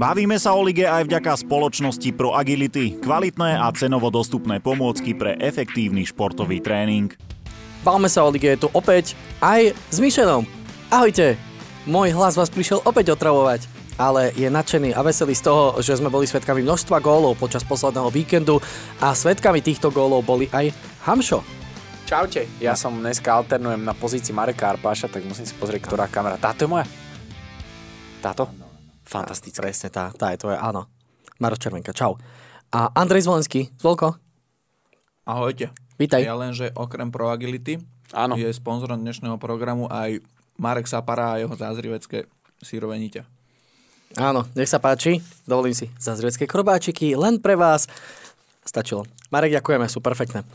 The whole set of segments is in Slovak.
Bavíme sa o lige aj vďaka spoločnosti Pro Agility, kvalitné a cenovo dostupné pomôcky pre efektívny športový tréning. Bavíme sa o lige je tu opäť aj s Mišenom. Ahojte, môj hlas vás prišiel opäť otravovať ale je nadšený a veselý z toho, že sme boli svetkami množstva gólov počas posledného víkendu a svetkami týchto gólov boli aj Hamšo. Čaute, ja som dneska alternujem na pozícii Mareka Arpáša, tak musím si pozrieť, ktorá kamera. Táto je moja? Táto? Fantastická. Presne tá, tá je tvoja, áno. Maro Červenka, čau. A Andrej Zvolenský, Zvolko. Ahojte. Vítaj. Ja len, že okrem Pro Agility Áno. je sponzorom dnešného programu aj Marek Sapara a jeho zázrivecké sírovenite. Áno, nech sa páči. Dovolím si zazriecké krobáčiky len pre vás. Stačilo. Marek, ďakujeme, sú perfektné.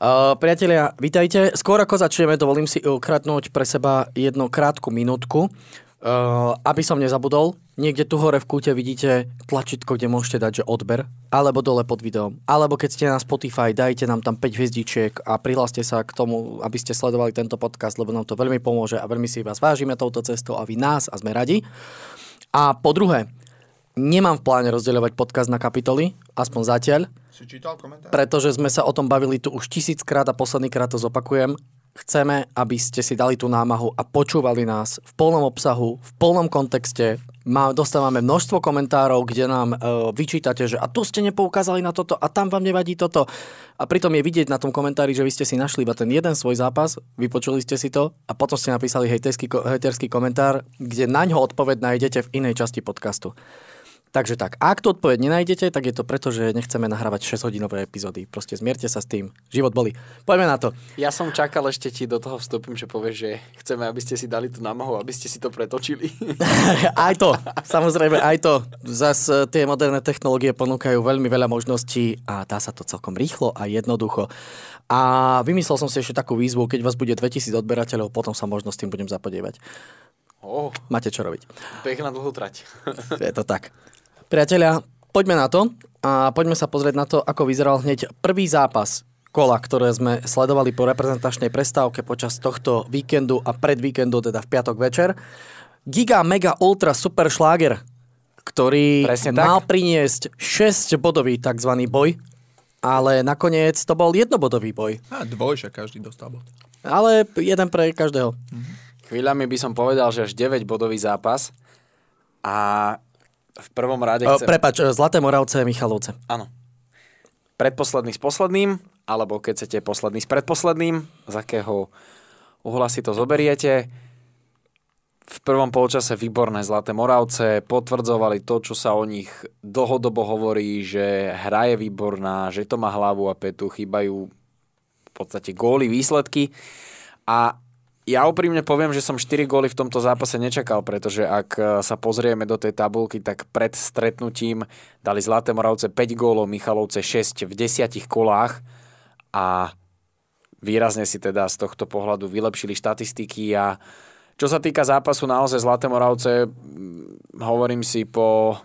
Uh, priatelia, vítajte. Skôr ako začneme, dovolím si ukradnúť pre seba jednu krátku minútku. Uh, aby som nezabudol, niekde tu hore v kúte vidíte tlačítko, kde môžete dať, že odber, alebo dole pod videom. Alebo keď ste na Spotify, dajte nám tam 5 hviezdičiek a prihláste sa k tomu, aby ste sledovali tento podcast, lebo nám to veľmi pomôže a veľmi si vás vážime touto cestou a vy nás a sme radi. A po druhé, nemám v pláne rozdeľovať podcast na kapitoly, aspoň zatiaľ, Si čítal komentár? pretože sme sa o tom bavili tu už tisíckrát a posledný krát to zopakujem. Chceme, aby ste si dali tú námahu a počúvali nás v plnom obsahu, v plnom kontexte. Má, dostávame množstvo komentárov, kde nám e, vyčítate, že a tu ste nepoukázali na toto a tam vám nevadí toto. A pritom je vidieť na tom komentári, že vy ste si našli iba ten jeden svoj zápas, vypočuli ste si to a potom ste napísali hejterský, hejterský komentár, kde na ňo odpoveď nájdete v inej časti podcastu. Takže tak, ak tu odpoveď nenájdete, tak je to preto, že nechceme nahrávať 6-hodinové epizódy. Proste zmierte sa s tým. Život boli. Poďme na to. Ja som čakal ešte ti do toho vstupím, že povieš, že chceme, aby ste si dali tú námahu, aby ste si to pretočili. aj to, samozrejme, aj to. Zas e, tie moderné technológie ponúkajú veľmi veľa možností a dá sa to celkom rýchlo a jednoducho. A vymyslel som si ešte takú výzvu, keď vás bude 2000 odberateľov, potom sa možno s tým budem zapodievať. oh, Máte čo robiť. na dlhú trať. Je to tak. Priatelia, poďme na to a poďme sa pozrieť na to, ako vyzeral hneď prvý zápas kola, ktoré sme sledovali po reprezentačnej prestávke počas tohto víkendu a pred víkendu, teda v piatok večer. Giga Mega Ultra Super Schlager, ktorý Presne tak. mal priniesť 6-bodový tzv. boj, ale nakoniec to bol jednobodový boj. A dvojša každý dostal bod. Ale jeden pre každého. Chvíľami by som povedal, že až 9-bodový zápas a v prvom rade O, chcem... prepač, e, Zlaté Moravce, Michalovce. Áno. Predposledný s posledným, alebo keď chcete posledný s predposledným, z akého uhla si to zoberiete. V prvom polčase výborné Zlaté Moravce potvrdzovali to, čo sa o nich dlhodobo hovorí, že hra je výborná, že to má hlavu a petu, chýbajú v podstate góly, výsledky. A ja úprimne poviem, že som 4 góly v tomto zápase nečakal, pretože ak e, sa pozrieme do tej tabulky, tak pred stretnutím dali Zlaté Moravce 5 gólov, Michalovce 6 v 10 kolách a výrazne si teda z tohto pohľadu vylepšili štatistiky. A čo sa týka zápasu naozaj Zlaté Moravce, hovorím si po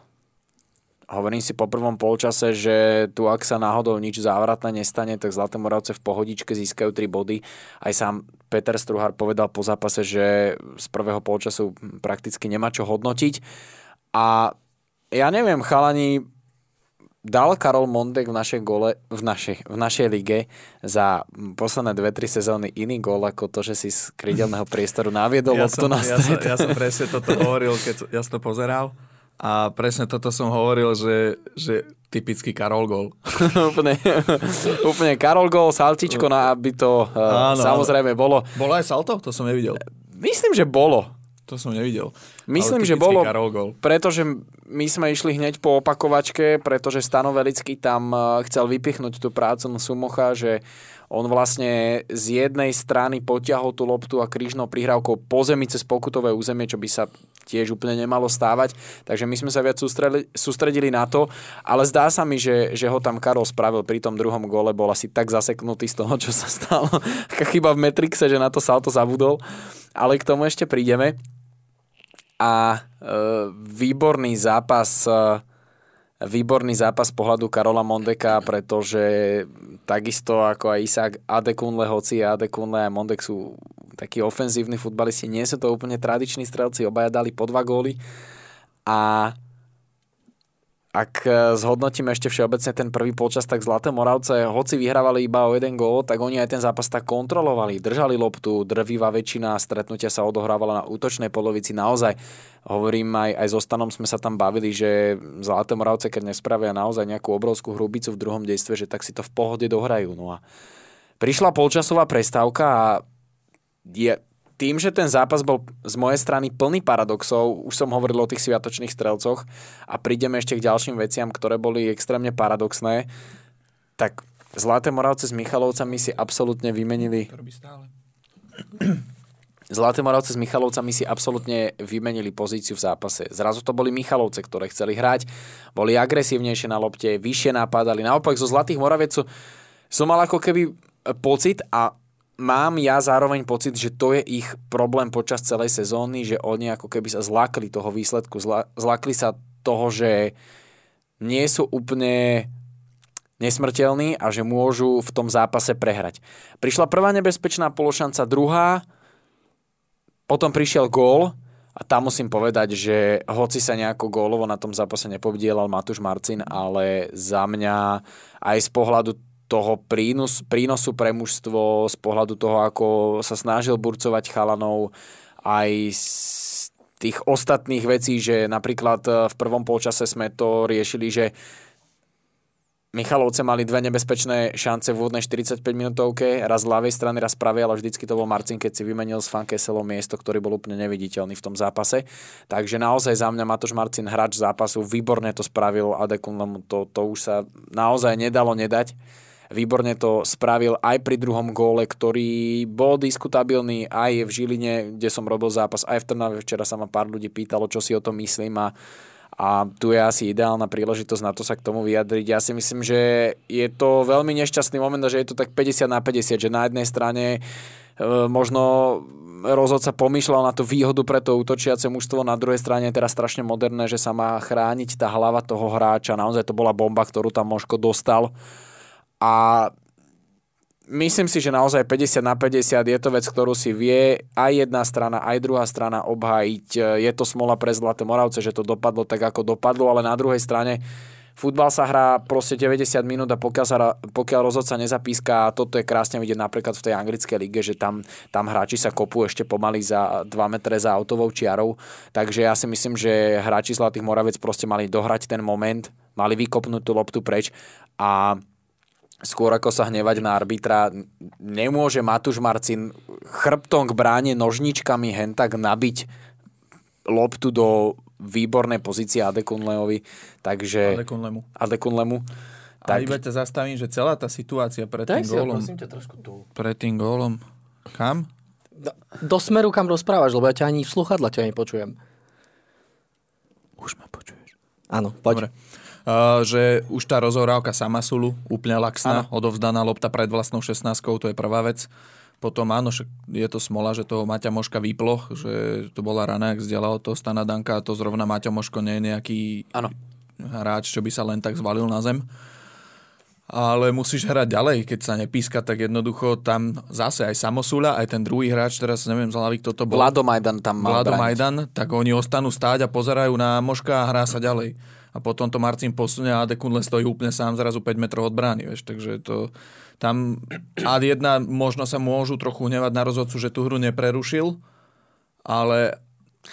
hovorím si po prvom polčase, že tu ak sa náhodou nič závratné nestane, tak Zlaté Moravce v pohodičke získajú 3 body. Aj sám Peter Struhar povedal po zápase, že z prvého polčasu prakticky nemá čo hodnotiť. A ja neviem, chalani, dal Karol Mondek v našej gole, v našej, v našej lige za posledné 2-3 sezóny iný gól ako to, že si z krydelného priestoru naviedol Ja loptu na ja, som, stred. ja som presne toto hovoril, keď som- ja som to pozeral. A presne toto som hovoril, že, že typický Karol gol. úplne, úplne Karol gól, saltičko, na, aby to uh, Áno, samozrejme bolo. Bolo aj salto? To som nevidel. Myslím, že bolo. To som nevidel. Myslím, že bolo, Karol gol. pretože my sme išli hneď po opakovačke, pretože Stano Velický tam eh, chcel vypichnúť tú prácu na Sumocha, že on vlastne z jednej strany potiahol tú loptu a krížnou prihrávkou po zemi cez pokutové územie, čo by sa tiež úplne nemalo stávať. Takže my sme sa viac sústredili, sústredili na to, ale zdá sa mi, že, že ho tam Karol spravil pri tom druhom gole, bol asi tak zaseknutý z toho, čo sa stalo. Chyba v Metrixe, že na to salto zabudol. Ale k tomu ešte prídeme a e, výborný zápas e, výborný zápas pohľadu Karola Mondeka, pretože takisto ako aj Isak Adekunle, hoci Adekunle a Mondek sú takí ofenzívni futbalisti, nie sú to úplne tradiční strelci, obaja dali po dva góly. A ak e, zhodnotíme ešte všeobecne ten prvý polčas, tak Zlaté Moravce, hoci vyhrávali iba o jeden gól, tak oni aj ten zápas tak kontrolovali, držali loptu, drvivá väčšina stretnutia sa odohrávala na útočnej polovici. Naozaj, hovorím aj, aj so Stanom sme sa tam bavili, že Zlaté Moravce, keď nespravia naozaj nejakú obrovskú hrubicu v druhom dejstve, že tak si to v pohode dohrajú. No a prišla polčasová prestávka a je, tým, že ten zápas bol z mojej strany plný paradoxov, už som hovoril o tých sviatočných strelcoch a prídeme ešte k ďalším veciam, ktoré boli extrémne paradoxné, tak Zlaté Moravce s Michalovcami si absolútne vymenili... Zlaté Moravce s Michalovcami si absolútne vymenili pozíciu v zápase. Zrazu to boli Michalovce, ktoré chceli hrať, boli agresívnejšie na lopte, vyššie napadali. Naopak zo Zlatých Moraviec som mal ako keby pocit a mám ja zároveň pocit, že to je ich problém počas celej sezóny, že oni ako keby sa zlákli toho výsledku, zlákli sa toho, že nie sú úplne nesmrteľní a že môžu v tom zápase prehrať. Prišla prvá nebezpečná pološanca, druhá, potom prišiel gól a tam musím povedať, že hoci sa nejako gólovo na tom zápase nepobdielal Matúš Marcin, ale za mňa aj z pohľadu toho prínos, prínosu pre mužstvo, z pohľadu toho, ako sa snažil burcovať chalanov, aj z tých ostatných vecí, že napríklad eh, v prvom polčase sme to riešili, že Michalovce mali dve nebezpečné šance v úvodnej 45 minútovke, raz z ľavej strany, raz pravej, ale vždycky to bol Marcin, keď si vymenil s Fankeselom miesto, ktorý bol úplne neviditeľný v tom zápase. Takže naozaj za mňa Matoš Marcin, hráč zápasu, výborne to spravil a to, to už sa naozaj nedalo nedať výborne to spravil aj pri druhom góle, ktorý bol diskutabilný aj v Žiline, kde som robil zápas, aj v Trnave. Včera sa ma pár ľudí pýtalo, čo si o tom myslím a a tu je asi ideálna príležitosť na to sa k tomu vyjadriť. Ja si myslím, že je to veľmi nešťastný moment že je to tak 50 na 50, že na jednej strane e, možno rozhodca pomýšľal na tú výhodu pre to útočiace mužstvo, na druhej strane je teraz strašne moderné, že sa má chrániť tá hlava toho hráča. Naozaj to bola bomba, ktorú tam Moško dostal a myslím si, že naozaj 50 na 50 je to vec, ktorú si vie aj jedna strana, aj druhá strana obhájiť. Je to smola pre Zlaté Moravce, že to dopadlo tak, ako dopadlo, ale na druhej strane futbal sa hrá proste 90 minút a pokiaľ, sa, pokiaľ rozhodca nezapíska, a toto je krásne vidieť napríklad v tej anglickej lige, že tam, tam hráči sa kopú ešte pomaly za 2 metre za autovou čiarou. Takže ja si myslím, že hráči Zlatých Moravec proste mali dohrať ten moment, mali vykopnúť tú loptu preč a skôr ako sa hnevať na arbitra, nemôže Matúš Marcin chrbtom k bráne nožničkami hen tak nabiť loptu do výbornej pozície Adekunleovi. Takže... Adekunlemu. Adekunlemu. Tak... A iba ťa zastavím, že celá tá situácia pred tým gólom... ťa trošku tu. Pred tým gólom... Kam? Do, do smeru, kam rozprávaš, lebo ja ťa ani v sluchadla ťa nepočujem. Už ma počuješ. Áno, poď. Dobre. Uh, že už tá rozohrávka Samasulu, úplne laxná, ano. odovzdaná lopta pred vlastnou 16 to je prvá vec. Potom áno, je to smola, že toho Maťa Moška vyplo, že to bola rana, ak vzdiala od toho Stana Danka a to zrovna Maťa Moško nie je nejaký ano. hráč, čo by sa len tak zvalil na zem. Ale musíš hrať ďalej, keď sa nepíska, tak jednoducho tam zase aj Samosula, aj ten druhý hráč, teraz neviem z hlavy, kto to bol. Vlado Majdan tam mal Vlado Majdan, tak oni ostanú stáť a pozerajú na Moška a hrá sa ďalej a potom to Marcin posunie a Adekun len stojí úplne sám zrazu 5 metrov od brány, vieš, takže to tam a jedna možno sa môžu trochu hnevať na rozhodcu, že tú hru neprerušil, ale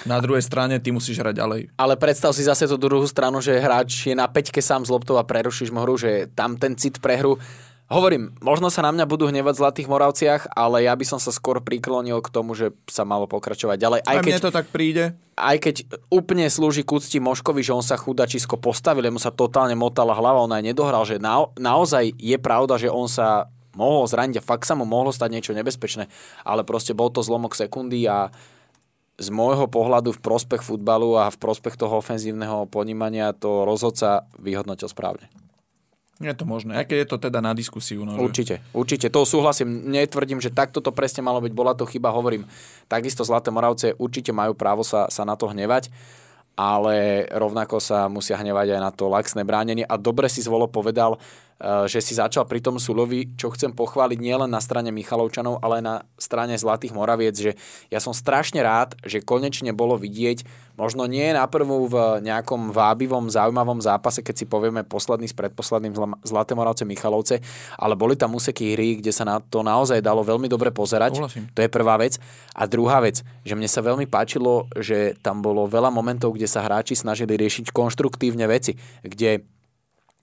na druhej strane ty musíš hrať ďalej. Ale predstav si zase tú druhú stranu, že hráč je na peťke sám z loptou a prerušíš mu hru, že tam ten cit pre hru Hovorím, možno sa na mňa budú hnevať v Zlatých Moravciach, ale ja by som sa skôr priklonil k tomu, že sa malo pokračovať ďalej. Aj, aj keď, mne to tak príde. Aj keď úplne slúži k úcti Moškovi, že on sa chudačisko postavil, mu sa totálne motala hlava, on aj nedohral, že na, naozaj je pravda, že on sa mohol zraniť a fakt sa mu mohlo stať niečo nebezpečné, ale proste bol to zlomok sekundy a z môjho pohľadu v prospech futbalu a v prospech toho ofenzívneho ponímania to rozhodca vyhodnotil správne. Je to možné, aj keď je to teda na diskusiu. No, určite, že... určite, to súhlasím. Netvrdím, že takto to presne malo byť, bola to chyba, hovorím. Takisto Zlaté Moravce určite majú právo sa, sa na to hnevať, ale rovnako sa musia hnevať aj na to laxné bránenie. A dobre si Zvolo povedal, že si začal pri tom Sulovi, čo chcem pochváliť nielen na strane Michalovčanov, ale na strane Zlatých Moraviec, že ja som strašne rád, že konečne bolo vidieť, možno nie na prvú v nejakom vábivom, zaujímavom zápase, keď si povieme posledný s predposledným Zlaté Moravce Michalovce, ale boli tam úseky hry, kde sa na to naozaj dalo veľmi dobre pozerať. Súhlasím. To je prvá vec. A druhá vec, že mne sa veľmi páčilo, že tam bolo veľa momentov, kde sa hráči snažili riešiť konštruktívne veci, kde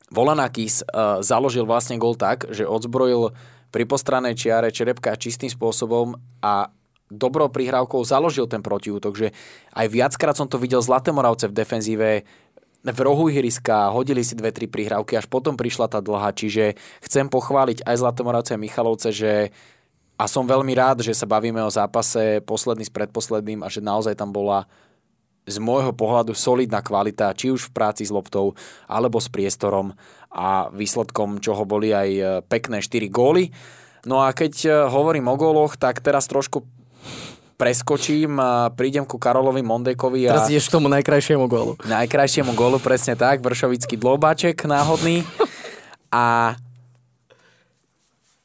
Volanakis uh, založil vlastne gol tak, že odzbrojil pri postranej čiare Čerepka čistým spôsobom a dobrou prihrávkou založil ten protiútok, že aj viackrát som to videl Zlaté Moravce v defenzíve, v rohu ihriska, hodili si dve, tri prihrávky, až potom prišla tá dlhá, čiže chcem pochváliť aj Zlaté Moravce a Michalovce, že a som veľmi rád, že sa bavíme o zápase posledný s predposledným a že naozaj tam bola z môjho pohľadu solidná kvalita, či už v práci s loptou, alebo s priestorom a výsledkom, čoho boli aj e, pekné 4 góly. No a keď e, hovorím o góloch, tak teraz trošku preskočím a prídem ku Karolovi Mondekovi. A... Teraz ideš k tomu najkrajšiemu gólu. Najkrajšiemu gólu, presne tak. Vršovický dlobáček náhodný. A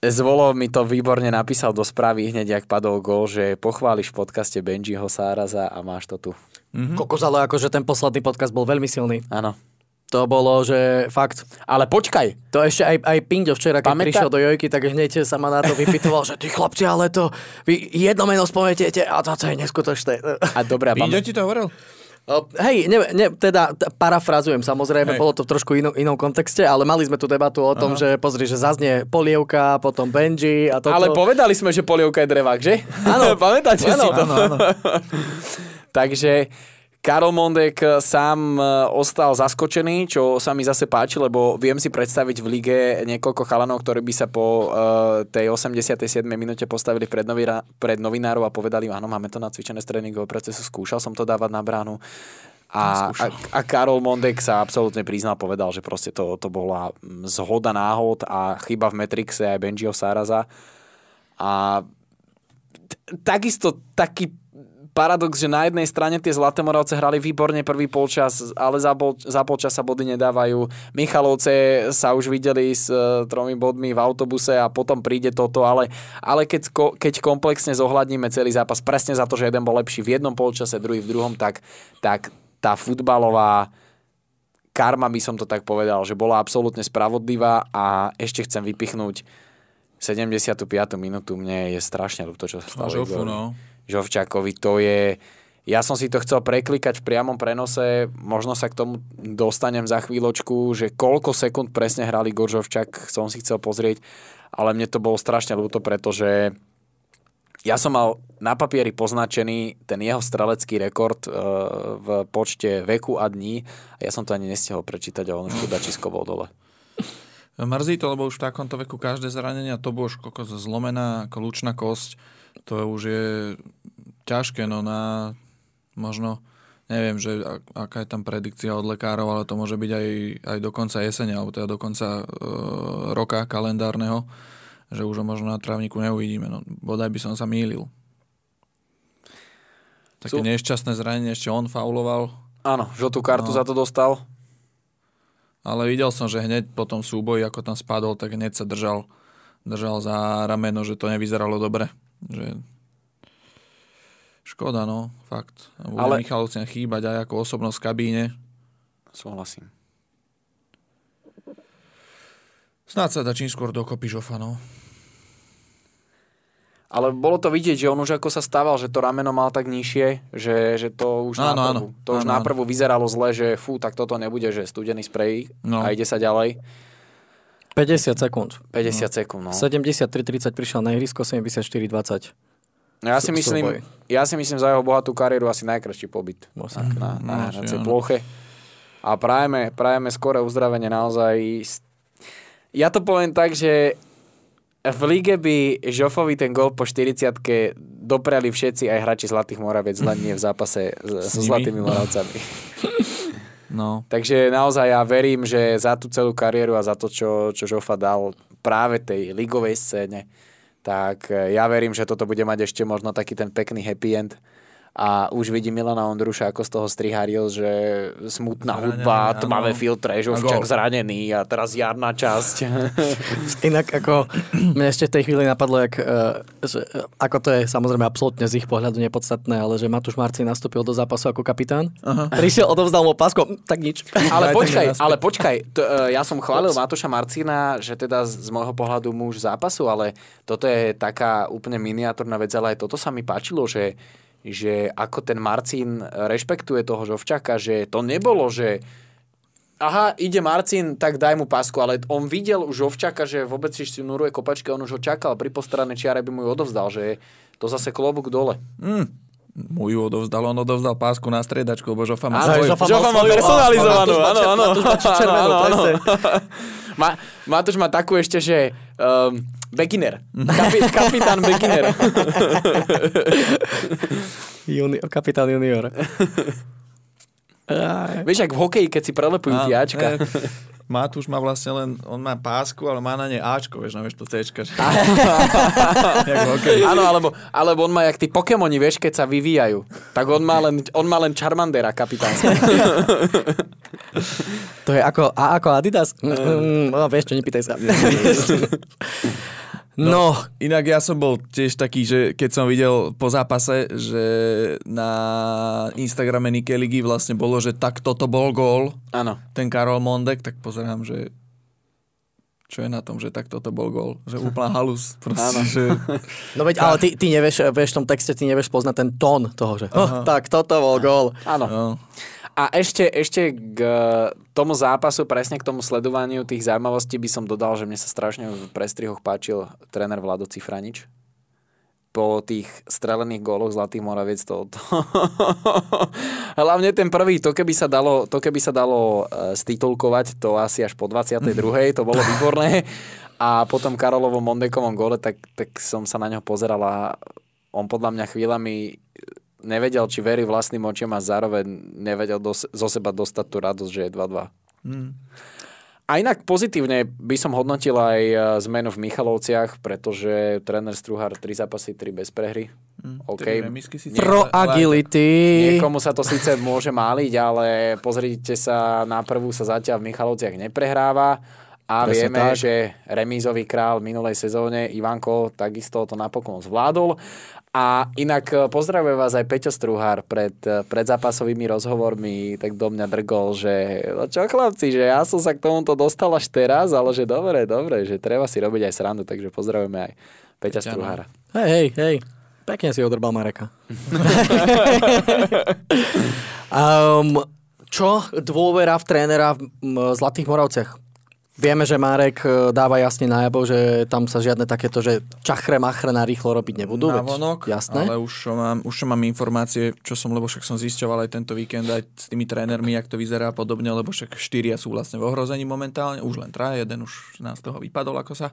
Zvolo mi to výborne napísal do správy hneď, ak padol gól, že pochváliš v podcaste Benjiho Sáraza a máš to tu. Mm-hmm. Kokos, ale akože ten posledný podcast bol veľmi silný. Áno. To bolo, že fakt. Ale počkaj. To ešte aj, aj Pinďo včera, keď Pamätá... prišiel do Jojky, tak hneď sa ma na to vypytoval, že ty chlapci, ale to vy jedno meno spometiete a to, to je neskutočné. A dobré, a Pinďo ti to hovoril? Hej, ne, ne, teda parafrazujem samozrejme, Hej. bolo to v trošku inom, inom kontexte, ale mali sme tu debatu o tom, Aha. že pozri, že zaznie polievka, potom Benji a toto. Ale povedali sme, že polievka je drevák, že? Áno. Pamätáte ano, si to? Áno, áno. Takže Karol Mondek eh, sám eh, ostal zaskočený, čo sa mi zase páči, lebo viem si predstaviť v lige niekoľko chalanov, ktorí by sa po uh, tej 87. minúte postavili pred, novinár, pred novinárov a povedali, áno, máme to nacvičené z tréningového procesu, skúšal som to dávať na bránu. A, a, a Karol Mondek sa absolútne priznal, povedal, že proste to, to bola zhoda náhod a chyba v Metrixe aj Benjiho Sáraza. A t- takisto taký paradox, že na jednej strane tie Zlaté Moravce hrali výborne prvý polčas, ale za, bol, za polčas sa body nedávajú. Michalovce sa už videli s uh, tromi bodmi v autobuse a potom príde toto, ale, ale keď, keď komplexne zohľadníme celý zápas presne za to, že jeden bol lepší v jednom polčase, druhý v druhom, tak, tak tá futbalová karma by som to tak povedal, že bola absolútne spravodlivá a ešte chcem vypichnúť 75. minútu. Mne je strašne ľúto, čo sa stalo. No, žofu, no. Žovčákovi. To je... Ja som si to chcel preklikať v priamom prenose, možno sa k tomu dostanem za chvíľočku, že koľko sekúnd presne hrali Goržovčak, som si chcel pozrieť, ale mne to bolo strašne ľúto, pretože ja som mal na papieri poznačený ten jeho strelecký rekord e, v počte veku a dní a ja som to ani nestihol prečítať a on už chudačisko bol dole. Mrzí to, lebo už v takomto veku každé zranenie, to bolo už zlomená kľúčna kosť, to už je ťažké, no na možno, neviem, že aká je tam predikcia od lekárov, ale to môže byť aj, aj do konca jesene, alebo teda do konca e, roka kalendárneho, že už ho možno na trávniku neuvidíme. No, bodaj by som sa mýlil. Také Sú... nešťastné zranenie, ešte on fauloval. Áno, žltú kartu no. za to dostal. Ale videl som, že hneď po tom súboji, ako tam spadol, tak hneď sa držal, držal za rameno, že to nevyzeralo dobre. Že... Škoda, no, fakt. Bude Ale... Michalovcian chýbať aj ako osobnosť v kabíne. Súhlasím. Snáď sa dá čím skôr dokopy Žofa, no. Ale bolo to vidieť, že on už ako sa stával, že to rameno mal tak nižšie, že, že to už áno, náprvu, áno, to už áno, náprvu vyzeralo zle, že fú, tak toto nebude, že studený sprej no. a ide sa ďalej. 50 sekúnd. 50 no. sekúnd, no. 73-30 prišiel na ihrisko, 74-20. No ja si myslím, ja si myslím za jeho bohatú kariéru asi najkračší pobyt na, na, na, na tej ploche. A prajeme, prajeme skore uzdravenie naozaj. Ja to poviem tak, že v lige by Žofovi ten gol po 40 doprali všetci aj hráči Zlatých Moraviec, len nie v zápase so Zlatými Moravcami. No. Takže naozaj ja verím, že za tú celú kariéru a za to, čo, čo Žofa dal práve tej ligovej scéne, tak e, ja verím, že toto bude mať ešte možno taký ten pekný happy end a už vidím Milana Ondruša, ako z toho striharil, že smutná Zranený, hudba, áno. tmavé filtre, Žovčak zranený a teraz jarná časť. Inak ako mne ešte v tej chvíli napadlo, jak, eh, že, eh, ako to je samozrejme absolútne z ich pohľadu nepodstatné, ale že Matúš Marci nastúpil do zápasu ako kapitán. Aha. Prišiel, odovzdal mu pásko, hm, tak nič. Ale počkaj, ale počkaj, to, e, ja som chválil Matúša Marcina, že teda z z môjho pohľadu muž zápasu, ale toto je taká úplne miniatúrna vec, ale aj toto sa mi páčilo, že, že ako ten Marcin rešpektuje toho Žovčaka, že to nebolo, že aha, ide Marcin, tak daj mu pásku, ale on videl už Žovčaka, že vôbec si nuruje kopačky, on už ho čakal, pri postranej čiare by mu ju odovzdal, že to zase klobúk dole. Mm. Mu ju odovzdal, on odovzdal pásku na striedačku, lebo Žofa má svoju. Žofa má Žofa má personalizovanú, áno, áno. Áno, Matúš má takú ešte, že um, beginner. Kapi, kapitán beginner. Junior, kapitán junior. Vieš, ak v hokeji, keď si prelepujú tie Ačka. ne, Matúš má vlastne len, on má pásku, ale má na nej Ačko, vieš, no vieš to Cčka. Áno, alebo, alebo on má jak tí Pokémoni, vieš, keď sa vyvíjajú. Tak on má len, on má len Charmandera kapitánska. To je ako, a ako Adidas? Mm, no, vieš čo, nepýtaj sa. No, Inak ja som bol tiež taký, že keď som videl po zápase, že na Instagrame Nike Ligy vlastne bolo, že tak toto bol gól, Áno. ten Karol Mondek, tak pozerám, že čo je na tom, že tak toto bol gól. Že úplná halus. Proste, Áno. že... no veď, ale ty, ty nevieš, vieš v tom texte, ty nevieš poznať ten tón toho, že oh, tak toto bol gól. Áno. No. A ešte, ešte k tomu zápasu, presne k tomu sledovaniu tých zaujímavostí by som dodal, že mne sa strašne v prestrihoch páčil tréner Vlado Cifranič. Po tých strelených góloch Zlatých Moraviec to, to... Hlavne ten prvý, to keby sa dalo, to keby sa dalo e, stitulkovať, to asi až po 22. to bolo výborné. A potom Karolovom Mondekovom gole, tak, tak som sa na ňo pozeral a on podľa mňa chvíľami nevedel, či verí vlastným očiam a zároveň nevedel dos- zo seba dostať tú radosť, že je 2-2. Mm. A inak pozitívne by som hodnotil aj e, zmenu v Michalovciach, pretože tréner Struhár 3 zápasy, 3 bez prehry. Mm. OK. Tri remisky síce, Pro agility. Niekomu sa to síce môže máliť, ale pozrite sa, na prvú sa zatiaľ v Michalovciach neprehráva a Presne vieme, tak. že remízový král v minulej sezóne Ivanko takisto to napokon zvládol. A inak e, pozdravujem vás aj Peťo Struhár pred, e, pred zápasovými rozhovormi, tak do mňa drgol, že no čo chlapci, že ja som sa k tomuto dostal až teraz, ale že dobre, dobre, že treba si robiť aj srandu, takže pozdravujeme aj Peťa Peťa, no. Struhára. Hej, hej, hej. Pekne si odrbal Mareka. um, čo dôvera v trénera v Zlatých Moravciach? Vieme, že Marek e, dáva jasne najavo, že tam sa žiadne takéto, že čachre machre na rýchlo robiť nebudú. na vonok, Jasné. ale už mám, už mám informácie, čo som, lebo však som zisťoval aj tento víkend aj s tými trénermi, jak to vyzerá a podobne, lebo však štyria sú vlastne v ohrození momentálne, už len traja, jeden už nás z toho vypadol, ako sa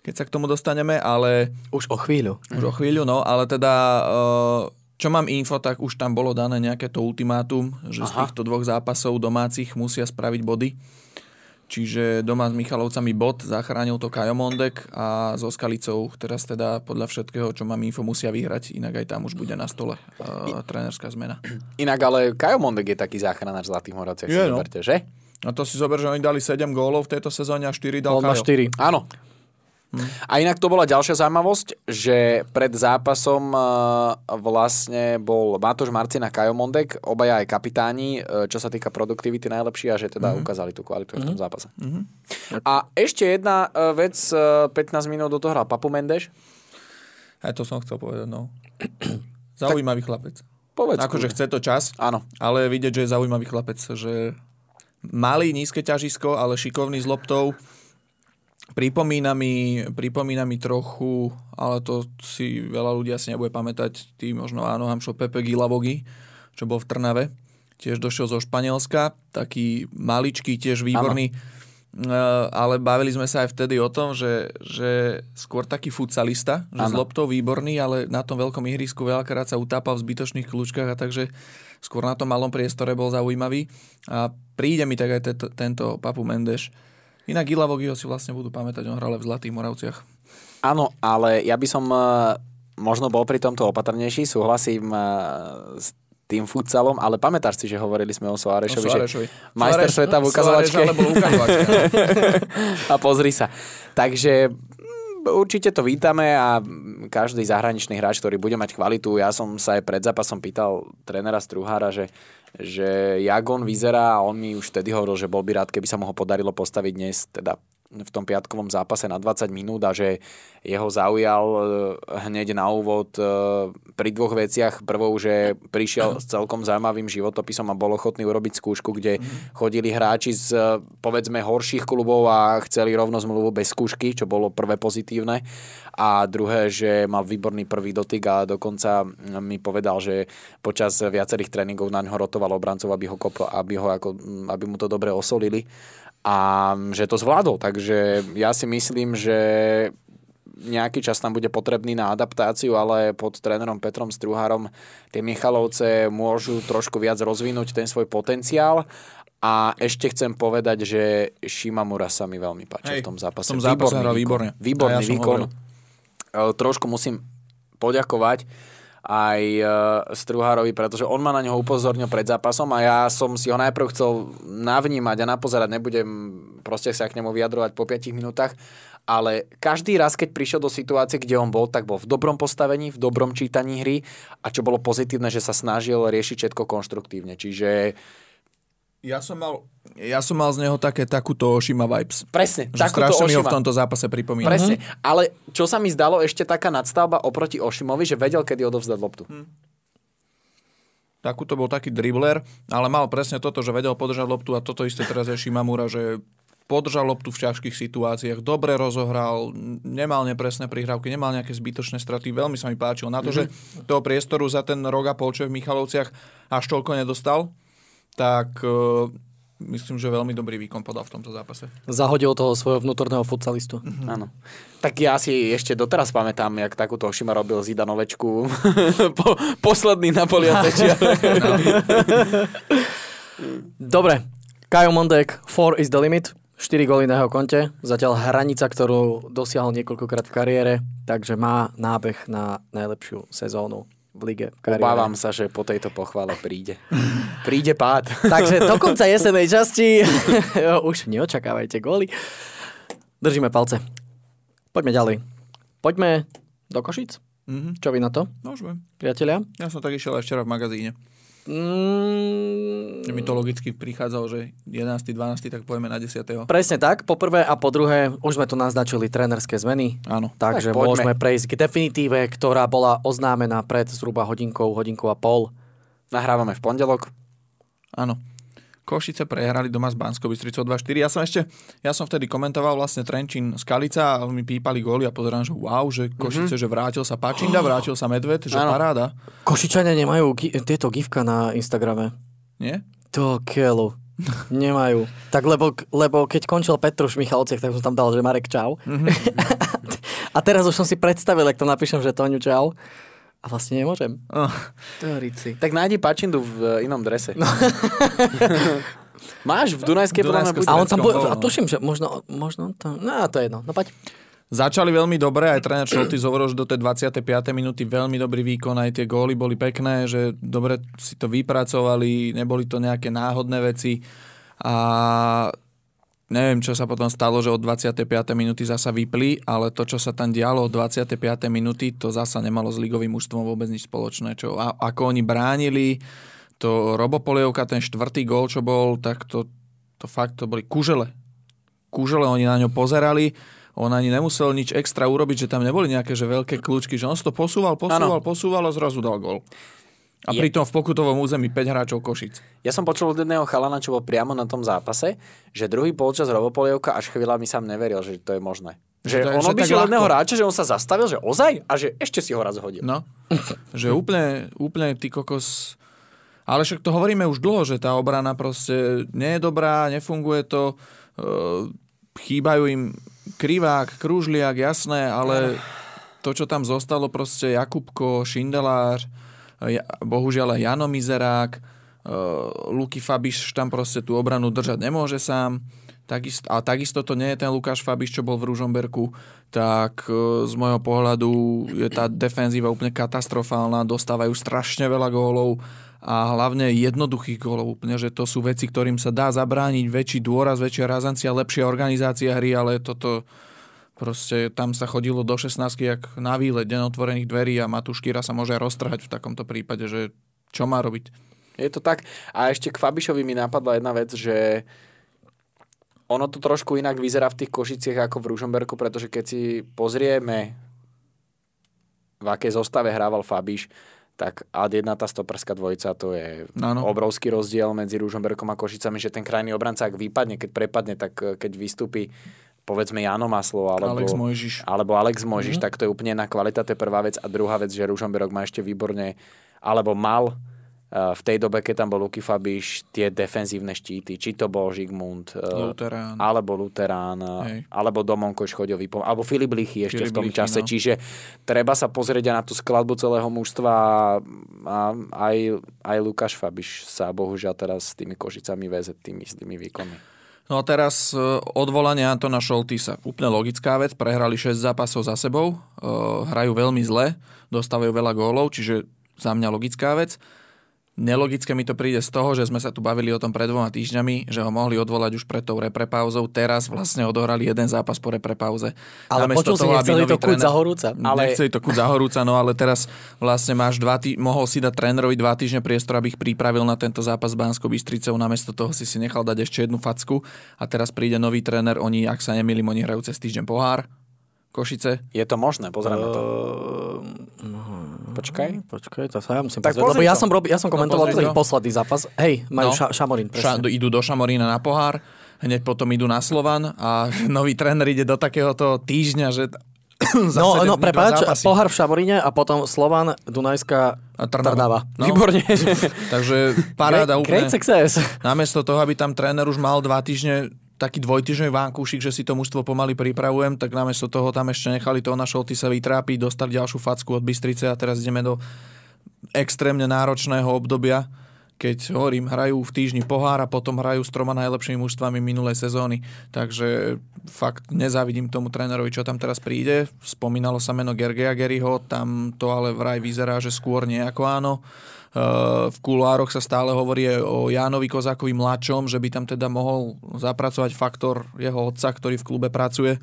keď sa k tomu dostaneme, ale Už o chvíľu. už o chvíľu, no, ale teda eh, čo mám info, tak už tam bolo dané nejaké to ultimátum, že z Aha. týchto dvoch zápasov domácich musia spraviť body. Čiže doma s Michalovcami bod, zachránil to Kajo Mondek a so Skalicou teraz teda podľa všetkého, čo mám info, musia vyhrať, inak aj tam už bude na stole uh, trénerská zmena. Inak ale Kajo Mondek je taký záchranár v Zlatých Moravciach, si Je, no. že? A to si zober, že oni dali 7 gólov v tejto sezóne a 4 dal On Kajo. 4. Áno. A inak to bola ďalšia zaujímavosť, že pred zápasom eh, vlastne bol Matúš Marcin a Kajo Mondek, obaja aj kapitáni, eh, čo sa týka produktivity najlepší a že teda mm-hmm. ukázali tú kvalitu mm-hmm. v tom zápase. Mm-hmm. A ešte jedna eh, vec, eh, 15 minút do toho hral Papu Mendeš. Aj to som chcel povedať, no. Zaujímavý chlapec. Povedz. Akože chce to čas, Áno. ale vidieť, že je zaujímavý chlapec, že malý, nízke ťažisko, ale šikovný s loptou. Pripomína mi, pripomína mi trochu, ale to si veľa ľudí asi nebude pamätať, tí možno áno, Hamšo Pepe Gilavogi, čo bol v Trnave. Tiež došiel zo Španielska, taký maličký, tiež výborný. Uh, ale bavili sme sa aj vtedy o tom, že, že skôr taký futsalista, že s Áno. loptou výborný, ale na tom veľkom ihrisku veľakrát sa utápal v zbytočných kľúčkach a takže skôr na tom malom priestore bol zaujímavý. A príde mi tak aj tento, tento Papu Mendeš. Inak Ilavogiho si vlastne budú pamätať, on hral v Zlatých Moravciach. Áno, ale ja by som eh, možno bol pri tomto opatrnejší, súhlasím uh, s tým futsalom, ale pamätáš si, že hovorili sme o Soarešovi, O že Suárešovi. majster sveta v ukazovačke. ale bol ukazovačka. a pozri sa. Takže určite to vítame a každý zahraničný hráč, ktorý bude mať kvalitu, ja som sa aj pred zápasom pýtal trénera Struhára, že, že jak on vyzerá a on mi už vtedy hovoril, že bol by rád, keby sa mu ho podarilo postaviť dnes, teda v tom piatkovom zápase na 20 minút a že jeho zaujal e, hneď na úvod e, pri dvoch veciach. Prvou, že prišiel s celkom zaujímavým životopisom a bol ochotný urobiť skúšku, kde chodili hráči z e, povedzme horších klubov a chceli rovno zmluvu bez skúšky, čo bolo prvé pozitívne. A druhé, že mal výborný prvý dotyk a dokonca mi povedal, že počas viacerých tréningov na ňo rotoval obrancov, aby ho, koplo, aby, ho ako, aby mu to dobre osolili a že to zvládol. Takže ja si myslím, že nejaký čas tam bude potrebný na adaptáciu, ale pod trénerom Petrom Struhárom tie Michalovce môžu trošku viac rozvinúť ten svoj potenciál. A ešte chcem povedať, že Shimamura sa mi veľmi páči Hej, v tom zápase. v tom zápase hral výkon. výborne. Výborný ja výkon. hovoril. E, Trošku musím poďakovať aj e, Struhárovi, pretože on ma na neho upozornil pred zápasom a ja som si ho najprv chcel navnímať a napozerať, nebudem proste sa k nemu vyjadrovať po 5 minútach, ale každý raz, keď prišiel do situácie, kde on bol, tak bol v dobrom postavení, v dobrom čítaní hry a čo bolo pozitívne, že sa snažil riešiť všetko konštruktívne. Čiže Ja som mal, ja som mal z neho také, takúto Oshima vibes. presne, Že takúto strašne mi ho v Oshima. tomto zápase pripomína. Presne, ale čo sa mi zdalo ešte taká nadstavba oproti Ošimovi, že vedel, kedy odovzdať loptu. Takúto bol taký dribler, ale mal presne toto, že vedel podržať loptu a toto isté teraz je Shimamura, že podržal loptu v ťažkých situáciách, dobre rozohral, nemal nepresné prihrávky, nemal nejaké zbytočné straty, veľmi sa mi páčil. Na to, že toho priestoru za ten rok a pol, v Michalovciach až toľko nedostal, tak uh, myslím, že veľmi dobrý výkon podal v tomto zápase. Zahodil toho svojho vnútorného futsalistu. Áno. Tak ja si ešte doteraz pamätám, jak takúto Ošima robil Zidanovečku po, posledný na poliace. Dobre, Kajo Mondek, 4 is the limit. 4 góly na jeho konte. Zatiaľ hranica, ktorú dosiahol niekoľkokrát v kariére, takže má nábeh na najlepšiu sezónu v lige. V kariére. Obávam sa, že po tejto pochvale príde. Príde pád. Takže do konca jesenej časti už neočakávajte góly. Držíme palce. Poďme ďalej. Poďme do Košic. Mhm. Čo vy na to, Môžeme. priatelia? Ja som tak išiel aj včera v magazíne. Mm, mi to logicky prichádzalo, že 11. 12. tak pojeme na 10. Presne tak, po prvé a po druhé, už sme tu naznačili trénerské zmeny, Áno. takže Tak poďme. môžeme prejsť k definitíve, ktorá bola oznámená pred zhruba hodinkou, hodinkou a pol. Nahrávame v pondelok. Áno. Košice prehrali doma s Banskou Bystricou 2-4. Ja som ešte, ja som vtedy komentoval vlastne Trenčín Skalica a mi pípali góly a pozerám, že wow, že Košice, že vrátil sa Pačinda, vrátil sa Medved, že Áno. paráda. Košičania nemajú gi- tieto gifka na Instagrame. Nie? To keľu. Nemajú. Tak lebo, lebo keď končil Petruš v Michalovciach, tak som tam dal, že Marek čau. a teraz už som si predstavil, ak to napíšem, že Toňu čau. A vlastne nemôžem. Oh. Teorici. Tak nájdi Pačindu v e, inom drese. No. Máš v Dunajskej podľa mňa. A on tam bol, a no. tuším, že možno, možno tam, no to je jedno, no poď. Začali veľmi dobre, aj tréner Šolty hovoril, že do tej 25. minúty veľmi dobrý výkon, aj tie góly boli pekné, že dobre si to vypracovali, neboli to nejaké náhodné veci a neviem, čo sa potom stalo, že od 25. minúty zasa vypli, ale to, čo sa tam dialo od 25. minúty, to zasa nemalo s ligovým mužstvom vôbec nič spoločné. Čo, a, ako oni bránili, to Robopolievka, ten štvrtý gól, čo bol, tak to, to fakt, to boli kužele. Kužele, oni na ňo pozerali, on ani nemusel nič extra urobiť, že tam neboli nejaké že veľké kľúčky, že on si to posúval, posúval, Áno. posúval a zrazu dal gól. A Je- pritom v pokutovom území 5 hráčov Košic. Ja som počul od jedného chalana, čo bol priamo na tom zápase, že druhý polčas Robopolievka až chvíľami sám neveril, že to je možné. Že, Že on obišiel jedného hráča, že on sa zastavil, že ozaj a že ešte si ho raz hodil. No, že úplne, úplne ty kokos... Ale však to hovoríme už dlho, že tá obrana proste nie je dobrá, nefunguje to, e, chýbajú im krivák, krúžliak, jasné, ale to, čo tam zostalo, proste Jakubko, Šindelár, bohužiaľ aj Jano Mizerák, e, Luky Fabiš tam proste tú obranu držať nemôže sám, Takisto, a takisto to nie je ten Lukáš Fabiš, čo bol v Ružomberku, tak e, z môjho pohľadu je tá defenzíva úplne katastrofálna, dostávajú strašne veľa gólov a hlavne jednoduchých gólov úplne, že to sú veci, ktorým sa dá zabrániť väčší dôraz, väčšia razancia, lepšia organizácia hry, ale toto proste tam sa chodilo do 16 jak na výlet, deň otvorených dverí a Matúškýra sa môže roztrhať v takomto prípade, že čo má robiť. Je to tak. A ešte k Fabišovi mi napadla jedna vec, že ono to trošku inak vyzerá v tých Košiciach ako v Ružomberku, pretože keď si pozrieme, v akej zostave hrával Fabiš, tak ad jedna tá stoperská dvojica, to je Áno. obrovský rozdiel medzi Ružomberkom a Košicami, že ten krajný obranca, ak vypadne, keď prepadne, tak eh, keď vystúpi povedzme Jano Maslo alebo Alex Mojžiš. alebo Alex Mojžiš, mm-hmm. tak to je úplne iná kvalita, to je prvá vec. A druhá vec, že Ružomberok má ešte výborne, alebo mal uh, v tej dobe, keď tam bol Luky Fabiš, tie defenzívne štíty, či to bol Žigmund, uh, Luterán. alebo Luterán, Hej. alebo Domonko pom- alebo Filip Lichy ešte Filip v tom Lichy, čase. no. Čiže treba sa pozrieť na tú skladbu celého mužstva a aj, aj Lukáš Fabiš sa bohužiaľ teraz s tými Košicami väze tými istými výkonmi. No a teraz e, odvolanie Antona Šoltisa. Úplne logická vec, prehrali 6 zápasov za sebou, e, hrajú veľmi zle, dostávajú veľa gólov, čiže za mňa logická vec. Nelogické mi to príde z toho, že sme sa tu bavili o tom pred dvoma týždňami, že ho mohli odvolať už pred tou reprepauzou. Teraz vlastne odohrali jeden zápas po reprepauze. Ale Namiesto počul si, toho, aby nechceli to kuť tréner- za horúca. Ale... Ale- Nechceli to kuť za horúca, no ale teraz vlastne máš dva tý... mohol si dať trénerovi dva týždne priestor, aby ich pripravil na tento zápas s Banskou Bystricou, namiesto toho si si nechal dať ešte jednu facku a teraz príde nový tréner, oni, ak sa nemýlim, oni hrajú cez týždeň pohár, Košice. Je to možné? Pozrieme to. Ehm, Počkaj. Počkaj, to sa ja musím Tak pozrieť, lebo ja som, rob, ja som komentoval no, to. posledný zápas. Hej, majú No. ša, Šamorín, Ša, idú do Šamorína na pohár, hneď potom idú na Slovan a nový tréner ide do takéhoto týždňa, že No, no prepáč, pohár v Šamoríne a potom Slovan, Dunajská, A Trnava. Trnava. No. Výborne. Takže paráda Great, great úplne. success. Namiesto toho, aby tam tréner už mal dva týždne taký dvojtyžňový vankúšik, že si to mužstvo pomaly pripravujem, tak namiesto toho tam ešte nechali toho na Šolty sa vytrápiť, dostali ďalšiu facku od Bystrice a teraz ideme do extrémne náročného obdobia, keď hovorím, hrajú v týždni pohár a potom hrajú s troma najlepšími mužstvami minulej sezóny. Takže fakt nezávidím tomu trénerovi, čo tam teraz príde. Spomínalo sa meno Gergeja Geryho, tam to ale vraj vyzerá, že skôr nie ako áno. Uh, v kuloároch sa stále hovorí o Jánovi Kozákovi mladšom, že by tam teda mohol zapracovať faktor jeho otca, ktorý v klube pracuje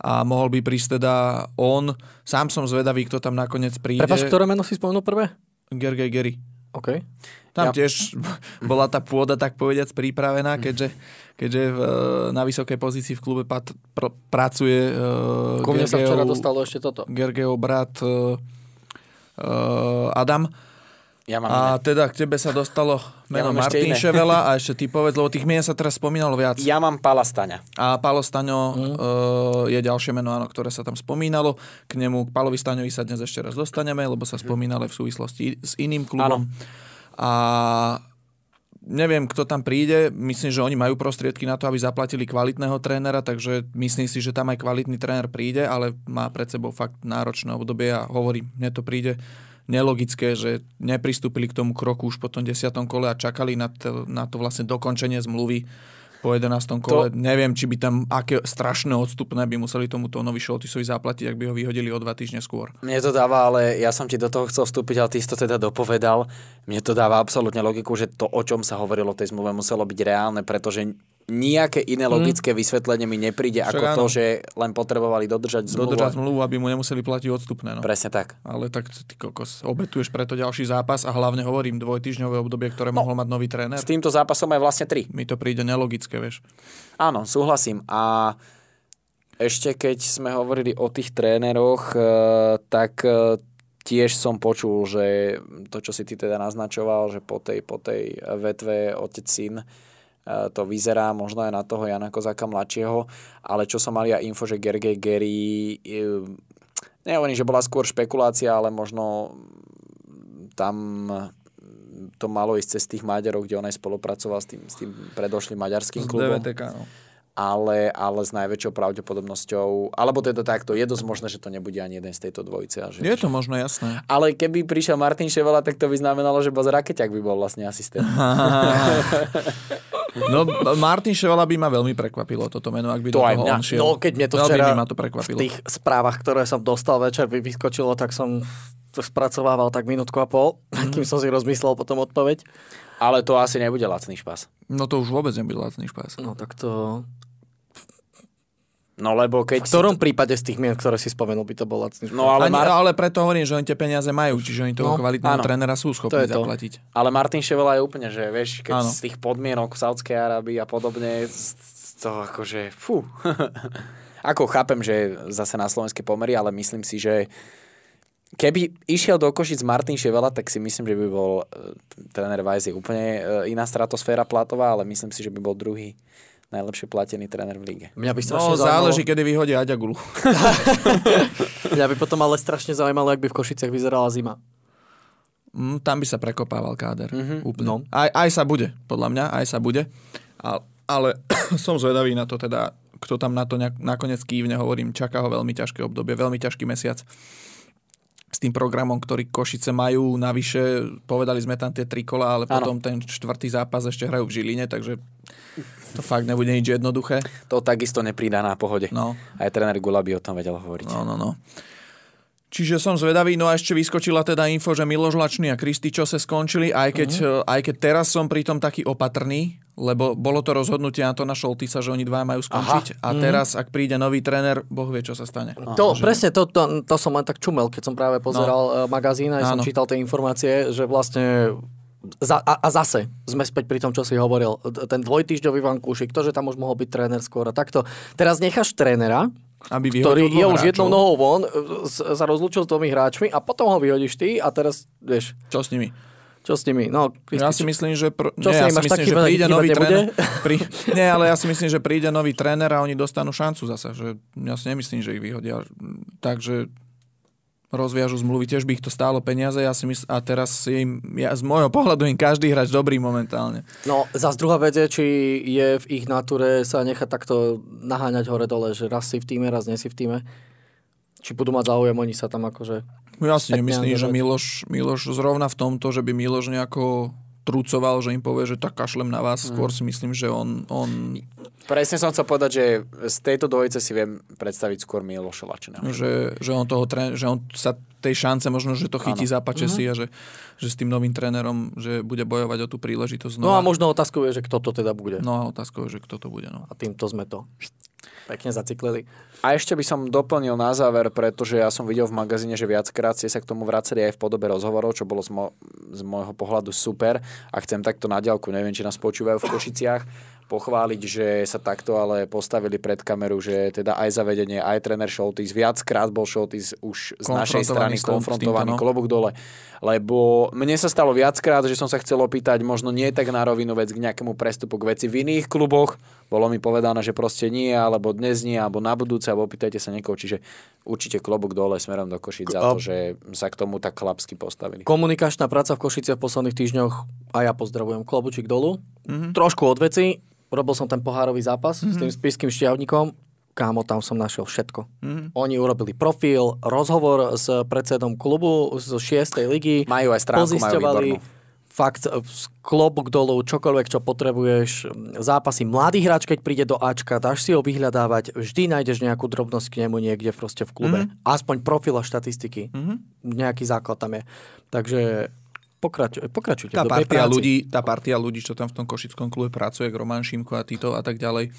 a mohol by prísť teda on. Sám som zvedavý, kto tam nakoniec príde. Prepač, ktoré meno si spomenul prvé? Gergej Gery. OK. Tam Ja- tiež bola tá pôda, tak povediac, pripravená, keďže, keďže v, na vysokej pozícii v klube pat, pr, pracuje uh, Ku mne sa včera dostalo ešte toto. Gergejov brat uh, uh, Adam. Ja mám A iné. teda k tebe sa dostalo meno ešte Martin. Ševela a ešte ty povedz, lebo tých mien sa teraz spomínalo viac. Ja mám Palastaňa. A Palo Staňo mm. uh, je ďalšie meno, áno, ktoré sa tam spomínalo. K nemu, k Palovi Staňovi sa dnes ešte raz dostaneme, lebo sa spomínali v súvislosti s iným klubom. A neviem, kto tam príde. Myslím, že oni majú prostriedky na to, aby zaplatili kvalitného trénera, takže myslím si, že tam aj kvalitný tréner príde, ale má pred sebou fakt náročné obdobie a hovorím, mne to príde nelogické, že nepristúpili k tomu kroku už po tom desiatom kole a čakali na to, na to vlastne dokončenie zmluvy po 11. kole. To... Neviem, či by tam aké strašné odstupné by museli tomuto Novi Šoltisovi zaplatiť, ak by ho vyhodili o dva týždne skôr. Mne to dáva, ale ja som ti do toho chcel vstúpiť, ale ty si to teda dopovedal. Mne to dáva absolútne logiku, že to, o čom sa hovorilo v tej zmluve, muselo byť reálne, pretože nejaké iné logické vysvetlenie mi nepríde Však ako to, áno. že len potrebovali dodržať zmluvu. Dodržať zmluvu, aby mu nemuseli platiť odstupné. No. Presne tak. Ale tak ty kokos, obetuješ preto ďalší zápas a hlavne hovorím dvojtyžňové obdobie, ktoré mohol mať nový tréner. S týmto zápasom aj vlastne tri. Mi to príde nelogické, vieš. Áno, súhlasím. A ešte keď sme hovorili o tých tréneroch, e, tak e, tiež som počul, že to, čo si ty teda naznačoval, že po tej, po tej vetve otec-syn, e, to vyzerá možno aj na toho Jana Kozáka mladšieho, ale čo som mal ja info, že Gergej e, nehovorím, že bola skôr špekulácia, ale možno tam to malo ísť cez tých Maďarov, kde on aj spolupracoval s tým, s tým predošlým maďarským klubom DVTK, no. ale, ale s najväčšou pravdepodobnosťou, alebo teda takto, je dosť možné, že to nebude ani jeden z tejto dvojice. A že, Je to možno jasné. Ale keby prišiel Martin Ševela, tak to by znamenalo, že Boz Rakeťak by bol vlastne asistent. No, Martin Ševala by ma veľmi prekvapilo toto meno, ak by To do toho mňa. on šiel. No, keď mne to veľmi včera by ma to v prekvapilo. tých správach, ktoré som dostal večer, vy- vyskočilo, tak som to spracovával tak minútku a pol, Mhm. kým som si rozmyslel potom odpoveď. Ale to asi nebude lacný špas. No to už vôbec nebude lacný špás. No tak to... No lebo keď... V ktorom prípade z tých mien, ktoré si spomenul, by to bol lacný No Ale, ale, Mar... Ale preto hovorím, že oni tie peniaze majú, čiže oni toho No, kvalitného áno. trénera sú To schopní je to. zaplatiť. ale Martin Ševela je úplne, že vieš, keď Áno. z tých podmienok v Saudskej Arábii a podobne, to akože, fú. Ako chápem, že zase na slovenské pomery, ale myslím si, že keby išiel do Košic Martin Ševela, tak si myslím, že by bol e, tréner Vajs je úplne e, iná stratosféra platová, ale myslím si, že by bol druhý najlepšie platený tréner v lige. Mňa by No, strašne zaujímalo, záleží, kedy vyhodia Aďagulu. mňa by potom ale strašne zaujímalo, ak by v Košiciach vyzerala zima. Mm, tam by sa prekopával káder. Mm-hmm. Úplne. No. Aj, aj sa bude, podľa mňa, aj sa bude. Ale, ale som zvedavý na to teda, kto tam na to nejak, nakoniec kývne, hovorím, čaká ho veľmi ťažké obdobie, veľmi ťažký mesiac s tým programom, ktorý Košice majú. Navyše, povedali sme tam tie tri kola, ale Áno. potom ten štvrtý zápas ešte hrajú v Žiline, takže to fakt nebude nič jednoduché. To takisto neprída na pohode. No. Aj tréner Gula by o tom vedel hovoriť. No, no, no. Čiže som zvedavý, no a ešte vyskočila teda info, že Miloš Lačný a Krističo sa skončili, aj keď, uh-huh. aj keď teraz som pri tom taký opatrný, lebo bolo to rozhodnutie Antona Šoltisa, že oni dva majú skončiť. Aha. A teraz, ak príde nový tréner, Boh vie, čo sa stane. To, presne, to, to, to som len tak čumel, keď som práve pozeral no. magazín a som čítal tie informácie, že vlastne za, a, a zase sme späť pri tom, čo si hovoril. Ten dvojtýždňový vankúšik, to, že tam už mohol byť tréner skôr a takto. Teraz necháš trénera, Aby ktorý je už hráčov. jednou nohou von, sa rozlúčil s dvomi hráčmi a potom ho vyhodíš ty a teraz, vieš, Čo s nimi? čo s nimi? No, Ja si myslím, že, pr- Čo nie, ja si myslím, že príde nový tréner. Pri... Nie, ale ja si myslím, že príde nový tréner a oni dostanú šancu zase. Že ja si nemyslím, že ich vyhodia. Takže rozviažu zmluvy, tiež by ich to stálo peniaze. Ja si mysl... A teraz im, ja, z môjho pohľadu im každý hráč dobrý momentálne. No, zase druhá vec je, či je v ich natúre sa nechať takto naháňať hore-dole, že raz si v týme, raz nie si v týme. Či budú mať záujem, oni sa tam akože... Ja si nemyslím, že. Miloš, Miloš zrovna v tomto, že by Miloš nejako trucoval, že im povie, že tak kašlem na vás. Skôr si myslím, že on, on Presne som chcel povedať, že z tejto dvojice si viem predstaviť skôr Miloša Lačeného. že, že on toho trén, že on sa tej šance možno, že to chytí, zapače si a že, že s tým novým trénerom, že bude bojovať o tú príležitosť No a znova. možno otázkou je, že kto to teda bude. No a otázkou je, že kto to bude. No. A týmto sme to pekne zaciklili. A ešte by som doplnil na záver, pretože ja som videl v magazíne, že viackrát ste sa k tomu vraceli aj v podobe rozhovorov, čo bolo z, mo- z môjho pohľadu super. A chcem takto na diaľku, neviem, či nás počúvajú v Košiciach, pochváliť, že sa takto ale postavili pred kameru, že teda aj zavedenie, aj tréner Šoltis, viackrát bol Šoltis už z našej strany tom- s konfrontovaný, týmto, no. klobúk dole. Lebo mne sa stalo viackrát, že som sa chcel opýtať, možno nie tak na rovinu vec k nejakému prestupu k veci v iných kluboch. Bolo mi povedané, že proste nie, alebo dnes nie, alebo na budúce, alebo opýtajte sa niekoho. Čiže určite klobúk dole smerom do Košic za to, že sa k tomu tak chlapsky postavili. Komunikačná práca v Košiciach v posledných týždňoch a ja pozdravujem klobučík dolu. Mm-hmm. Trošku od veci. Robil som ten pohárový zápas mm-hmm. s tým spiským šťavníkom. Kámo, tam som našiel všetko. Mm-hmm. Oni urobili profil, rozhovor s predsedom klubu z 6. ligy. Majú aj stránku, majú výbornú. Fakt e, z klobúk dolu, čokoľvek, čo potrebuješ. Zápasy mladý hráč, keď príde do Ačka, dáš si ho vyhľadávať, vždy nájdeš nejakú drobnosť k nemu niekde proste v klube. Mm-hmm. Aspoň profil a štatistiky. Mm-hmm. Nejaký základ tam je. Takže pokračuj, pokračujte. Tá partia, práci. ľudí, tá partia ľudí, čo tam v tom košickom klube pracuje, k Roman Šimko a Tito a tak ďalej,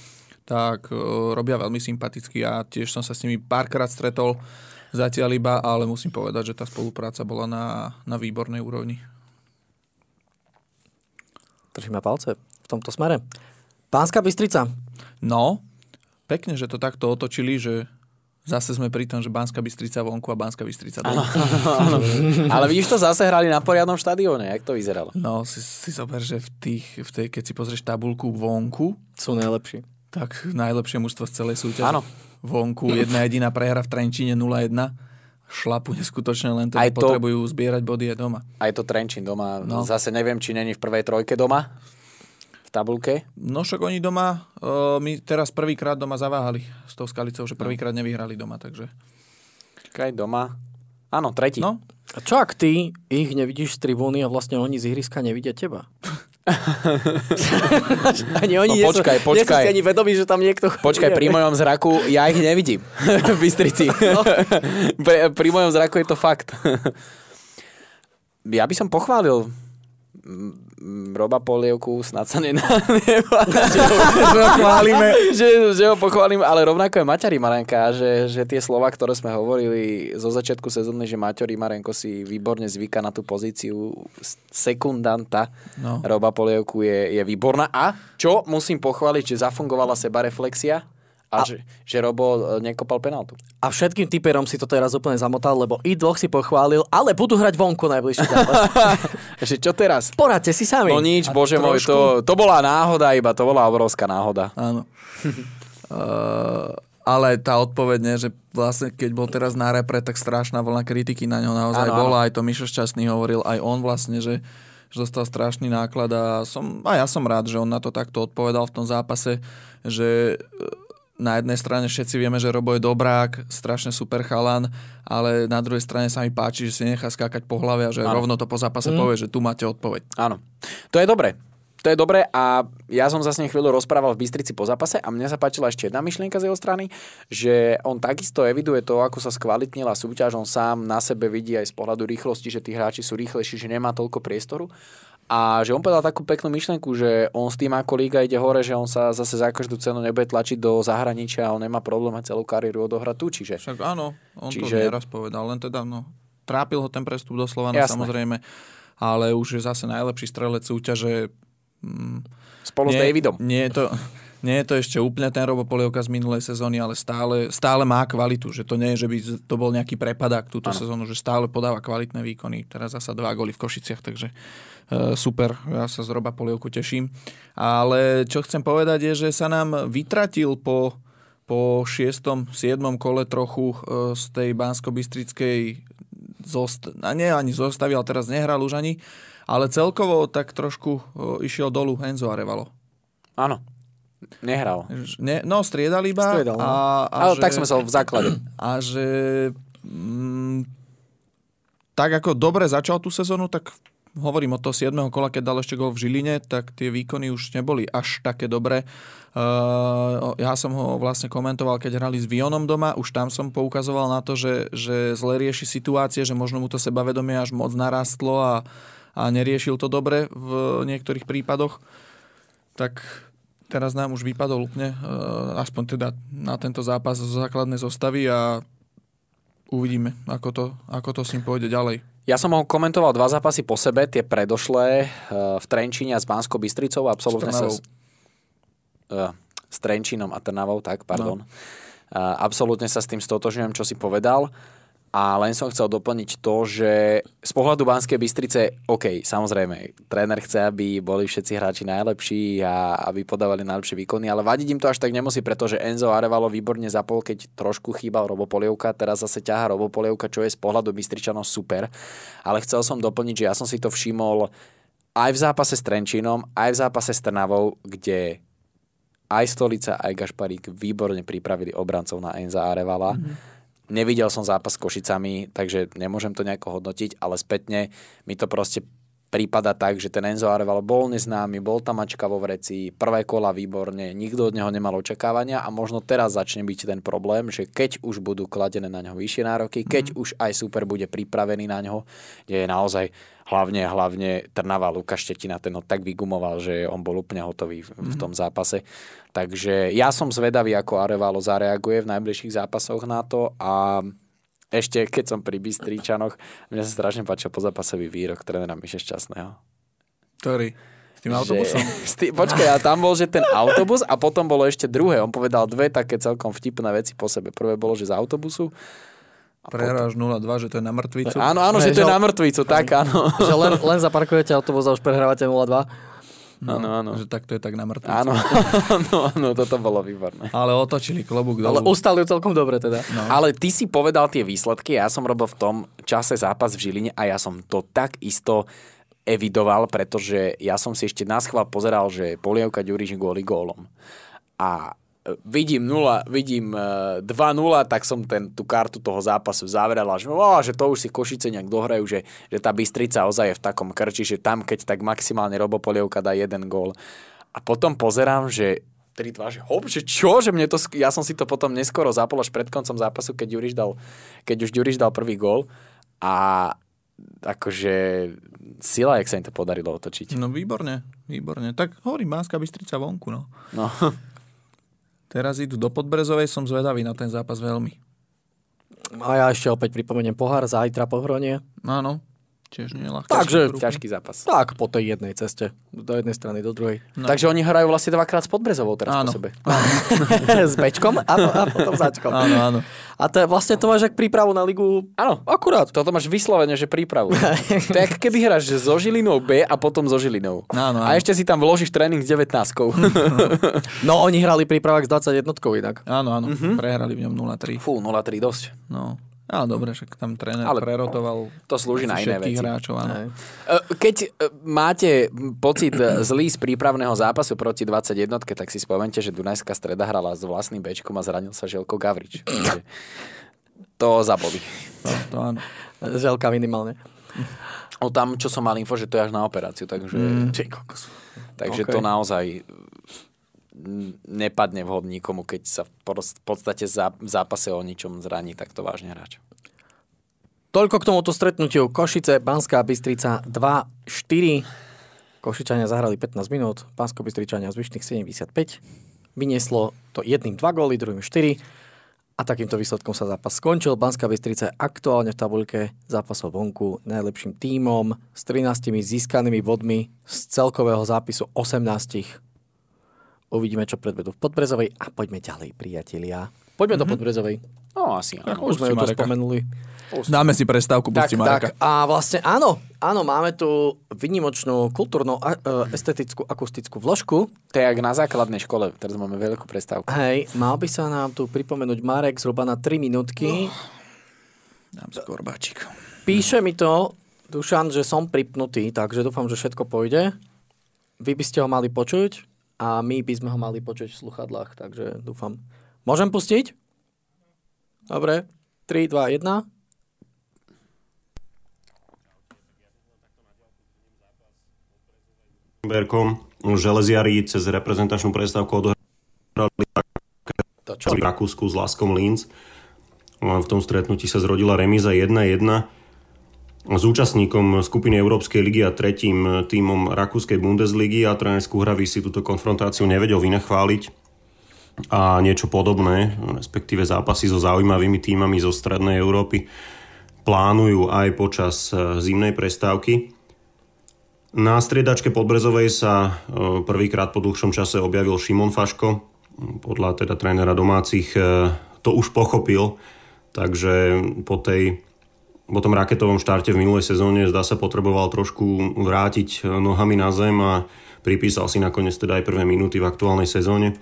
tak uh, robia veľmi sympaticky a tiež som sa s nimi párkrát stretol zatiaľ iba, ale musím povedať, že tá spolupráca bola na, na výbornej úrovni. Držíme palce v tomto smere. Pánska Bystrica. No, pekne, že to takto otočili, že zase sme pri tom, že Banská Bystrica vonku a Banská Bystrica doma. Ale vidíš to, zase hrali na poriadnom štadióne. Jak to vyzeralo? No, si, si zober, že v tých, v tej, keď si pozrieš tabulku vonku, Sú najlepší. tak najlepšie mužstvo z celej súťaže. Áno. Vonku jedna jediná prehra v Trenčíne 0-1. Šlapu neskutočne, len teda Aj to- potrebujú zbierať body aj doma. Aj to Trenčín doma. No. Zase neviem, či není v prvej trojke doma. V tabulke. No však oni doma, uh, my teraz prvýkrát doma zaváhali s tou skalicou, že prvýkrát nevyhrali doma, takže... Čakaj, doma. Áno, tretí. No, A čo ak ty ich nevidíš z tribúny a vlastne oni z ihriska nevidia teba? ani oni No nie, počkaj, sú, nie sú počkaj. si ani vedomí, že tam niekto... Počkaj, pri mojom zraku ja ich nevidím v Bystrici. No. pri, pri mojom zraku je to fakt. ja by som pochválil Roba Polievku, snad sa nená, že, ho chválime, že, že ho pochválim, ale rovnako je Maťa Rimarenka, že, že tie slova, ktoré sme hovorili zo začiatku sezóny, že Maťo Rimarenko si výborne zvyká na tú pozíciu sekundanta No. Roba Polievku je, je výborná. A čo musím pochváliť, že zafungovala sebareflexia a, a že, že Robo e, nekopal penaltu. A všetkým typerom si to teraz úplne zamotal, lebo i dvoch si pochválil, ale budú hrať vonku najbližší zápas. že čo teraz? Poradte si sami. No nič, A bože môj, trošku- to, to bola náhoda iba, to bola obrovská náhoda. Áno. uh, ale tá odpoveď, nie, že vlastne keď bol teraz na repre, tak strašná vlna kritiky na ňo naozaj Áno, bola. Aj to Mišo Šťastný hovoril, aj on vlastne, že, že dostal strašný náklad a, som, a ja som rád, že on na to takto odpovedal v tom zápase, že na jednej strane všetci vieme, že Robo je dobrák, strašne super chalan, ale na druhej strane sa mi páči, že si nechá skákať po hlave a že Áno. rovno to po zápase povie, že tu máte odpoveď. Áno. To je dobré. To je dobré a ja som zase chvíľu rozprával v Bystrici po zápase a mne sa páčila ešte jedna myšlienka z jeho strany, že on takisto eviduje to, ako sa skvalitnila súťaž, on sám na sebe vidí aj z pohľadu rýchlosti, že tí hráči sú rýchlejší, že nemá toľko priestoru. A že on povedal takú peknú myšlienku, že on s tým ako liga ide hore, že on sa zase za každú cenu nebude tlačiť do zahraničia a on nemá problém aj celú kariéru odohrať tu. Čiže Však áno, on Čiže- to nieraz povedal, len teda no, trápil ho ten prestup do Slovana Jasné. samozrejme, ale už je zase najlepší strelec súťaže. Mm, spolu s Davidom. Nie je, to, nie je to ešte úplne ten Robo Polievka z minulej sezóny, ale stále, stále má kvalitu, že to nie je, že by to bol nejaký prepadák túto Áno. sezónu, že stále podáva kvalitné výkony. Teraz zasa dva góly v Košiciach, takže super, ja sa z Roba Polievku teším. Ale čo chcem povedať je, že sa nám vytratil po po 6. 7. kole trochu e, z tej Bansko-Bystrickej zost- a nie ani zostavy, ale teraz nehral už ani, ale celkovo tak trošku e, išiel dolu Enzo Arevalo. Áno. Nehral. Ne, no, striedal iba. Striedal, no. a, a Ale že, tak sme sa v základe. A že mm, tak ako dobre začal tú sezónu, tak hovorím od toho 7. kola, keď dal ešte gol v Žiline, tak tie výkony už neboli až také dobré. Uh, ja som ho vlastne komentoval, keď hrali s Vionom doma, už tam som poukazoval na to, že, že zle rieši situácie, že možno mu to sebavedomie až moc narastlo a, a neriešil to dobre v niektorých prípadoch. Tak teraz nám už vypadol úplne, uh, aspoň teda na tento zápas zo základnej zostavy a uvidíme, ako to, ako to s ním pôjde ďalej. Ja som ho komentoval dva zápasy po sebe, tie predošlé eh, v Trenčíne a s Banskou Bystricou absolútne sa... Trnavou. Eh, S Trenčínom a Trnavou, tak, pardon. No. Absolútne sa s tým stotožňujem, čo si povedal. A len som chcel doplniť to, že z pohľadu Banskej Bystrice, OK, samozrejme, tréner chce, aby boli všetci hráči najlepší a aby podávali najlepšie výkony, ale vadiť im to až tak nemusí, pretože Enzo Arevalo výborne zapol, keď trošku chýbal Robopolievka, teraz zase ťaha Robopolievka, čo je z pohľadu Bystričanov super. Ale chcel som doplniť, že ja som si to všimol aj v zápase s Trenčínom, aj v zápase s Trnavou, kde aj Stolica, aj Gašparík výborne pripravili obrancov na Enza Arevala. Mm-hmm. Nevidel som zápas s Košicami, takže nemôžem to nejako hodnotiť, ale spätne mi to proste prípada tak, že ten Enzo Areval bol neznámy, bol tam mačka vo vreci, prvé kola výborne, nikto od neho nemal očakávania a možno teraz začne byť ten problém, že keď už budú kladené na ňo vyššie nároky, keď už aj super bude pripravený na ňo, kde je naozaj hlavne, hlavne Trnava Lukáš Štetina, ten ho tak vygumoval, že on bol úplne hotový v, v tom zápase. Takže ja som zvedavý, ako Arevalo zareaguje v najbližších zápasoch na to a ešte keď som pri Bystričanoch, mne sa strašne páčil pozapasový výrok trénera Miše Šťastného. Ktorý? S tým autobusom? Že, s tý, počkaj, a tam bol, že ten autobus a potom bolo ešte druhé. On povedal dve také celkom vtipné veci po sebe. Prvé bolo, že z autobusu. Prehráš 0-2, že to je na mŕtvicu? Áno, áno, Ne, že to je na mŕtvicu, tak áno. že len, len zaparkujete autobus a už prehrávate 0-2. Áno, áno. Že tak to je tak na mŕtvicu. Áno, áno, áno, toto bolo výborné. Ale otočili klobúk Ale dolu. ustali ju celkom dobre teda. No. Ale ty si povedal tie výsledky, ja som robil v tom čase zápas v Žiline a ja som to tak isto evidoval, pretože ja som si ešte na schvál pozeral, že Polievka Ďuriš góli gólom. A vidím 0, vidím e, 2-0, tak som ten, tú kartu toho zápasu zavrel a že, ó, že to už si Košice nejak dohrajú, že, že tá Bystrica ozaj je v takom krči, že tam keď tak maximálne Robopolievka dá jeden gól. A potom pozerám, že 3-2, že hop, že čo, že mne to, ja som si to potom neskoro zapol až pred koncom zápasu, keď, Juriš dal, keď už Juriš dal prvý gól a akože sila, jak sa im to podarilo otočiť. No výborne, výborne. Tak hovorím, Banská Bystrica vonku, no. No. Teraz idú do Podbrezovej, som zvedavý na ten zápas veľmi. A ja ešte opäť pripomeniem pohár zajtra po hronie. Áno, tiež nie ľahké. Takže Ťažký zápas. tak po tej jednej ceste. Do jednej strany, do druhej. No. Takže oni hrajú vlastne dvakrát s Podbrezovou teraz Áno. po sebe. S Bčkom a, a potom Začkom. Áno, áno. A to vlastne to máš ak prípravu na ligu. Áno, Akurát. toto máš vyslovene, že prípravu. to je ako keby hráš so Žilinou B a potom so Žilinou. Áno, áno. A ešte si tam vložíš tréning s 19 No oni hrali prípravak s 21 inak. Áno, áno. Mhm. Prehrali v ňom 0-3. Fú, 0-3 dosť. No. Ale dobre, však tam tréner Ale prerotoval to slúži na iné veci. hráčov. Áno. E, Keď e, máte pocit e, zlý z prípravného zápasu proti 21, tak si spomente, že Dunajská streda hrala s vlastným Bčkom a zranil sa Želko Gavrič. To zabolí. To, to áno. Želka minimálne. O tam, čo som mal info, že to je až na operáciu, takže, mm. Takže OK. to naozaj nepadne vhod nikomu, keď sa v podstate v zápase o ničom zraní, tak to vážne hráč. Toľko k tomuto stretnutiu. Košice, Banská Bystrica 2-4. Košičania zahrali 15 minút, Bansko Bystričania zvyšných 75. Vynieslo to jedným 2 góly, druhým 4. A takýmto výsledkom sa zápas skončil. Banská Bystrica je aktuálne v tabuľke zápasov vonku najlepším tímom s 13 získanými bodmi z celkového zápisu 18. Uvidíme, čo predvedú v Podbrezovej a poďme ďalej, priatelia. Poďme mm-hmm. do Podbrezovej. No asi áno. Už sme ju spomenuli. Dáme si prestávku, Tak, pustí Mareka. tak. A vlastne áno, áno, máme tu vynimočnú kultúrnu, a- e, estetickú, akustickú vložku. To je jak na základnej škole, teraz máme veľkú prestávku. Hej, mal by sa nám tu pripomenúť Marek zhruba na 3 minútky. Dám si korbáčik. Píše mi to, Dušan, že som pripnutý, takže dúfam, že všetko pôjde. Vy by ste ho mali počuť a my by sme ho mali počuť v sluchadlách, takže dúfam. Môžem pustiť? Dobre, 3, 2, 1. Berkom. Železiari cez reprezentačnú prestávku odohrali v Rakúsku s Laskom Linz. V tom stretnutí sa zrodila remíza 1-1. S účastníkom skupiny Európskej ligy a tretím tímom Rakúskej Bundesligy a tréner Skúhravý si túto konfrontáciu nevedel vynachváliť a niečo podobné, respektíve zápasy so zaujímavými týmami zo Strednej Európy plánujú aj počas e, zimnej prestávky. Na striedačke Podbrezovej sa e, prvýkrát po dlhšom čase objavil Šimon Faško. Podľa teda trénera domácich e, to už pochopil, takže po, tej, po tom raketovom štarte v minulej sezóne zdá sa potreboval trošku vrátiť e, nohami na zem a pripísal si nakoniec teda aj prvé minúty v aktuálnej sezóne.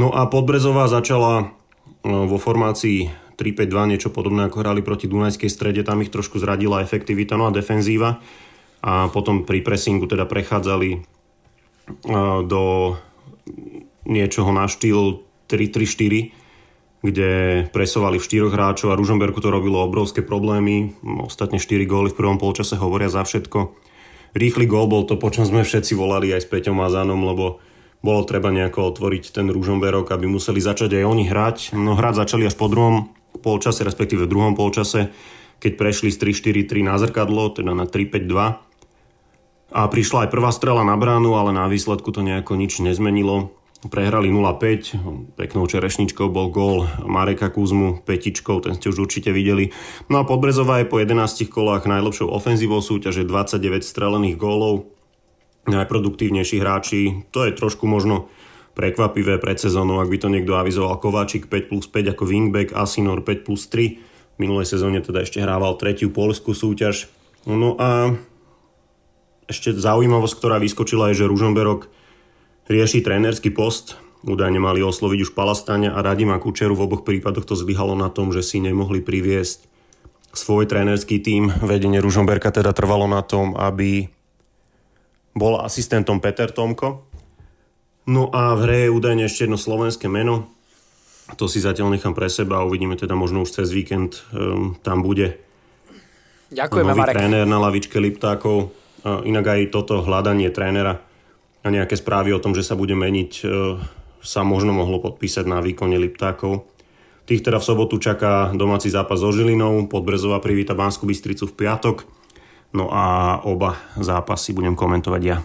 No a Podbrezová začala e, vo formácii 3-5-2, niečo podobné ako hrali proti Dunajskej strede, tam ich trošku zradila efektivita, no a defenzíva. A potom pri pressingu teda prechádzali e, do niečoho na štýl 3-3-4, kde presovali v štyroch hráčov a Ružomberku to robilo obrovské problémy. Ostatne 4 góly v prvom polčase hovoria za všetko. Rýchly gól bol to, po čom sme všetci volali aj s Peťom Mazanom, lebo bolo treba nejako otvoriť ten Ružomberok, aby museli začať aj oni hrať. No hrať začali až po druhom polčase, respektíve v druhom polčase, keď prešli z 3-4-3 na zrkadlo, teda na 3-5-2. A prišla aj prvá strela na bránu, ale na výsledku to nejako nič nezmenilo. Prehrali 0-5, peknou čerešničkou bol gól Mareka Kuzmu, petičkou, ten ste už určite videli. No a Podbrezová je po 11 kolách najlepšou ofenzívou súťaže, 29 strelených gólov, najproduktívnejší hráči. To je trošku možno prekvapivé pred sezónou, ak by to niekto avizoval Kováčik 5 plus 5 ako wingback, Asinor 5 plus 3. V minulej sezóne teda ešte hrával tretiu polskú súťaž. No a ešte zaujímavosť, ktorá vyskočila je, že Ružomberok rieši trénerský post. Údajne mali osloviť už Palastáňa a Radima Kučeru. V oboch prípadoch to zlyhalo na tom, že si nemohli priviesť svoj trénerský tím. Vedenie Ružomberka teda trvalo na tom, aby bol asistentom Peter Tomko. No a v hre je údajne ešte jedno slovenské meno. To si zatiaľ nechám pre seba a uvidíme teda možno už cez víkend um, tam bude Ďakujeme, nový Marek. tréner na lavičke Liptákov. Uh, inak aj toto hľadanie trénera a nejaké správy o tom, že sa bude meniť, uh, sa možno mohlo podpísať na výkone Liptákov. Tých teda v sobotu čaká domáci zápas so Žilinou, Podbrezová privíta Banskú Bystricu v piatok. No a oba zápasy budem komentovať ja.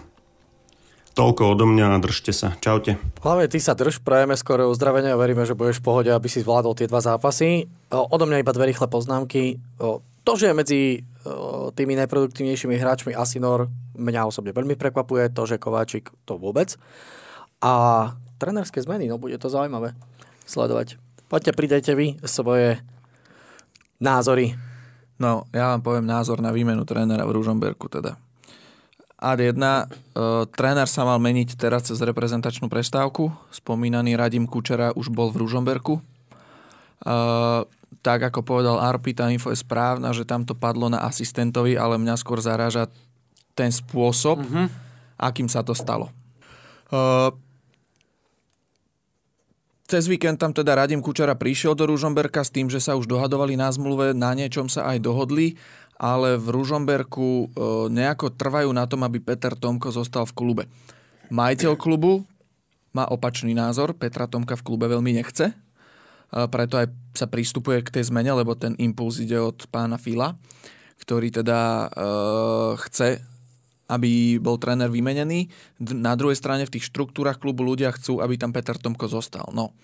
Toľko odo mňa, držte sa. Čaute. Hlavne ty sa drž, prajeme skoro uzdravenie a veríme, že budeš v pohode, aby si zvládol tie dva zápasy. O, odo mňa iba dve rýchle poznámky. O, to, že je medzi o, tými najproduktívnejšími hráčmi Asinor, mňa osobne veľmi prekvapuje, to, že Kováčik to vôbec. A trenerské zmeny, no bude to zaujímavé sledovať. Poďte, pridajte vy svoje názory. No, ja vám poviem názor na výmenu trénera v Ružomberku teda. Ad 1, uh, tréner sa mal meniť teraz cez reprezentačnú prestávku. Spomínaný Radim Kučera už bol v Ružomberku. Uh, tak ako povedal Arpi, tá info je správna, že tam to padlo na asistentovi, ale mňa skôr zaráža ten spôsob, mm-hmm. akým sa to stalo. Uh, cez víkend tam teda Radim Kučera prišiel do Ružomberka s tým, že sa už dohadovali na zmluve, na niečom sa aj dohodli, ale v Ružomberku e, nejako trvajú na tom, aby Peter Tomko zostal v klube. Majiteľ klubu má opačný názor, Petra Tomka v klube veľmi nechce, e, preto aj sa pristupuje k tej zmene, lebo ten impuls ide od pána Fila, ktorý teda e, chce aby bol tréner vymenený. Na druhej strane v tých štruktúrach klubu ľudia chcú, aby tam Peter Tomko zostal. No.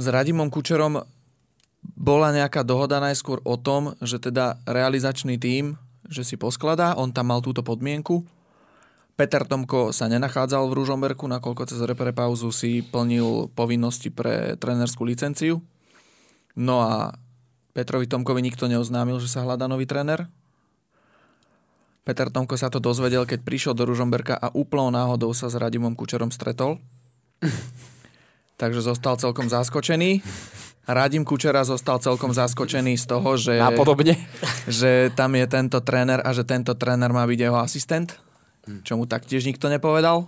S Radimom Kučerom bola nejaká dohoda najskôr o tom, že teda realizačný tím, že si poskladá, on tam mal túto podmienku. Peter Tomko sa nenachádzal v Ružomberku, nakoľko cez repre pauzu si plnil povinnosti pre trénerskú licenciu. No a Petrovi Tomkovi nikto neoznámil, že sa hľadá nový tréner. Peter Tomko sa to dozvedel, keď prišiel do Ružomberka a úplnou náhodou sa s Radimom Kučerom stretol. Takže zostal celkom zaskočený. Radim Kučera zostal celkom zaskočený z toho, že, Napodobne. že tam je tento tréner a že tento tréner má byť jeho asistent, čo mu taktiež nikto nepovedal.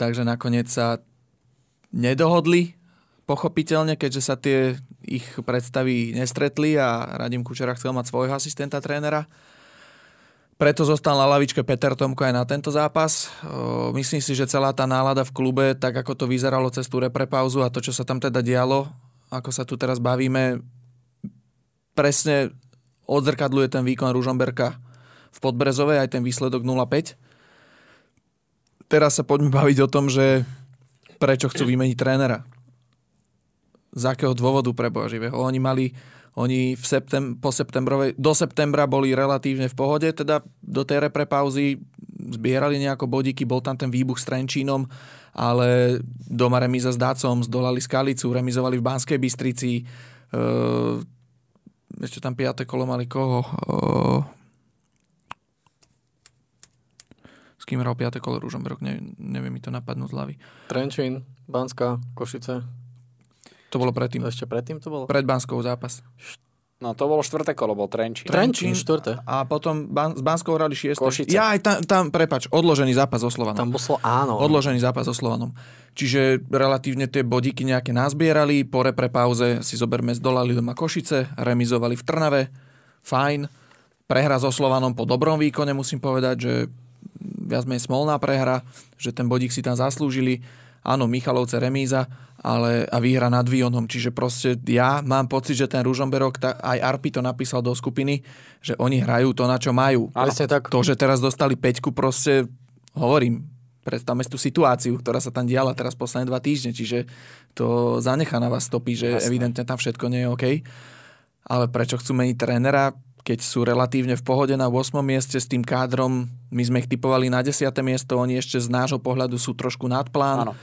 Takže nakoniec sa nedohodli, pochopiteľne, keďže sa tie ich predstavy nestretli a Radim Kučera chcel mať svojho asistenta trénera. Preto zostal na lavičke Peter Tomko aj na tento zápas. Myslím si, že celá tá nálada v klube, tak ako to vyzeralo cez tú reprepauzu a to, čo sa tam teda dialo, ako sa tu teraz bavíme, presne odzrkadluje ten výkon Ružomberka v Podbrezovej, aj ten výsledok 0-5. Teraz sa poďme baviť o tom, že prečo chcú vymeniť trénera. Z akého dôvodu pre živého. Oni mali oni v septem, po septembrovej, do septembra boli relatívne v pohode, teda do tej repre pauzy zbierali nejako bodíky, bol tam ten výbuch s Trenčínom, ale doma remíza s Dácom, zdolali Skalicu, remizovali v Banskej Bystrici, uh, ešte tam piaté kolo mali koho? Uh, s kým hral piaté kolo Ružomberok, ne, neviem mi to napadnúť z hlavy. Trenčín, Banská, Košice. To bolo predtým. Ešte predtým to bolo? Pred Banskou zápas. No to bolo štvrté kolo, bol Trenčín. Trenčín, štvrté. A potom Ban- s Banskou hrali šieste. Košice. Ja aj tam, tam, prepač, odložený zápas so Slovanom. Tam bolo, áno. Odložený zápas so Slovanom. Čiže relatívne tie bodíky nejaké nazbierali, po repre pauze si zoberme zdolali doma Košice, remizovali v Trnave, fajn. Prehra so Slovanom po dobrom výkone, musím povedať, že viac menej smolná prehra, že ten bodík si tam zaslúžili. Áno, Michalovce remíza, ale a výhra nad Vionom. Čiže proste ja mám pocit, že ten Ružomberok, tá, aj Arpi to napísal do skupiny, že oni hrajú to, na čo majú. Presne tak. To, že teraz dostali peťku, proste hovorím, predstavme si tú situáciu, ktorá sa tam diala teraz posledné dva týždne, čiže to zanechá na vás stopy, že Jasné. evidentne tam všetko nie je OK. Ale prečo chcú meniť trénera, keď sú relatívne v pohode na 8. mieste s tým kádrom, my sme ich typovali na 10. miesto, oni ešte z nášho pohľadu sú trošku nad plán, Áno.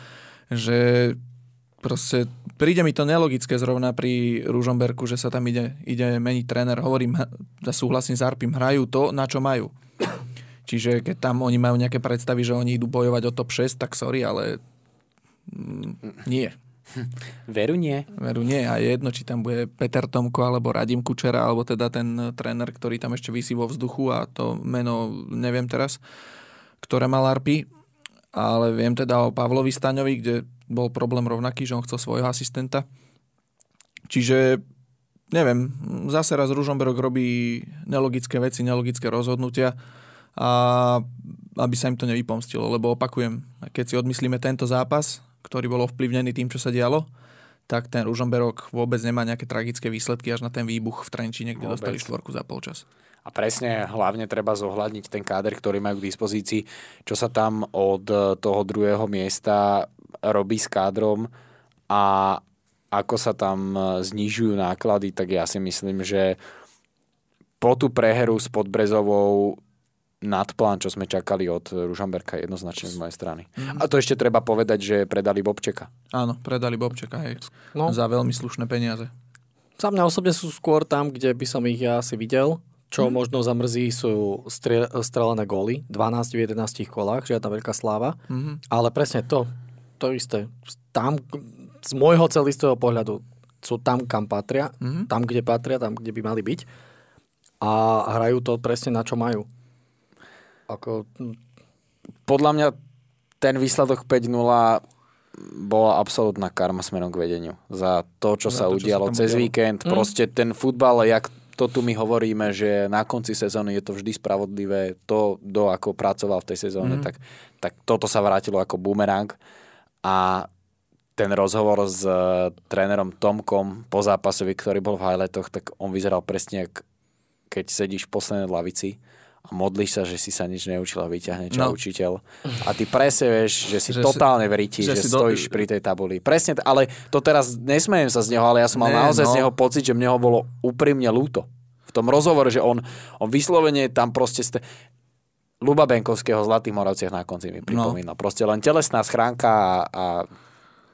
že proste príde mi to nelogické zrovna pri Ružomberku, že sa tam ide, ide meniť tréner. Hovorím, ja súhlasím s Arpim, hrajú to, na čo majú. Čiže keď tam oni majú nejaké predstavy, že oni idú bojovať o top 6, tak sorry, ale mm, nie. Veru nie. Veru nie. A je jedno, či tam bude Peter Tomko alebo Radim Kučera, alebo teda ten tréner, ktorý tam ešte vysí vo vzduchu a to meno neviem teraz, ktoré mal Arpi. ale viem teda o Pavlovi Staňovi, kde bol problém rovnaký, že on chcel svojho asistenta. Čiže neviem, zase raz Ružomberok robí nelogické veci, nelogické rozhodnutia a aby sa im to nevypomstilo, lebo opakujem, keď si odmyslíme tento zápas, ktorý bol ovplyvnený tým, čo sa dialo, tak ten Ružomberok vôbec nemá nejaké tragické výsledky až na ten výbuch v Trenčine, kde Vôbec. dostali štvorku za polčas. A presne, hlavne treba zohľadniť ten káder, ktorý majú k dispozícii, čo sa tam od toho druhého miesta robí s kádrom a ako sa tam znižujú náklady, tak ja si myslím, že po tú preheru s Podbrezovou nadplán, čo sme čakali od Ružamberka jednoznačne z mojej strany. A to ešte treba povedať, že predali Bobčeka. Áno, predali Bobčeka, hej, No. za veľmi slušné peniaze. Za mňa osobne sú skôr tam, kde by som ich ja asi videl. Čo Mhm. možno zamrzí sú stre- strelené góly. 12 v 11 kolách, žiadna veľká sláva. Mhm. Ale presne to, to isté. Tam, z môjho celistého pohľadu, sú tam, kam patria, Mhm. tam, kde patria, tam, kde by mali byť. A hrajú to presne na čo majú. Ako, hm, podľa mňa ten výsledok 5-0 bola absolútna karma smerom k vedeniu. Za to, čo Za sa to, čo udialo sa tam cez udialo. víkend. Mm. Proste ten futbal, jak to tu my hovoríme, že na konci sezóny je to vždy spravodlivé. To, do ako pracoval v tej sezóne, Mm. tak, tak toto sa vrátilo ako bumerang. A ten rozhovor s uh, trénerom Tomkom po zápasovi, ktorý bol v highlightoch, tak on vyzeral presne, jak keď sedíš v poslednej lavici a modlíš sa, že si sa nič neučil a vyťahne ťa No. učiteľ. A ty presne vieš, že si Že si- totálne v riti, že, že si do- stojíš pri tej tabuli. Presne, ale to teraz nesmejem sa z neho, ale ja som mal Ne, naozaj z no. neho pocit, že mne ho bolo úprimne ľúto. V tom rozhovore, že on, on vyslovene tam proste... Ste... Luba Benkovského Zlatých Moravciach na konci mi pripomínal. Proste len telesná schránka a, a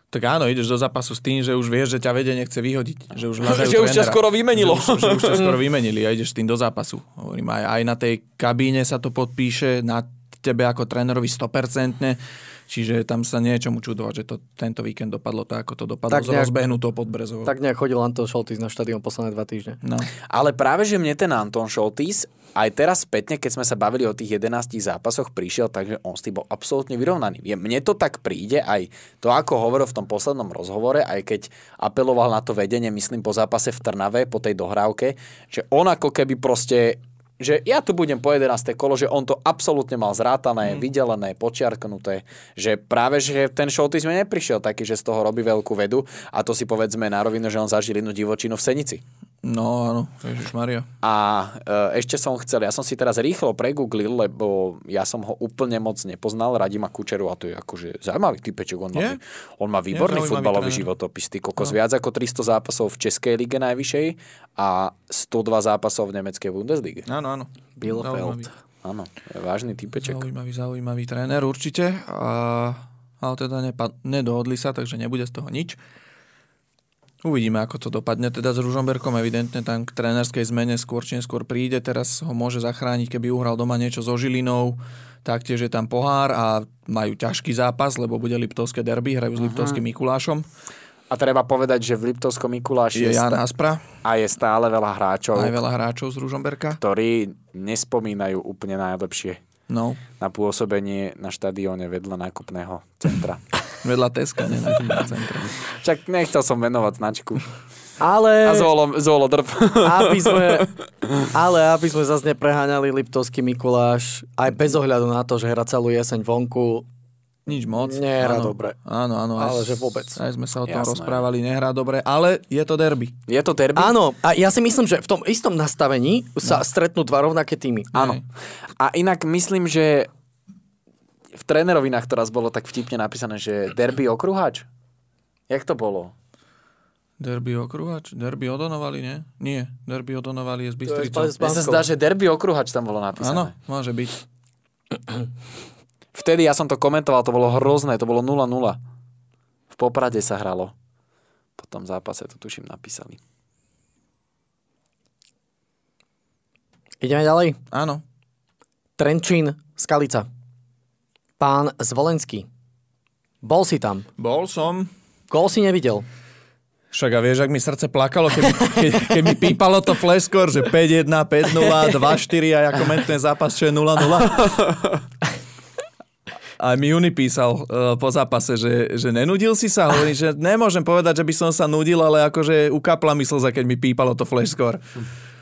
Tak áno, ideš do zápasu s tým, že už vieš, že ťa vedenie chce vyhodiť. Že už, Že už ťa skoro vymenilo. Že už, že už ťa skoro vymenili a ideš s tým do zápasu. Hovorím, aj, aj na tej kabíne sa to podpíše, na tebe ako trénerovi 100%. Čiže tam sa nie je čomu čudovať, že to tento víkend dopadlo tak, ako to dopadlo Tak nejak- rozbehnutou pod Brezovou. tak nejak chodil Anton Šoltis na štadión posledné dva týždne. No. Ale práve, že mne ten Anton Šoltis aj teraz spätne, keď sme sa bavili o tých 11 zápasoch, prišiel, takže on s tým bol absolútne vyrovnaný. Je, mne to tak príde, aj to, ako hovoril v tom poslednom rozhovore, aj keď apeloval na to vedenie, myslím, po zápase v Trnave, po tej dohrávke, že on ako keby proste že ja tu budem po 11. kolo, že on to absolútne mal zrátané, mm. vydelené, počiarknuté, že práve, že ten Šoltis mi neprišiel taký, že z toho robí veľkú vedu a to si povedzme na rovinu, že on zažil inú divočinu v Senici. No áno, Maria. A e, ešte som chcel, ja som si teraz rýchlo pregooglil, lebo ja som ho úplne moc nepoznal, Radima Kučeru a to je akože zaujímavý typečok, on, má, on má výborný futbalový tréner. životopis, ty kokos, viac ako 300 zápasov v Českej lige najvyššej a 102 zápasov v nemeckej Bundeslige. Áno, áno. Bielefeld. Áno, je vážny typeček. Zaujímavý, zaujímavý tréner určite. A, ale teda nepa- nedohodli sa, takže nebude z toho nič. Uvidíme, ako to dopadne. Teda s Ružomberkom evidentne tam k trénerskej zmene skôr či neskôr príde. Teraz ho môže zachrániť, keby uhral doma niečo so Žilinou. Taktiež je tam pohár a majú ťažký zápas, lebo bude Liptovské derby, hrajú s Liptovským Mikulášom. A treba povedať, že v Liptovskom Mikuláši Je Jan Aspra, a je stále veľa hráčov, aj veľa hráčov z Ružomberka. ktorí nespomínajú úplne najlepšie No, na pôsobenie na štadióne vedľa nákupného centra. vedľa Teska, nie na centre. Však nechcel som menovať značku. Ale... A zolo, zolo drb. aby sme, ale aby sme zase nepreháňali Liptovský Mikuláš, aj bez ohľadu na to, že hra celú jeseň vonku, Nič moc. Nehrá áno. dobre. Áno, áno. aj Ale s- že vôbec. Aj sme sa o tom Jasné. rozprávali, nehrá dobre, ale je to derby. Je to derby? Áno, a ja si myslím, že v tom istom nastavení sa stretnú dva rovnaké týmy. Áno. A inak myslím, že v trénerovinách to raz bolo tak vtipne napísané, že derby okruhač. Jak to bolo? Derby okruhač? Derby odonovali, nie? Nie, derby odonovali je z z- Mne sa zdá, že derby okruhač tam bolo Áno, napísané. môže byť. Vtedy ja som to komentoval, to bolo hrozné, to bolo 0-0. V Poprade sa hralo. Po tom zápase to tuším napísali. Ideme ďalej. Áno. Trenčín, Skalica. Pán Zvolenský. Bol si tam. Bol som. Gól si nevidel. Však a vieš, ak mi srdce plakalo, keď, keď, keď mi pípalo to flash score, že 5-1, 5-0, 2-4 a ja komentujem zápas, čo je 0-0. A mi Juni písal uh, po zápase, že, že nenudil si sa. Hovorí, že nemôžem povedať, že by som sa nudil, ale akože ukapla mi slza, keď mi pípalo to flash score.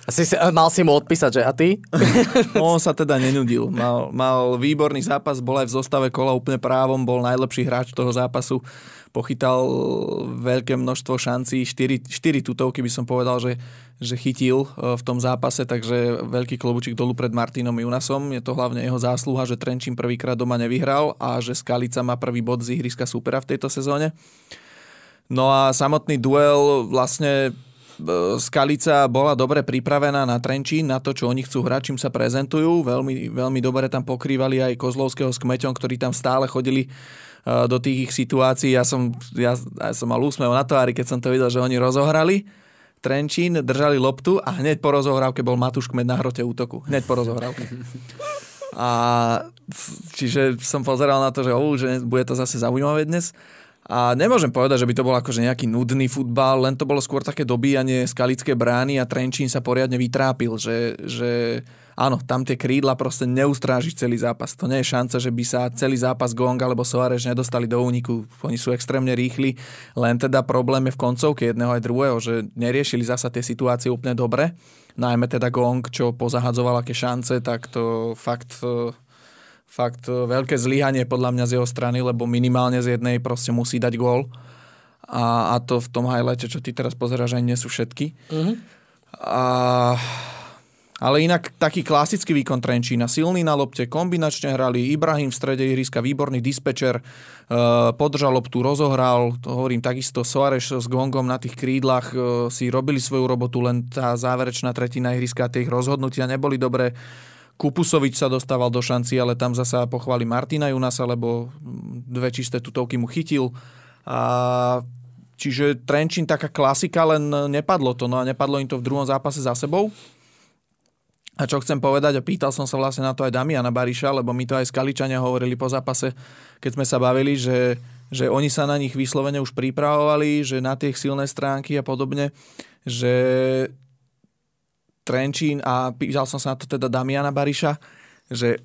Si, si, mal si mu odpísať, že a ty? No, on sa teda nenudil. Mal, mal výborný zápas, bol aj v zostave kola úplne právom, bol najlepší hráč toho zápasu. Pochytal veľké množstvo šancí, 4, 4 tutovky by som povedal, že, že chytil e, v tom zápase, takže veľký klobučík dolu pred Martinom Junasom. Je to hlavne jeho zásluha, že Trenčín prvýkrát doma nevyhral a že Skalica má prvý bod z ihriska supera v tejto sezóne. No a samotný duel vlastne Skalica bola dobre pripravená na Trenčín, na to, čo oni chcú hrať, čím sa prezentujú. Veľmi, veľmi dobre tam pokrývali aj Kozlovského s Kmeťom, ktorí tam stále chodili e, do tých ich situácií. Ja som, ja, ja som mal úsmev na tvári, keď som to videl, že oni rozohrali. Trenčín, držali loptu a hneď po rozohrávke bol Matúš Kmet na hrote útoku. Hneď po rozohrávke. A čiže som pozeral na to, že, oh, že bude to zase zaujímavé dnes. A nemôžem povedať, že by to bol akože nejaký nudný futbal, len to bolo skôr také dobíjanie skalické brány a Trenčín sa poriadne vytrápil, že, že áno, tam tie krídla proste neustrážiš celý zápas. To nie je šanca, že by sa celý zápas Gong alebo Soares nedostali do úniku. Oni sú extrémne rýchli, len teda problém je v koncovke jedného aj druhého, že neriešili zasa tie situácie úplne dobre. Najmä teda Gong, čo pozahadzoval aké šance, tak to fakt fakt e, veľké zlyhanie podľa mňa z jeho strany, lebo minimálne z jednej proste musí dať gól. A, a to v tom highlighte, čo ty teraz pozeráš, aj nie sú všetky. Mm-hmm. A, ale inak taký klasický výkon Trenčína. Silný na lopte, kombinačne hrali, Ibrahim v strede ihriska, výborný dispečer, e, podržal loptu, rozohral, to hovorím takisto, Soares s Gongom na tých krídlach e, si robili svoju robotu, len tá záverečná tretina ihriska, tie ich rozhodnutia neboli dobré. Kupusovič sa dostával do šanci, ale tam zasa pochváli Martina Junasa, lebo dve čisté tutovky mu chytil. A čiže Trenčín taká klasika, len nepadlo to. No a nepadlo im to v druhom zápase za sebou. A čo chcem povedať, a pýtal som sa vlastne na to aj Damiana Bariša, lebo mi to aj Skaličania hovorili po zápase, keď sme sa bavili, že, že oni sa na nich vyslovene už pripravovali, že na tie silné stránky a podobne, že Trenčín a pýtal som sa na to teda Damiana Bariša, že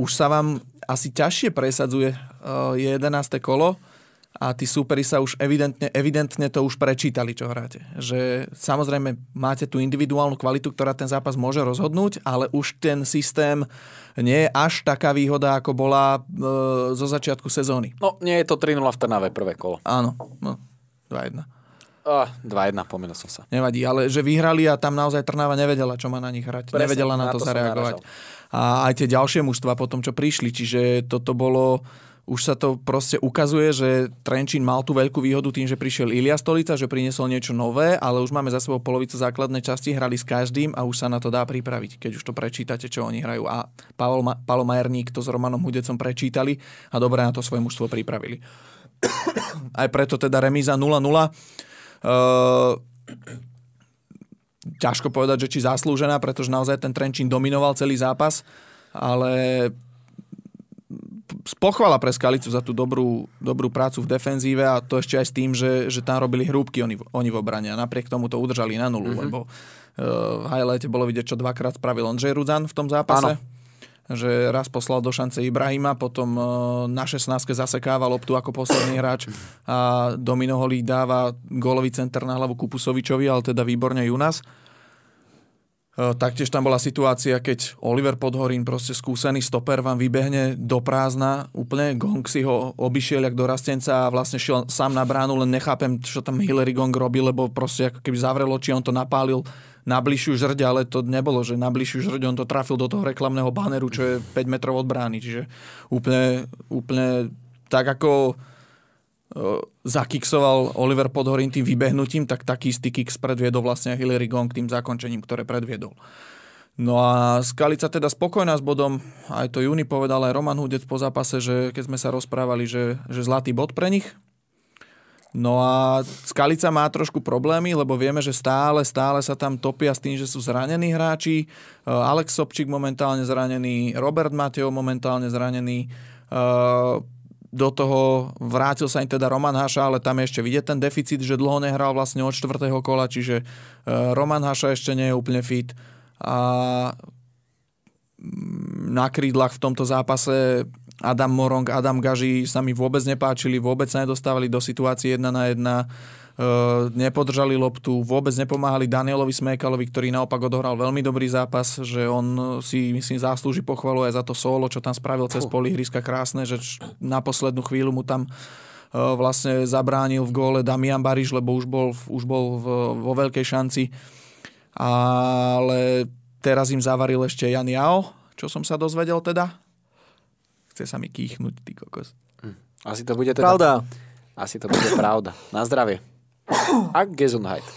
už sa vám asi ťažšie presadzuje uh, 11. kolo a tí súperi sa už evidentne, evidentne to už prečítali, čo hráte. Že samozrejme máte tú individuálnu kvalitu, ktorá ten zápas môže rozhodnúť, ale už ten systém nie je až taká výhoda, ako bola uh, zo začiatku sezóny. No, nie je to 3-0 v Trnave prvé kolo. Áno, no, 2-1. Oh, 2-1, pomýlil som sa. Nevadí, ale že vyhrali a tam naozaj Trnava nevedela, čo má na nich hrať. Presne, nevedela na, na to, to zareagovať. A aj tie ďalšie mužstva potom, čo prišli. Čiže toto bolo už sa to proste ukazuje, že Trenčín mal tú veľkú výhodu tým, že prišiel Ilia Stolica, že priniesol niečo nové, ale už máme za sebou polovicu základnej časti, hrali s každým a už sa na to dá pripraviť, keď už to prečítate, čo oni hrajú. A Paolo, Ma- Paolo Majerník to s Romanom Hudecom prečítali a dobre na to svoje mužstvo pripravili. Aj preto teda remíza 0-0 Uh, ťažko povedať, že či zaslúžená, pretože naozaj ten Trenčín dominoval celý zápas, ale pochvala pre Skalicu za tú dobrú, dobrú prácu v defenzíve a to ešte aj s tým, že, že tam robili hrúbky oni, oni v obrane a napriek tomu to udržali na nulu, mm-hmm. lebo uh, v highlighte bolo vidieť, čo dvakrát spravil Ondřej Rudzan v tom zápase. Áno že raz poslal do šance Ibrahima, potom e, na 16 zasekáva loptu ako posledný hráč a Domino Holík dáva gólový center na hlavu Kupusovičovi, ale teda výborne Junas. E, taktiež tam bola situácia, keď Oliver Podhorín, proste skúsený stoper, vám vybehne do prázdna, úplne Gong si ho obišiel jak dorastenca a vlastne šiel sám na bránu, len nechápem, čo tam Hillary Gong robil, lebo proste ako keby zavrel oči, on to napálil na bližšiu žrď, ale to nebolo, že na bližšiu žrď on to trafil do toho reklamného baneru, čo je 5 metrov od brány. Čiže úplne, úplne tak ako zakiksoval Oliver Podhorín tým vybehnutím, tak taký istý kiks predviedol vlastne Hillary Gong tým zakončením, ktoré predviedol. No a Skalica teda spokojná s bodom, aj to Juni povedal aj Roman Hudec po zápase, že keď sme sa rozprávali, že, že zlatý bod pre nich, No a Skalica má trošku problémy, lebo vieme, že stále, stále sa tam topia s tým, že sú zranení hráči. E, Alex Sobčík momentálne zranený, Robert Mateo momentálne zranený. E, do toho vrátil sa im teda Roman Haša, ale tam ešte vidieť ten deficit, že dlho nehral vlastne od čtvrtého kola, čiže e, Roman Haša ešte nie je úplne fit. A na krídlach v tomto zápase Adam Morong, Adam Gaži sa mi vôbec nepáčili, vôbec sa nedostávali do situácie jedna na jedna, e, nepodržali loptu, vôbec nepomáhali Danielovi Smekalovi, ktorý naopak odohral veľmi dobrý zápas, že on si myslím zaslúži pochvalu aj za to solo, čo tam spravil cez polihriska krásne, že na poslednú chvíľu mu tam e, vlastne zabránil v góle Damian Bariš, lebo už bol, už bol v, vo veľkej šanci. Ale teraz im zavaril ešte Jan Jao, čo som sa dozvedel teda. Chce sa mi kýchnuť, ty kokos. Asi to bude teda... Pravda. Asi to bude pravda. Na zdravie. A Gesundheit.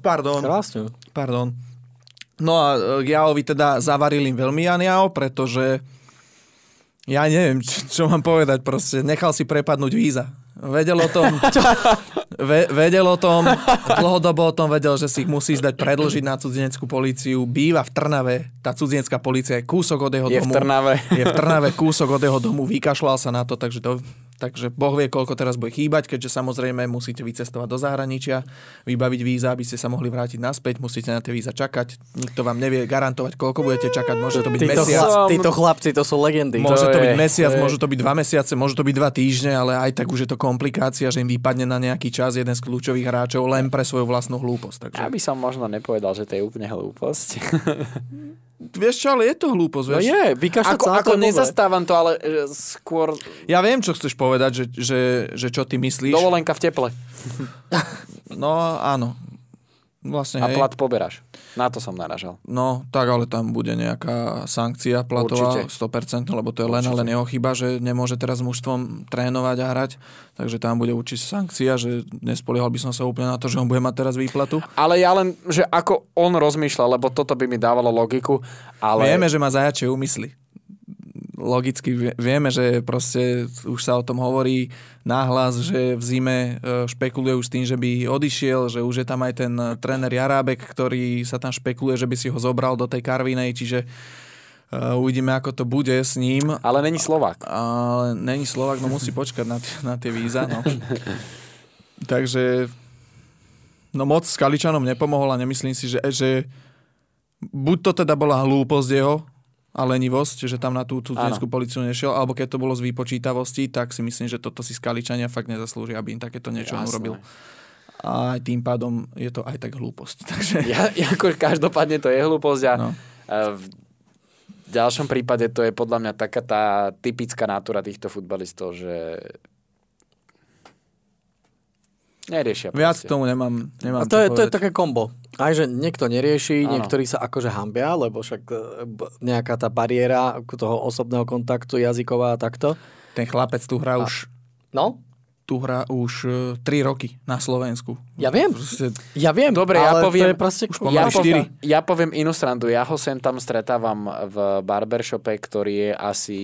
Pardon. Krásne. Pardon. No a e, Jaovi teda zavarili veľmi Jan Jao, pretože ja neviem, čo, čo mám povedať, proste nechal si prepadnúť víza. Vedel o tom, ve, vedel o tom, dlhodobo o tom vedel, že si ich musí zdať predložiť na cudzineckú políciu. Býva v Trnave, tá cudzinecká polícia je kúsok od jeho Je v domu. Trnave. Je v Trnave kúsok od jeho domu, vykašľal sa na to, takže to Takže Boh vie, koľko teraz bude chýbať, keďže samozrejme musíte vycestovať do zahraničia, vybaviť víza, aby ste sa mohli vrátiť naspäť, musíte na tie víza čakať. Nikto vám nevie garantovať, koľko budete čakať. Môže to byť Títo, mesiac. chla- títo chlapci, to sú legendy. Môže to je- byť mesiac, to je- môže to byť dva mesiace, môže to byť dva týždne, ale aj tak už je to komplikácia, že im vypadne na nejaký čas jeden z kľúčových hráčov len pre svoju vlastnú hlúposť. Takže, Ja by som možno nepovedal, že to je úplne hlúposť. vieš čo, ale je to hlúposť. No Vieš? je, vykašľať ako sa ako nezastávam to, ale e, skôr Ja viem, čo chceš povedať, že, že, že čo ty myslíš. dovolenka v teple. No áno. Vlastne, A hej. plat poberáš. Na to som naražal. No, tak ale tam bude nejaká sankcia platová, Určite. 100%, lebo to je len a len jeho chyba, že nemôže teraz mužstvom trénovať a hrať, takže tam bude určite sankcia, že nespoliehal by som sa úplne na to, že on bude mať teraz výplatu. Ale ja len, že ako on rozmýšľa, lebo toto by mi dávalo logiku, ale... Vieme, že má zajačie úmysly. Logicky vie- vieme, že proste už sa o tom hovorí náhlas, že v zime e, špekuluje už s tým, že by odišiel, že už je tam aj ten e, tréner Jarábek, ktorý sa tam špekuluje, že by si ho zobral do tej Karvinej, čiže e, uvidíme, ako to bude s ním. Ale není Slovák. Ale není Slovak, no musí počkať na, t- na tie víza. No. Takže no moc s Kaličanom nepomohol a nemyslím si, že, že buď to teda bola hlúposť jeho a lenivosť, že tam na tú cudzinskú policiu nešiel, alebo keď to bolo z výpočítavosti, tak si myslím, že toto si Skaličania fakt nezaslúžia, aby im takéto niečo Jasné. urobil. A tým pádom je to aj tak hlúposť. Takže Ja, ako každopádne to je hlúposť a No. v ďalšom prípade to je podľa mňa taká tá typická nátura týchto futbalistov, že neriešia. viac proste. k tomu nemám, nemám A to čo je, to je také kombo. Aj, že niekto nerieši, Áno. niektorí sa akože hambia, lebo však e, nejaká tá bariéra toho osobného kontaktu, jazyková a takto. Ten chlapec tu hrá už No, tu hrá už 3 roky na Slovensku. ja viem. Proste, Ja viem, Dobre, ja poviem- to je proste... už Ja, poviem, ja poviem inú srandu. Ja ho sem tam stretávam v barbershope, ktorý je asi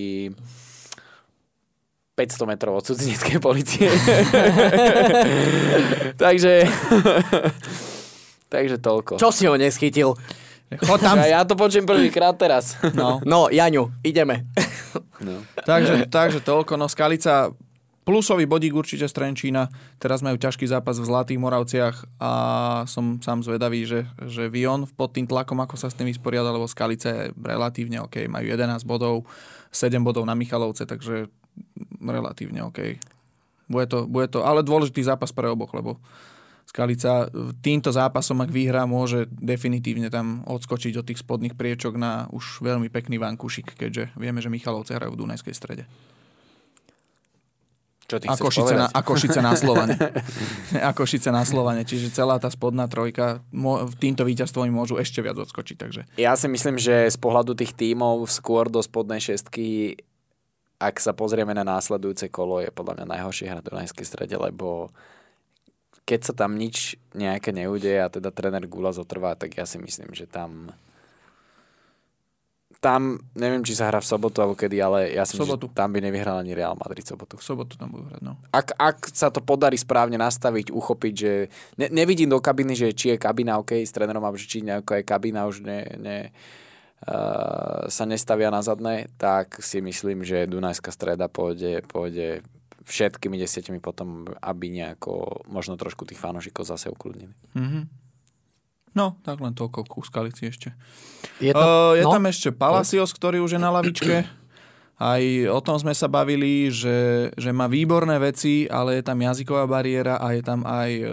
500 metrov od cudzineckej policie. takže... takže toľko. Čo si ho neschytil? Chod tam. Ja, ja to počujem prvýkrát teraz. No. No, Jaňu, ideme. No. takže, takže toľko. No Skalica plusový bodík určite z Trenčína. Teraz majú ťažký zápas v Zlatých Moravciach a som sám zvedavý, že, že Vion pod tým tlakom, ako sa s tým vysporiada, lebo Skalica je relatívne OK. Majú 11 bodov, 7 bodov na Michalovce, takže relatívne OK. Bude to, bude to, ale dôležitý zápas pre oboch, lebo Skalica týmto zápasom, ak vyhrá, môže definitívne tam odskočiť od tých spodných priečok na už veľmi pekný vankušik, keďže vieme, že Michalovce hrajú v Dunajskej strede. Čo ty A Košice, na, a Košice na Slovane. a Košice na Slovane. Čiže celá tá spodná trojka mo- týmto víťazstvom im môžu ešte viac odskočiť. Takže Ja si myslím, že z pohľadu tých tímov skôr do spodnej šestky, ak sa pozrieme na následujúce kolo, je podľa mňa najhoršie hra do Dunajskej strede, lebo keď sa tam nič nejaké neudeje a teda tréner Gula zotrvá, tak ja si myslím, že tam tam, neviem, či sa hrá v sobotu alebo kedy, ale ja si myslím, že tam by nevyhral ani Real Madrid sobotu. v sobotu tam budú hrať. No. Ak, ak sa to podarí správne nastaviť, uchopiť, že ne, nevidím do kabiny, že či je kabina OK s trénerom, alebo či nejaká je kabina už ne, ne, sa nestavia na zadné, tak si myslím, že Dunajská streda pôjde, pôjde všetkými desiatimi potom, aby nejako možno trošku tých fanúšikov zase ukludnili. Mhm. No, tak len toľko ku Skalici ešte. Je Uh, je no, tam ešte Palacios, ktorý už je na lavičke Aj o tom sme sa bavili, že, že má výborné veci, ale je tam jazyková bariéra a je tam aj e,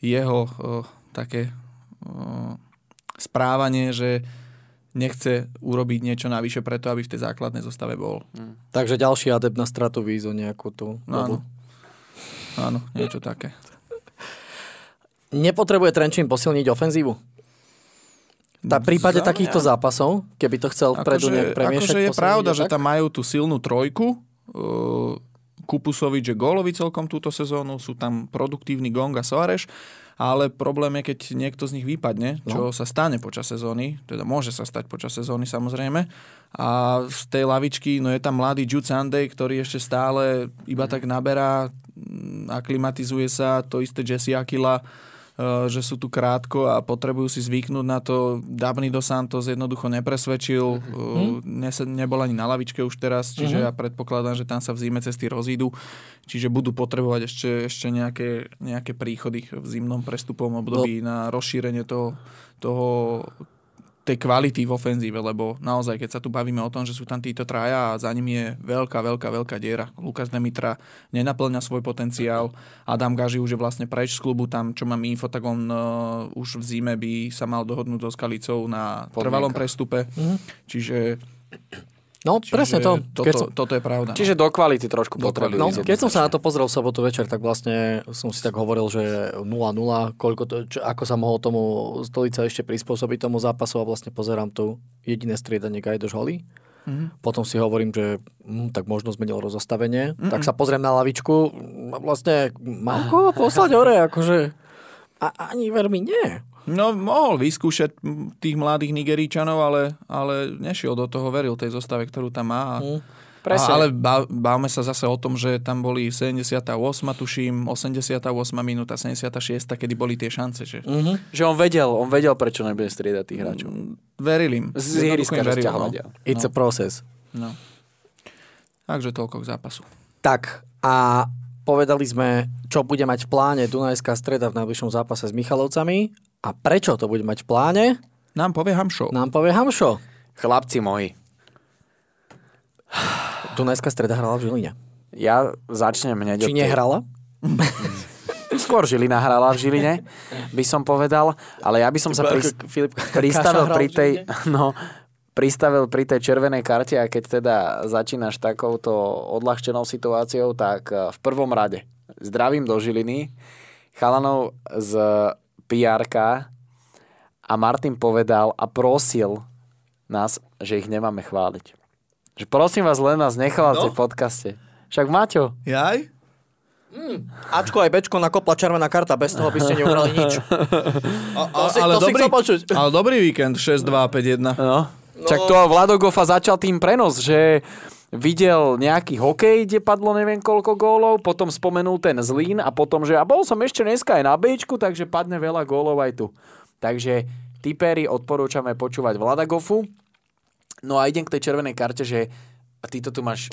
jeho uh, také uh, správanie, že nechce urobiť niečo navyše preto, aby v tej základnej zostave bol. Mm. Takže ďalší adept na stratu vízu nejakú tú no, áno. áno, niečo také. Nepotrebuje Trenčín posilniť ofenzívu? V prípade Zaujímavé. takýchto zápasov, keby to chcel vpredu akože, nejak premiešať. Akože je pravda, tak? že tam majú tú silnú trojku. Uh, Kupusovič je gólový celkom túto sezónu, sú tam produktívny Gong a Soares, ale problém je, keď niekto z nich vypadne, čo no. sa stane počas sezóny, teda môže sa stať počas sezóny samozrejme. A z tej lavičky no je tam mladý Jude Sunday, ktorý ešte stále iba tak naberá, aklimatizuje sa, to isté Jesse Aquila, Eh, že sú tu krátko a potrebujú si zvyknúť na to. Dabny do Santos jednoducho nepresvedčil, mm-hmm. ne, nebol ani na lavičke už teraz, čiže mm-hmm. ja predpokladám, že tam sa v zime cesty rozídu, čiže budú potrebovať ešte, ešte nejaké, nejaké príchody v zimnom prestupom období no. na rozšírenie toho, toho tej kvality v ofenzíve, lebo naozaj, keď sa tu bavíme o tom, že sú tam títo traja a za nimi je veľká, veľká, veľká diera. Lukas Demitra nenaplňa svoj potenciál, Adam Gaži už je vlastne preč z klubu, tam čo mám info, tak on uh, už v zime by sa mal dohodnúť so Skalicou na Podmienka. trvalom prestupe. Mm-hmm. Čiže No, Čiže presne to. Toto, keď som... toto je pravda. Čiže do kvality trošku potrebujú. No, keď som sa na to pozrel v sobotu večer, tak vlastne som si tak hovoril, že 0-0, koľko to, čo, ako sa mohol tomu stolica ešte prispôsobiť tomu zápasu a vlastne pozerám tu jediné striedanie Gajdoš Holly. Mm-hmm. Potom si hovorím, že hm, tak možno zmenil rozostavenie. Mm-hmm. Tak sa pozriem na lavičku a vlastne mám koho poslať hore, akože a ani veľmi nie. No, mohol vyskúšať tých mladých Nigeríčanov, ale, ale nešiel do toho, veril tej zostave, ktorú tam má. Mm. Presne. A, ale bávme sa zase o tom, že tam boli 78, tuším, 88 minúta, 76, kedy boli tie šance. Že, mm-hmm. že on vedel, on vedel, prečo nebude striedať tých hráčov. Mm, veril im. Z ihriska, no. It's no. a process. No. Takže toľko k zápasu. Tak a povedali sme, čo bude mať v pláne Dunajská streda v najbližšom zápase s Michalovcami a prečo to bude mať v pláne? Nám povie Hamšo. Nám povie Hamšo. Chlapci moji. Dunajská streda hrala v Žiline. Ja začnem hneď Či nehrala? Skôr Žilina hrala v Žiline, by som povedal, ale ja by som sa pri, pristavil pri tej, no, pristavil pri tej červenej karte a keď teda začínaš takouto odľahčenou situáciou, tak eh, v prvom rade zdravím do Žiliny chalanov z pr a Martin povedal a prosil nás, že ich nemáme chváliť. Že prosím vás, len nás nechválte no? v podcaste. Však Maťo. Jaj? Mm. Ačko aj Bčko nakopla červená karta, bez toho by ste neuhrali nič. A, a, to si, ale, to dobrý, si ale dobrý víkend, 6-2-5-1. No. no. Čak to Vlado Gofa začal tým prenos, že videl nejaký hokej, kde padlo neviem koľko gólov, potom spomenul ten Zlín a potom, že a bol som ešte dneska aj na Bčku, takže padne veľa gólov aj tu. Takže typery odporúčame počúvať Vladagofu. No a idem k tej červenej karte, že a ty to tu máš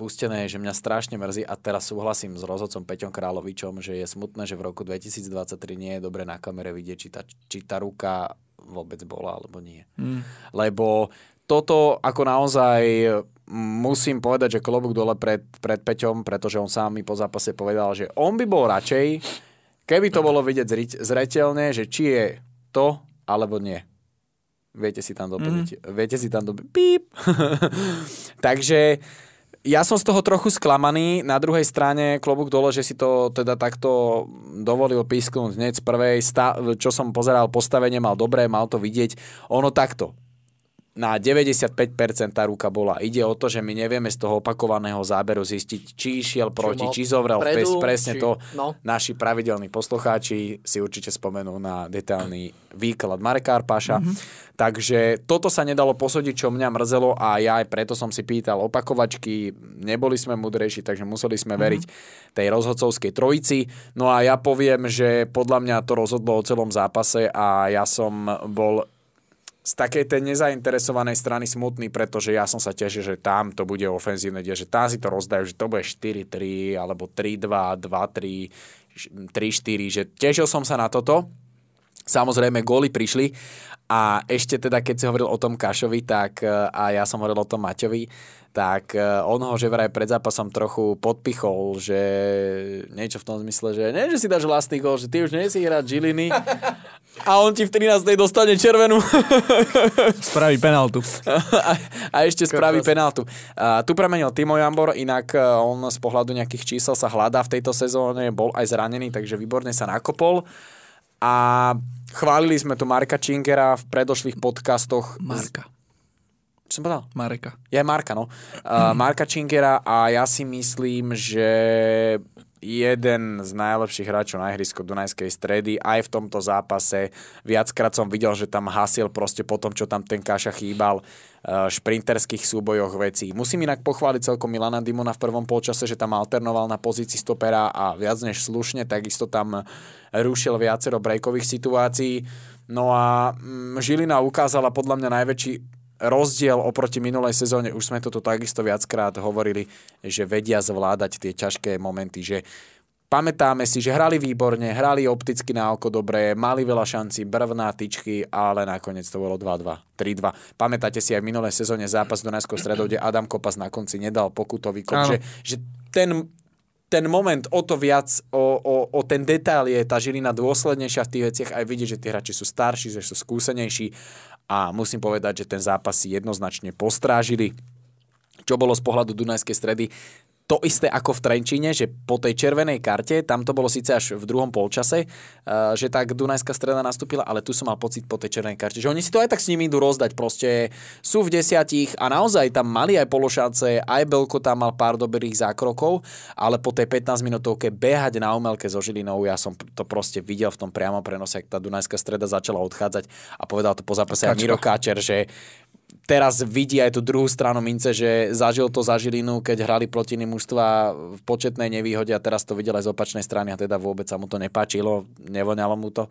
pustené, že mňa strašne mrzí a teraz súhlasím s rozhodcom Peťom Královičom, že je smutné, že v roku 2023 nie je dobre na kamere vidieť, či tá, či tá ruka vôbec bola alebo nie. Mm. Lebo toto ako naozaj musím povedať, že klobúk dole pred, pred Peťom, pretože on sám mi po zápase povedal, že on by bol radšej, keby to bolo vidieť zretelne, že či je to, alebo nie. Viete si tam doplniť. Mm. Viete si tam doplniť. Píp. Takže ja som z toho trochu sklamaný. Na druhej strane klobúk dole, že si to teda takto dovolil písknúť hneď z prvej. čo som pozeral, postavenie mal dobré, mal to vidieť. Ono takto na 95% tá ruka bola. Ide o to, že my nevieme z toho opakovaného záberu zistiť, či išiel proti, či, či zovral predu, presne či, to. No. Naši pravidelní poslucháči si určite spomenú na detailný výklad Mareka Arpáša. Mm-hmm. Takže toto sa nedalo posúdiť, čo mňa mrzelo a ja aj preto som si pýtal opakovačky, neboli sme mudrejší, takže museli sme mm-hmm. veriť tej rozhodcovskej trojici. No a ja poviem, že podľa mňa to rozhodlo o celom zápase a ja som bol z takej tej nezainteresovanej strany smutný, pretože ja som sa tešil, že tam to bude ofenzívne, že tam si to rozdajú, že to bude 4-3 alebo 3-2, 2-3, 3-4, že tešil som sa na toto. Samozrejme, góly prišli A ešte teda, keď si hovoril o tom Kašovi, tak e, a ja som hovoril o tom Maťovi, tak e, on ho že vraj pred zápasom trochu podpichol, že niečo v tom zmysle, že nie, že si dáš vlastný gol, že ty už nie si hrať Žiliny a on ti v 13. dostane červenú. Spraví penaltu. a, a ešte spraví penaltu. A, tu premenil Timo Jambor, inak e, on z pohľadu nejakých čísel sa hľadá v tejto sezóne, bol aj zranený, takže výborne sa nakopol. A chválili sme tu Marka Činkera v predošlých podcastoch. Marka. Čo som povedal? Mareka. Je Marka, no. Uh, Marka Činkera a ja si myslím, že jeden z najlepších hráčov na ihrisku Dunajskej stredy. Aj v tomto zápase viackrát som videl, že tam hasil proste po tom, čo tam ten Kaša chýbal šprinterských súbojoch vecí. Musím inak pochváliť celkom Milana Dimona v prvom polčase, že tam alternoval na pozícii stopera a viac než slušne, takisto tam rušil viacero breakových situácií. No a mm, Žilina ukázala podľa mňa najväčší rozdiel oproti minulej sezóne, už sme toto takisto viackrát hovorili, že vedia zvládať tie ťažké momenty, že Pamätáme si, že hrali výborne, hrali opticky na oko dobre, mali veľa šancí, brvná tyčky, ale nakoniec to bolo 2-2, 3-2. Pamätáte si aj v minulej sezóne zápas do Dunajskou stredou, kde Adam Kopas na konci nedal pokutový kop, že, že ten, ten moment o to viac, o, o, o ten detail je tá Žilina dôslednejšia v tých veciach, aj vidieť, že tí hráči sú starší, že sú skúsenejší a musím povedať, že ten zápas si jednoznačne postrážili. Čo bolo z pohľadu Dunajskej stredy to isté ako v Trenčíne, že po tej červenej karte, tam to bolo síce až v druhom polčase, eh, že tak Dunajská streda nastúpila, ale tu som mal pocit po tej červenej karte, že oni si to aj tak s nimi idú rozdať, proste sú v desiatich a naozaj tam mali aj pološance, aj Belko tam mal pár dobrých zákrokov, ale po tej 15 minútovke behať na umelke so Žilinou, ja som to proste videl v tom priamom prenose, ak tá Dunajská streda začala odchádzať a povedal to po zápase aj Miro Káčer, že teraz vidí aj tú druhú stranu mince, že zažil to za Žilinu, keď hrali proti iným mužstva v početnej nevýhode a teraz to videl aj z opačnej strany a teda vôbec sa mu to nepáčilo, nevoňalo mu to.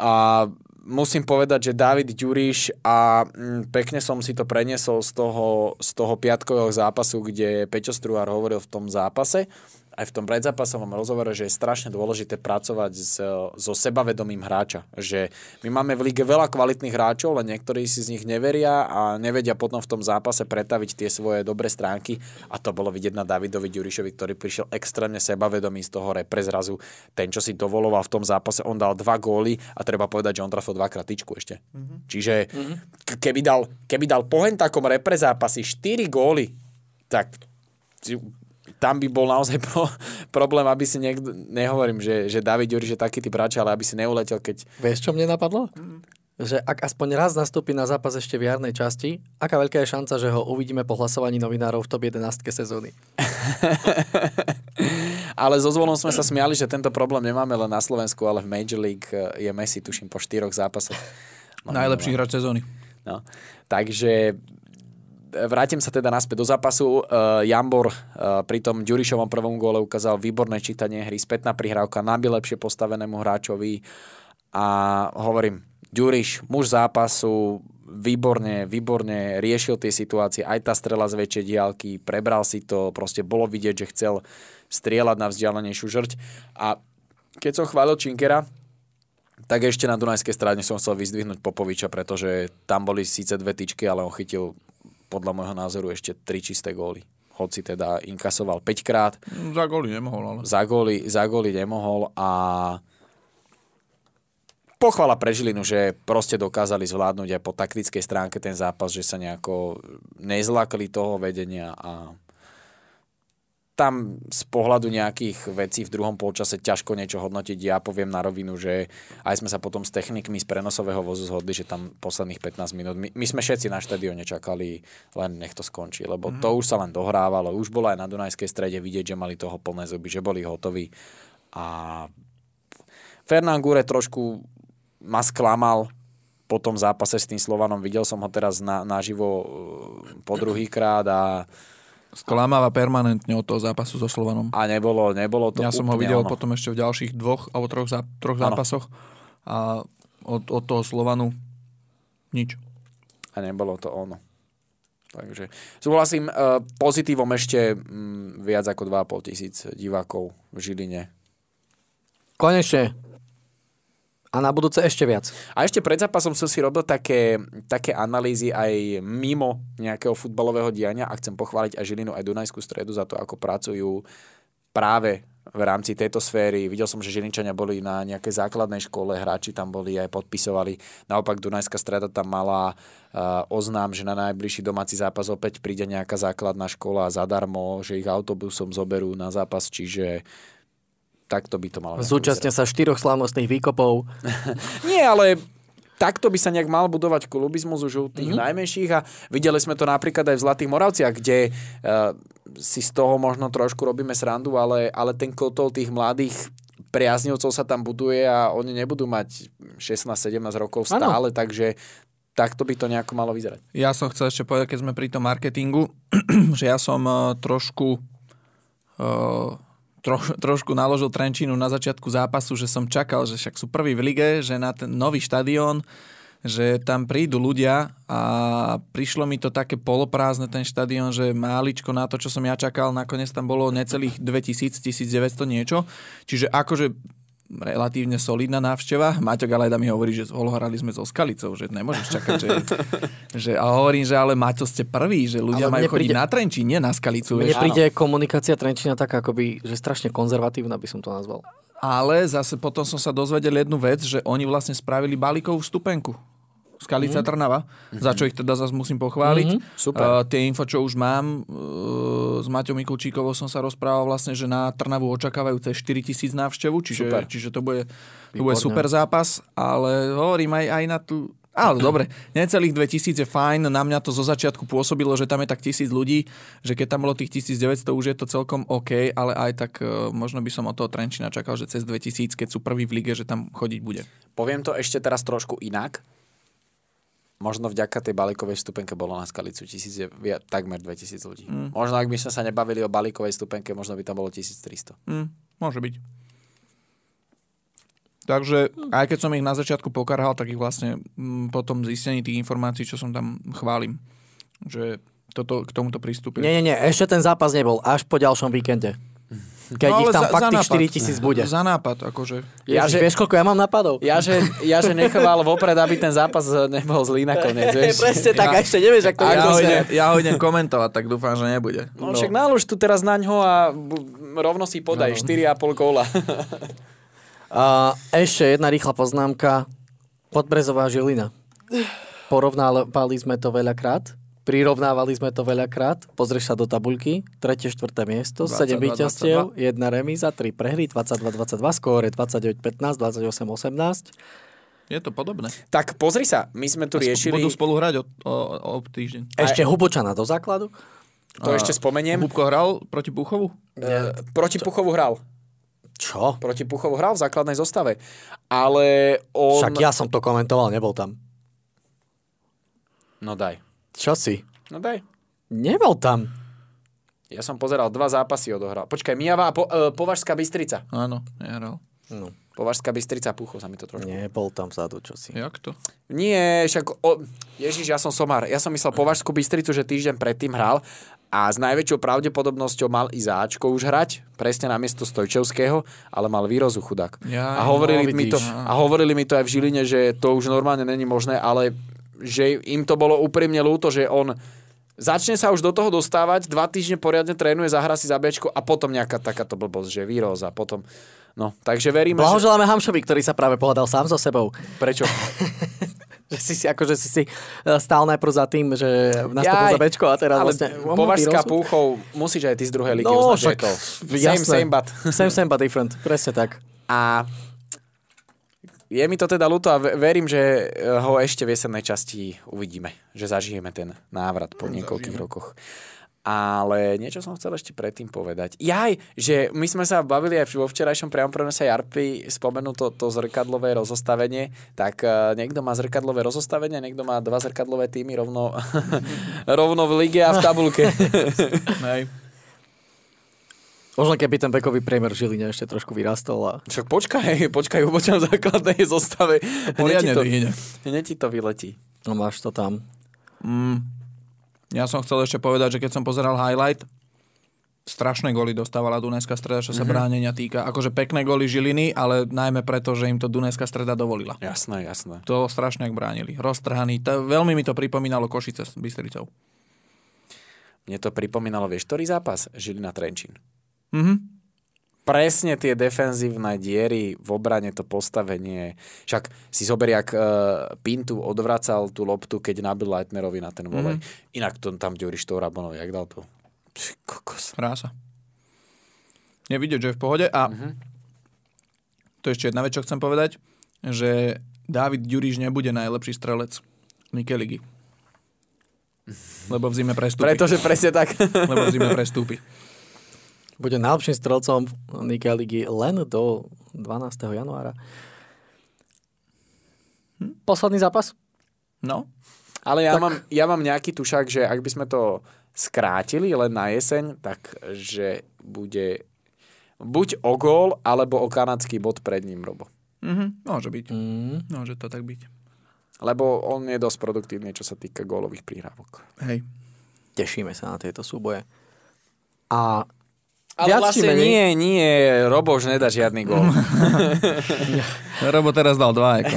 A musím povedať, že David Ďuriš a mm, pekne som si to preniesol z toho, z toho piatkového zápasu, kde Peťo Struár hovoril v tom zápase, aj v tom predzápasovom rozhovore, že je strašne dôležité pracovať s, so sebavedomím hráča. Že my máme v lige veľa kvalitných hráčov, ale niektorí si z nich neveria a nevedia potom v tom zápase pretaviť tie svoje dobré stránky. A to bolo vidieť na Davidovi Ďurišovi, ktorý prišiel extrémne sebavedomý z toho repre zrazu. Ten, čo si dovoloval v tom zápase, on dal dva góly a treba povedať, že on trafil dvakrát tyčku ešte. Mm-hmm. Čiže mm-hmm. keby, dal, keby dal po takom repre zápasy 4 góly, tak tam by bol naozaj pro, problém, aby si niekto, nehovorím, že, že David Juriš je taký typ hráča, ale aby si neuletel, keď... Vieš, čo mne napadlo? Mm. Že ak aspoň raz nastúpi na zápas ešte v jarnej časti, aká veľká je šanca, že ho uvidíme po hlasovaní novinárov v top 11 sezóny? ale so zvolom sme sa smiali, že tento problém nemáme len na Slovensku, ale v Major League eh, je Messi, tuším, po štyroch zápasoch. No, Najlepší hráč sezóny. No. Takže vrátim sa teda naspäť do zápasu. Uh, Jambor uh, pri tom Ďurišovom prvom góle ukázal výborné čítanie hry, spätná prihrávka lepšie postavenému hráčovi. A hovorím, Ďuriš, muž zápasu, výborne, výborne riešil tie situácie, aj tá strela z väčšej diálky, prebral si to, proste bolo vidieť, že chcel strieľať na vzdialenejšiu žrť. A keď som chválil Činkera, tak ešte na Dunajskej strane som chcel vyzdvihnúť Popoviča, pretože tam boli síce dve tyčky, ale on chytil podľa môjho názoru ešte tri čisté góly. Hoci teda inkasoval 5 krát. Za góly nemohol, ale... Za góly, za góly nemohol a pochvala pre Žilinu, že proste dokázali zvládnuť aj po taktickej stránke ten zápas, že sa nejako nezlakli toho vedenia a tam z pohľadu nejakých vecí v druhom polčase ťažko niečo hodnotiť. Ja poviem na rovinu, že aj sme sa potom s technikmi z prenosového vozu zhodli, že tam posledných 15 minút, my, my sme všetci na štadióne čakali, len nech to skončí, lebo mm-hmm. to už sa len dohrávalo, už bolo aj na Dunajskej strede vidieť, že mali toho plné zuby, že boli hotoví. A Fernán Gure trošku ma sklamal po tom zápase s tým Slovanom. Videl som ho teraz na, naživo uh, po druhýkrát a Sklamáva permanentne od toho zápasu so Slovanom. A nebolo, nebolo to Ja som ho videl ono. potom ešte v ďalších dvoch alebo troch, zá, troch zápasoch a od, od toho Slovanu nič. A nebolo to ono. Takže súhlasím, uh, pozitívom ešte um, viac ako 2,5 tisíc divákov v Žiline. Konečne. A na budúce ešte viac. A ešte pred zápasom som si robil také, také analýzy aj mimo nejakého futbalového diania a chcem pochváliť aj Žilinu, aj Dunajskú stredu za to, ako pracujú práve v rámci tejto sféry. Videl som, že Žilinčania boli na nejakej základnej škole, hráči tam boli aj podpisovali. Naopak Dunajská streda tam mala uh, oznám, že na najbližší domáci zápas opäť príde nejaká základná škola zadarmo, že ich autobusom zoberú na zápas, čiže takto by to malo. Zúčastnia sa štyroch slávnostných výkopov. Nie, ale takto by sa nejak mal budovať klubizmus už u tých mm-hmm. najmenších a videli sme to napríklad aj v Zlatých Moravciach, kde uh, si z toho možno trošku robíme srandu, ale, ale ten kotol tých mladých priaznivcov sa tam buduje a oni nebudú mať 16-17 rokov stále, ano. takže takto by to nejako malo vyzerať. Ja som chcel ešte povedať, keď sme pri tom marketingu, že ja som uh, trošku uh, troš, trošku naložil Trenčínu na začiatku zápasu, že som čakal, že však sú prví v lige, že na ten nový štadión, že tam prídu ľudia a prišlo mi to také poloprázdne ten štadión, že máličko na to, čo som ja čakal, nakoniec tam bolo necelých 2000, 1900 niečo. Čiže akože relatívne solidná návšteva. Maťo Galajda mi hovorí, že hrali sme so Skalicou, že nemôžeš čakať, že, že a hovorím, že ale Maťo ste prvý, že ľudia ale majú chodiť príde, na Trenčín, nie na Skalicu. Mne príde komunikácia Trenčína taká akoby, že strašne konzervatívna by som to nazval. Ale zase potom som sa dozvedel jednu vec, že oni vlastne spravili balíkovú stupenku. Skalica mm. Trnava, mm-hmm. za čo ich teda zase musím pochváliť. Mm-hmm. Super. Uh, tie info, čo už mám, uh, s Maťom Mikulčíkovou som sa rozprával vlastne, že na Trnavu očakávajú cez 4 tisíc návštevu, čiže, super. čiže to, bude, to bude super zápas, ale hovorím aj, aj na tú ale dobre, necelých 2000 je fajn, na mňa to zo začiatku pôsobilo, že tam je tak tisíc ľudí, že keď tam bolo tých 1900, už je to celkom OK, ale aj tak uh, možno by som od toho Trenčina čakal, že cez 2000, keď sú prví v lige, že tam chodiť bude. Poviem to ešte teraz trošku inak možno vďaka tej balíkovej stupenke bolo na Skalicu tisíc, takmer 2000 ľudí. Mm. Možno ak by sme sa nebavili o balíkovej stupenke, možno by tam bolo 1300. Mm, môže byť. Takže aj keď som ich na začiatku pokarhal, tak ich vlastne m, mm, potom zistení tých informácií, čo som tam chválim, že toto, k tomuto pristúpil. Nie, nie, nie, ešte ten zápas nebol, až po ďalšom víkende. Keď no, ich tam za, fakt za tých 4 tisíc bude. Za nápad, akože. Ja, že, vieš, koľko ja mám nápadov? Ja, že, ja, že nechával vopred, aby ten zápas nebol zlý nakoniec, vieš. Presne tak, a ešte nevieš, ak to ja, ho idem, ja ho idem komentovať, tak dúfam, že nebude. No, no. však nálož tu teraz na ňo a rovno si podaj no. 4,5 góla. a ešte jedna rýchla poznámka. Podbrezová Žilina. Porovnávali sme to veľakrát Prirovnávali sme to veľakrát. Pozrieš sa do tabuľky. Tretie, štvrté miesto. 7 víťazstiev, 1 remíza, 3 prehry, 22-22, skóre 29-15, 28-18. Je to podobné. Tak pozri sa, my sme tu riešili... Budú spolu hrať o, o, o týždeň. Ešte Hubočana do základu? To A ešte spomeniem. Hubko hral proti Puchovu? E, proti Puchovu hral. Čo? Proti Puchovu hral v základnej zostave. Ale on... Však ja som to komentoval, nebol tam. No daj. Čo si? No daj. Nebol tam. Ja som pozeral, dva zápasy odohral. Počkaj, Mijava a po, uh, Považská Bystrica. Áno, nehral. No. Považská Bystrica, Pucho sa mi to trošku. Nebol tam vzadu, čo si. Jak to? Nie, však... O, Ježiš, ja som somár. Ja som myslel Považskú Bystricu, že týždeň predtým hral a s najväčšou pravdepodobnosťou mal i záčko už hrať, presne na miesto Stojčevského, ale mal výrozu chudák. Ja, a, hovorili no, mi to, a hovorili mi to aj v Žiline, že to už normálne není možné, ale že im to bolo úprimne ľúto, že on začne sa už do toho dostávať, dva týždne poriadne trénuje, zahra si za Bčko a potom nejaká takáto blbosť, že výroz a potom... No, takže veríme, Blahoželáme že... Hamšovi, ktorý sa práve pohľadal sám so sebou. Prečo? že si si, akože si si e, stál najprv za tým, že nastúpil za Bčko a teraz ale vlastne... Považská púchov musíš aj ty z druhej ligy no, uznať, však, že to same, same but. same, same but different, presne tak. A je mi to teda ľúto a verím, že eh, ho ešte v jesennej časti uvidíme. Že zažijeme ten návrat po niekoľkých Zažijeme. rokoch. Ale niečo som chcel ešte predtým povedať. Jaj, že my sme sa bavili aj vo včerajšom priamo prenose Jarpy, spomenú to, to zrkadlové rozostavenie, tak uh, niekto má zrkadlové rozostavenie, niekto má dva zrkadlové týmy rovno, rovno v lige a v tabulke. Možno keby ten bekový priemer Žiline ešte trošku vyrastol. A... Však počkaj, počkaj, ubočam základnej zostave. Hneď ti, to, hneď ti to vyletí. No máš to tam. Mm, ja som chcel ešte povedať, že keď som pozeral highlight, strašné góly dostávala Dunajská streda, čo sa mm-hmm. bránenia týka. Akože pekné góly Žiliny, ale najmä preto, že im to Dunajská streda dovolila. Jasné, jasné. To strašne ak bránili. Roztrhaný. To, veľmi mi to pripomínalo Košice s Bystricou. Mne to pripomínalo, vieš, ktorý zápas? Žilina Trenčín. Mhm. Presne tie defenzívne diery v obrane, to postavenie. Však si zoberie, ak uh, Pintu odvracal tú loptu, keď nabil Leitnerovi na ten volej. Mm-hmm. Inak to tam Ďuriš to Rabonovi, jak dal to? Kokos. Krása. Je vidieť, že je v pohode a Mhm. to je ešte jedna vec, čo chcem povedať, že David Ďuriš nebude najlepší strelec Nike ligy. Lebo v zime prestúpi. Pretože presne tak. Lebo v zime prestúpi. Bude najlepším strelcom Nike ligy len do 12. januára. Posledný zápas? No, Ale ja, Tak- mám, ja mám nejaký tušak, že ak by sme to skrátili len na jeseň, tak že bude buď o gól, alebo o kanadský bod pred ním, Robo. mhm, môže byť. Mm. Môže to tak byť. Lebo on je dosť produktívny, čo sa týka gólových prihrávok. Hej. Tešíme sa na tieto súboje. A Ale Viac vlastne menej? nie, nie, Robo už nedá žiadny gól. Robo teraz dal dva. Ako,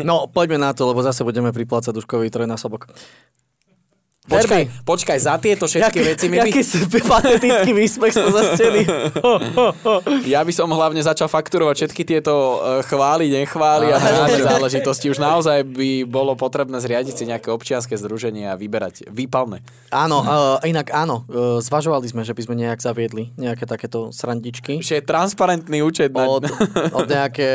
no, poďme na to, lebo zase budeme priplácať Duškový trojnásobok. Počkaj, počkaj, za tieto všetky veci mi by... Jaký si patetický výsmech spoza steny. Ja by som hlavne začal fakturovať všetky tieto e, chvály, nechvály a podobné záležitosti. Už naozaj by bolo potrebné zriadiť si nejaké občianske združenie a vyberať výpalné. Áno, uh, inak áno, uh, zvažovali sme, že by sme nejak zaviedli nejaké takéto srandičky. Že je transparentný účet. Na... Od, od nejaké...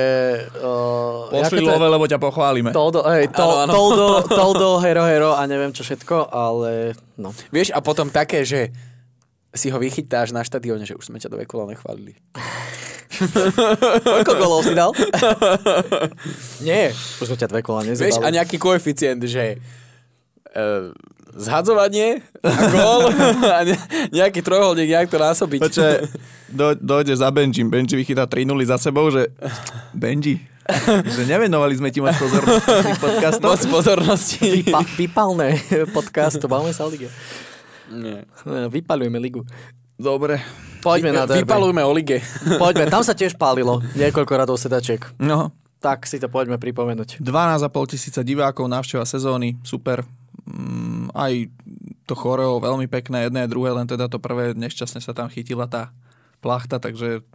Uh, Pošli love, lebo ťa pochválime. Toldo, hej, to, Toldo, Hero, Hero a neviem čo všetko, ale no. Vieš, a potom také, že si ho vychytáš na štadióne, že už sme ťa do vekola nechválili. Koľko golov si dal? Nie, už sme ťa dve kola Vieš, a nezabali. nejaký koeficient, že uh, zhadzovanie a gól a ne, nejaký trojholník, nejak to násobiť. Počkaj, do, dojde za Benjim. Benji vychytá 3 0 za sebou, že Benji, že nevenovali sme ti moc pozornosti v tých podcastoch. Moc pozornosti. Vypa, vypalné podcast, to máme sa o lige. Nie. Vypalujeme ligu. Dobre. Poďme na derby. Vypalujme o lige. Poďme, tam sa tiež pálilo niekoľko radov sedačiek. No, Tak si to poďme pripomenúť. 12,5 tisíca divákov, návšteva sezóny, super. Mm, aj to choreo veľmi pekné, jedné a druhé, len teda to prvé nešťastne sa tam chytila tá plachta, takže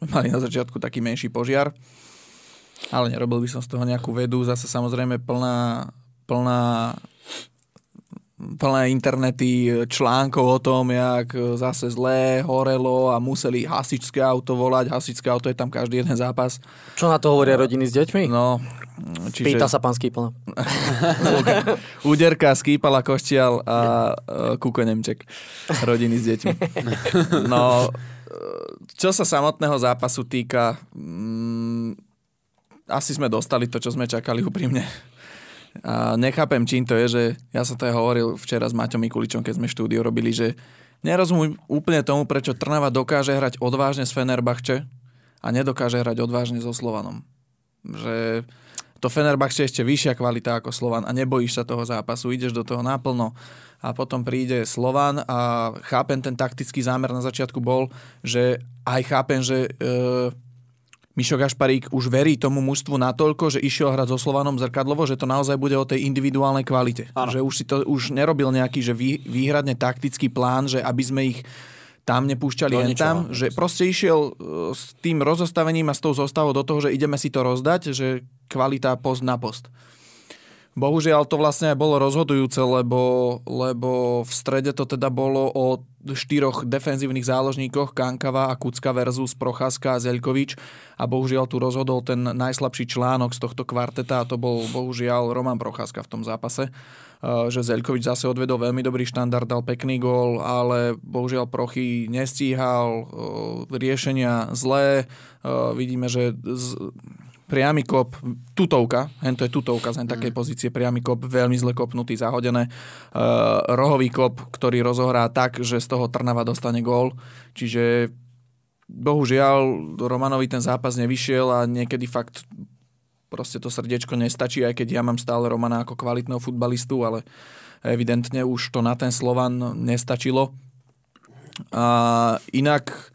sme mali na začiatku taký menší požiar. Ale nerobil by som z toho nejakú vedu, zase samozrejme plná, plná plné internety článkov o tom, jak zase zlé horelo a museli hasičské auto volať. Hasičské auto je tam každý jeden zápas. Čo na to hovoria rodiny s deťmi? No, čiže... Pýta sa pán Skýpl. Úderka, skýpala koštial a e, Kuko Nemček. Rodiny s deťmi. No, e, čo sa samotného zápasu týka, mm, asi sme dostali to, čo sme čakali úprimne. A nechápem, čím to je, že ja som to aj hovoril včera s Maťom Mikuličom, keď sme štúdio robili, že nerozumiem úplne tomu, prečo Trnava dokáže hrať odvážne s Fenerbahče a nedokáže hrať odvážne so Slovanom. Že to Fenerbahče je ešte vyššia kvalita ako Slovan a nebojíš sa toho zápasu, ideš do toho naplno a potom príde Slovan a chápem ten taktický zámer na začiatku bol, že aj chápem, že e, Mišo Gašparík už verí tomu mužstvu natoľko, že išiel hrať so Slovanom zrkadlovo, že to naozaj bude o tej individuálnej kvalite. Áno. Že už si to už nerobil nejaký že vý, výhradne taktický plán, že aby sme ich tam nepúšťali len tam, že proste išiel e, s tým rozostavením a s tou zostavou do toho, že ideme si to rozdať, že kvalita post na post. Bohužiaľ to vlastne aj bolo rozhodujúce, lebo, lebo v strede to teda bolo o štyroch defenzívnych záložníkoch Kankava a Kucka versus Procházka a Zeľkovič. A bohužiaľ tu rozhodol ten najslabší článok z tohto kvarteta a to bol bohužiaľ Roman Procházka v tom zápase. Uh, že Zeľkovič zase odvedol veľmi dobrý štandard, dal pekný gól, ale bohužiaľ Prochy nestíhal, uh, riešenia zlé, Uh, vidíme, že z, priamy kop, tutovka, hen to je tutovka z hen takej pozície, priamy kop, veľmi zle kopnutý, zahodené. Uh, rohový kop, ktorý rozohrá tak, že z toho Trnava dostane gól. Čiže bohužiaľ Romanovi ten zápas nevyšiel a niekedy fakt proste to srdiečko nestačí, aj keď ja mám stále Romana ako kvalitného futbalistu, ale evidentne už to na ten Slovan nestačilo. A inak,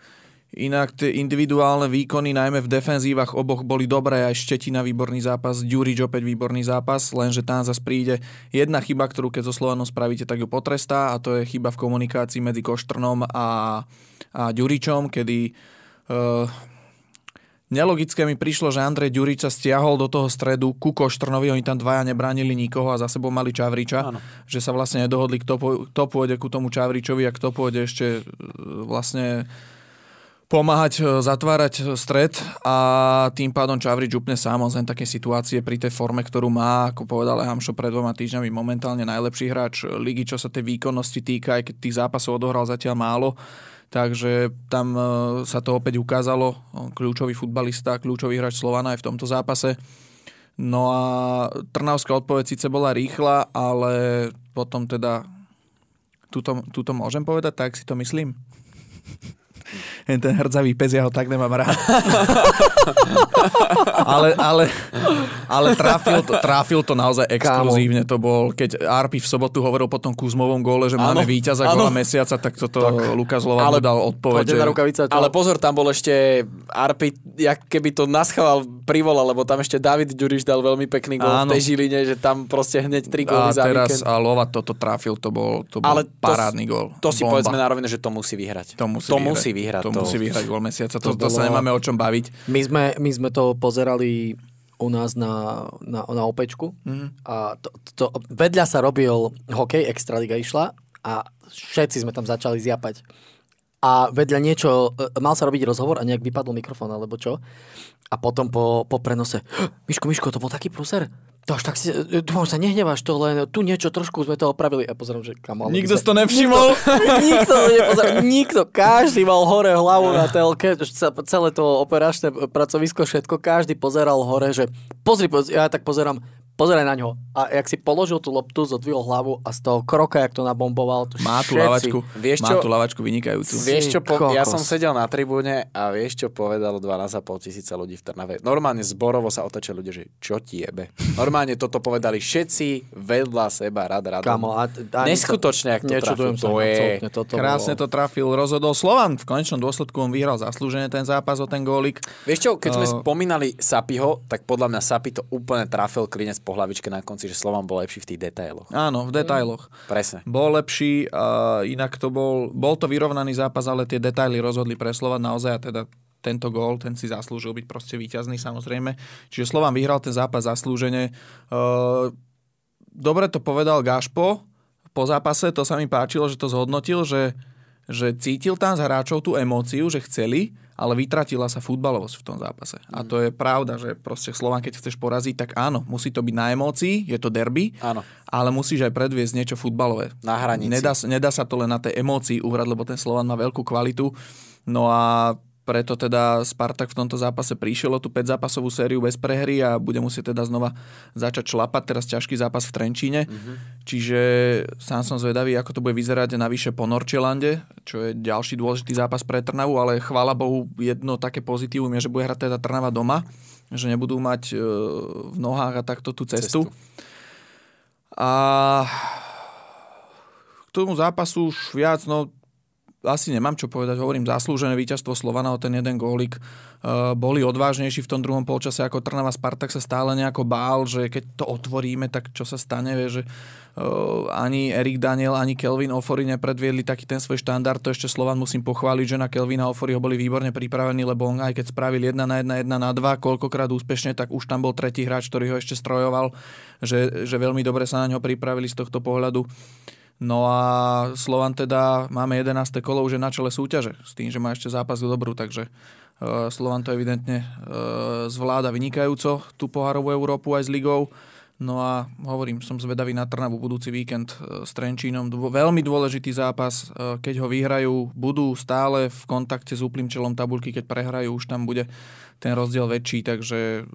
inak tie individuálne výkony, najmä v defenzívach oboch boli dobré, aj Štetina výborný zápas, Ďurič opäť výborný zápas, lenže tam zase príde jedna chyba, ktorú keď so Slovanom spravíte, tak ju potrestá a to je chyba v komunikácii medzi Koštrnom a, a Ďuričom, kedy uh, Nelogické mi prišlo, že Andrej Ďurič sa stiahol do toho stredu ku Koštrnovi, oni tam dvaja nebránili nikoho a za sebou mali Čavriča, Áno. že sa vlastne nedohodli, kto, po, kto pôjde ku tomu Čavričovi a kto pôjde ešte e, vlastne pomáhať e, zatvárať stred a tým pádom Čavrič úplne sám len také situácie pri tej forme, ktorú má, ako povedal Hamšo pred dvoma týždňami, momentálne najlepší hráč ligy, čo sa tej výkonnosti týka, aj keď tých zápasov odohral zatiaľ málo, takže tam e, sa to opäť ukázalo. Kľúčový futbalista, kľúčový hráč Slovana aj v tomto zápase. No a Trnavská odpoveď síce bola rýchla, ale potom teda tuto, tuto môžem povedať, tak si to myslím ten hrdzavý pes, ja ho tak nemám rád. ale, ale, ale trafil, to, trafil to naozaj exkluzívne. To bol, keď Arpi v sobotu hovoril po tom Kuzmovom góle, že máme víťaza góla mesiaca, tak toto tak, Lukas Lovan ale, dal odpoveď. Že... Rukavica, ale pozor, tam bol ešte Arpi, jak keby to naschával privolal, lebo tam ešte David Ďuriš dal veľmi pekný gól v tej Žiline, že tam proste hneď tri góly za teraz, víkend. A Lova toto trafil, to bol, to bol ale parádny gól. To si Bomba. povedzme na rovine, že to musí vyhrať. To musí to vyhrať. Musí vyhrať to, to musí vyhrať gól mesiaca, to, to, to bolo... sa nemáme o čom baviť. My sme, my sme to pozerali u nás na, na, na opečku mm. a to, to, vedľa sa robil hokej, Extraliga išla a všetci sme tam začali zjapať. A vedľa niečo, e, mal sa robiť rozhovor a nejak vypadol mikrofón alebo čo. A potom po, po prenose, Miško, Miško, to bol taký pruser to až tak si, e, dúfam, sa nehneváš to, len tu niečo trošku sme to opravili. A pozerám, že kam Nikto si to nevšimol? Nikto, nikto to nepozeral, nikto, každý mal hore hlavu na telke, celé to operačné pracovisko, všetko, každý pozeral hore, že pozri, pozri ja tak pozerám, pozeraj na ňo. A jak si položil tú loptu, zodvihol hlavu a z toho kroka, jak to nabomboval, to Má tú lavačku, vieš čo, má tú lavačku vynikajúcu. Vieš čo, po, ja som sedel na tribúne a vieš čo povedalo 12,5 tisíca ľudí v Trnave. Normálne zborovo sa otačali ľudia, že čo ti jebe. Normálne toto povedali všetci vedľa seba, rad, rad. Kamo, a, a Neskutočne, ak to trafil, to je. Toto Krásne bolo. to trafil, rozhodol Slovan. V konečnom dôsledku on vyhral zaslúžene ten zápas o ten gólik. Vieš čo, keď uh, sme spomínali Sapiho, tak podľa mňa Sapi to úplne trafil klinec po hlavičke na konci, že Slovan bol lepší v tých detailoch. Áno, v detailoch. Mm, presne. Bol lepší, a inak to bol, bol to vyrovnaný zápas, ale tie detaily rozhodli pre Slovan naozaj a teda tento gól, ten si zaslúžil byť proste víťazný samozrejme. Čiže Slovan vyhral ten zápas zaslúžene. Dobre to povedal Gašpo po zápase, to sa mi páčilo, že to zhodnotil, že, že cítil tam z hráčov tú emóciu, že chceli, ale vytratila sa futbalovosť v tom zápase. A to je pravda, že proste Slovan, keď chceš poraziť, tak áno, musí to byť na emócii, je to derby, áno. ale musíš aj predviesť niečo futbalové. Na hranici. Nedá, nedá sa to len na tej emócii uhrať, lebo ten Slovan má veľkú kvalitu. No a preto teda Spartak v tomto zápase prišiel o tú 5 zápasovú sériu bez prehry a bude musieť teda znova začať šlapať. Teraz ťažký zápas v Trenčíne. Mm-hmm. Čiže sám som zvedavý, ako to bude vyzerať navyše po Norčelande, čo je ďalší dôležitý zápas pre Trnavu, ale chvála Bohu jedno také pozitívum je, že bude hrať teda Trnava doma, že nebudú mať e, v nohách a takto tú cestu. cestu. A k tomu zápasu už viac, no asi nemám čo povedať, hovorím zaslúžené víťazstvo Slovana o ten jeden gólik. Uh, boli odvážnejší v tom druhom polčase ako Trnava Spartak sa stále nejako bál, že keď to otvoríme, tak čo sa stane, vie, že uh, ani Erik Daniel, ani Kelvin Ofori nepredviedli taký ten svoj štandard. To ešte Slovan musím pochváliť, že na Kelvina Oforiho boli výborne pripravení, lebo on aj keď spravil 1 na 1, 1 na 2, koľkokrát úspešne, tak už tam bol tretí hráč, ktorý ho ešte strojoval, že, že veľmi dobre sa na ňo pripravili z tohto pohľadu. No a Slovan teda máme 11. kolo už je na čele súťaže s tým, že má ešte zápas do dobru, takže uh, Slovan to evidentne uh, zvláda vynikajúco tú pohárovú Európu aj s ligou. No a hovorím, som zvedavý na Trnavu budúci víkend uh, s Trenčínom. Dô, veľmi dôležitý zápas, keď ho vyhrajú, budú stále v kontakte s úplným čelom tabulky, keď prehrajú, už tam bude ten rozdiel väčší, takže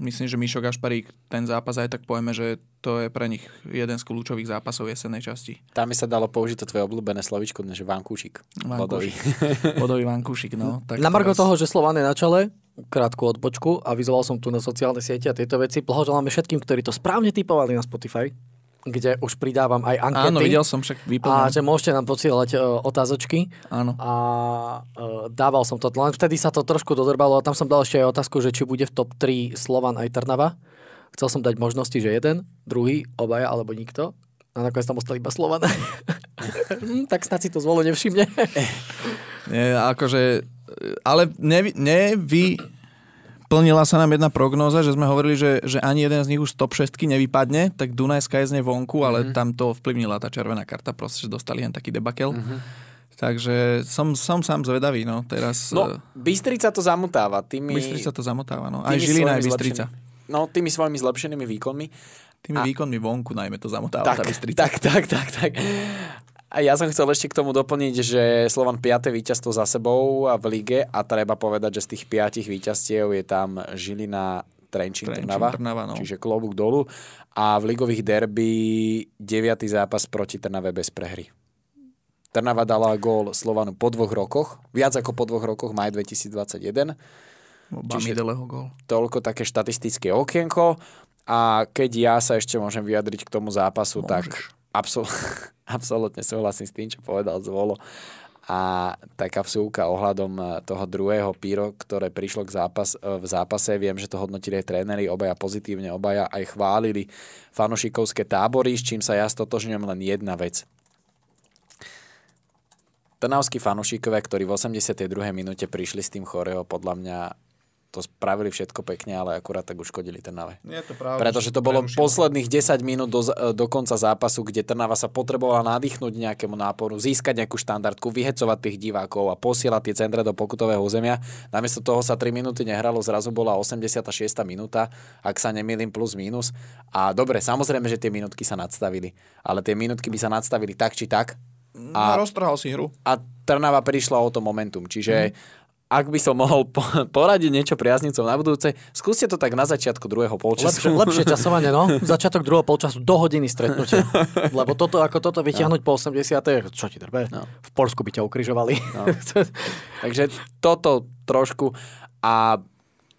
myslím, že Mišo Gašparík ten zápas aj tak povieme, že to je pre nich jeden z kľúčových zápasov jesenej časti. Tam by sa dalo použiť to tvoje obľúbené slovičko, že vankúšik. Vankúšik. Vodový vankúšik, no. Tak na teraz... toho, že Slovan je na čele, krátku odpočku, avizoval som tu na sociálne siete a tieto veci. Blahoželáme všetkým, ktorí to správne typovali na Spotify. Kde už pridávam aj ankety. Áno, videl som však A vyplnil. že môžete nám posielať uh, otázočky. Áno. A uh, dával som to, len vtedy sa to trošku dodrbalo a tam som dal ešte aj otázku, že či bude v top 3 Slovan aj Trnava. Chcel som dať možnosti, že jeden, druhý, obaja alebo nikto. A nakoniec tam ostali iba Slovan. Tak snad si to zvolo nevšimne. Nie, akože, ale nevy, nevy, plnila sa nám jedna prognóza, že sme hovorili, že, že ani jeden z nich už top 6 nevypadne, tak Dunajská je z nej vonku, ale mm-hmm. tam to vplyvnila tá červená karta, proste, že dostali len taký debakel. Mm-hmm. Takže som, som sám zvedavý, no, teraz... No, eh, Bystrica to zamutáva. Tými, Bystrica to zamotáva, no. Aj Žilina, aj Bystrica. zlepšenými- No, tými svojimi zlepšenými výkonmi. Tými A- výkonmi vonku najmä to zamotáva tá Tak, Bystrica. tak, tak, tak, tak. A ja som chcel ešte k tomu doplniť, že Slovan 5. víťazstvo za sebou v lige a treba povedať, že z tých 5 víťazstiev je tam Žilina, Trenčín, Trenčín, Trnava, Trnava, no. čiže klobúk dolu. A v ligových derby 9. zápas proti Trnave bez prehry. Trnava dala gól Slovanu po dvoch rokoch, viac ako po dvoch rokoch, maj 2021 Čiže- Bamideleho gól. toľko také štatistické okienko a keď ja sa ešte môžem vyjadriť k tomu zápasu, Môžeš. tak absol- absolútne súhlasím s tým, čo povedal Zvolo. A taká vsúka ohľadom eh, toho druhého píro, ktoré prišlo k zápas, eh, v zápase. Viem, že to hodnotili aj tréneri, obaja pozitívne, obaja aj chválili fanušikovské tábory, s čím sa ja stotožňujem len jedna vec. Trnavskí fanúšikovia, ktorí v 82. minúte prišli s tým choreo, podľa mňa to spravili všetko pekne, ale akurát tak uškodili Trnave. Je to pravda. Pretože to bolo posledných 10 minút do, do konca zápasu, kde Trnava sa potrebovala nadýchnuť nejakému náporu, získať nejakú štandardku, vyhecovať tých divákov a posielať tie centre do pokutového územia. Namiesto toho sa 3 minúty nehralo, zrazu bola 86. minúta, ak sa nemýlim plus minus. A dobre, samozrejme, že tie minútky sa nadstavili, ale tie minútky by sa nadstavili tak či tak. A roztrhal si hru. A Trnava prišla o to momentum. Čiže ak by som mohol po- poradiť niečo priaznicom na budúce, skúste to tak na začiatku druhého polčasu. Lepšie, lepšie časovanie, no. Začiatok druhého polčasu do hodiny stretnutia. Lebo toto, ako toto vyťahnuť po 80. Čo ti drbe? No. V Polsku by ťa ukrižovali. No. Takže toto trošku a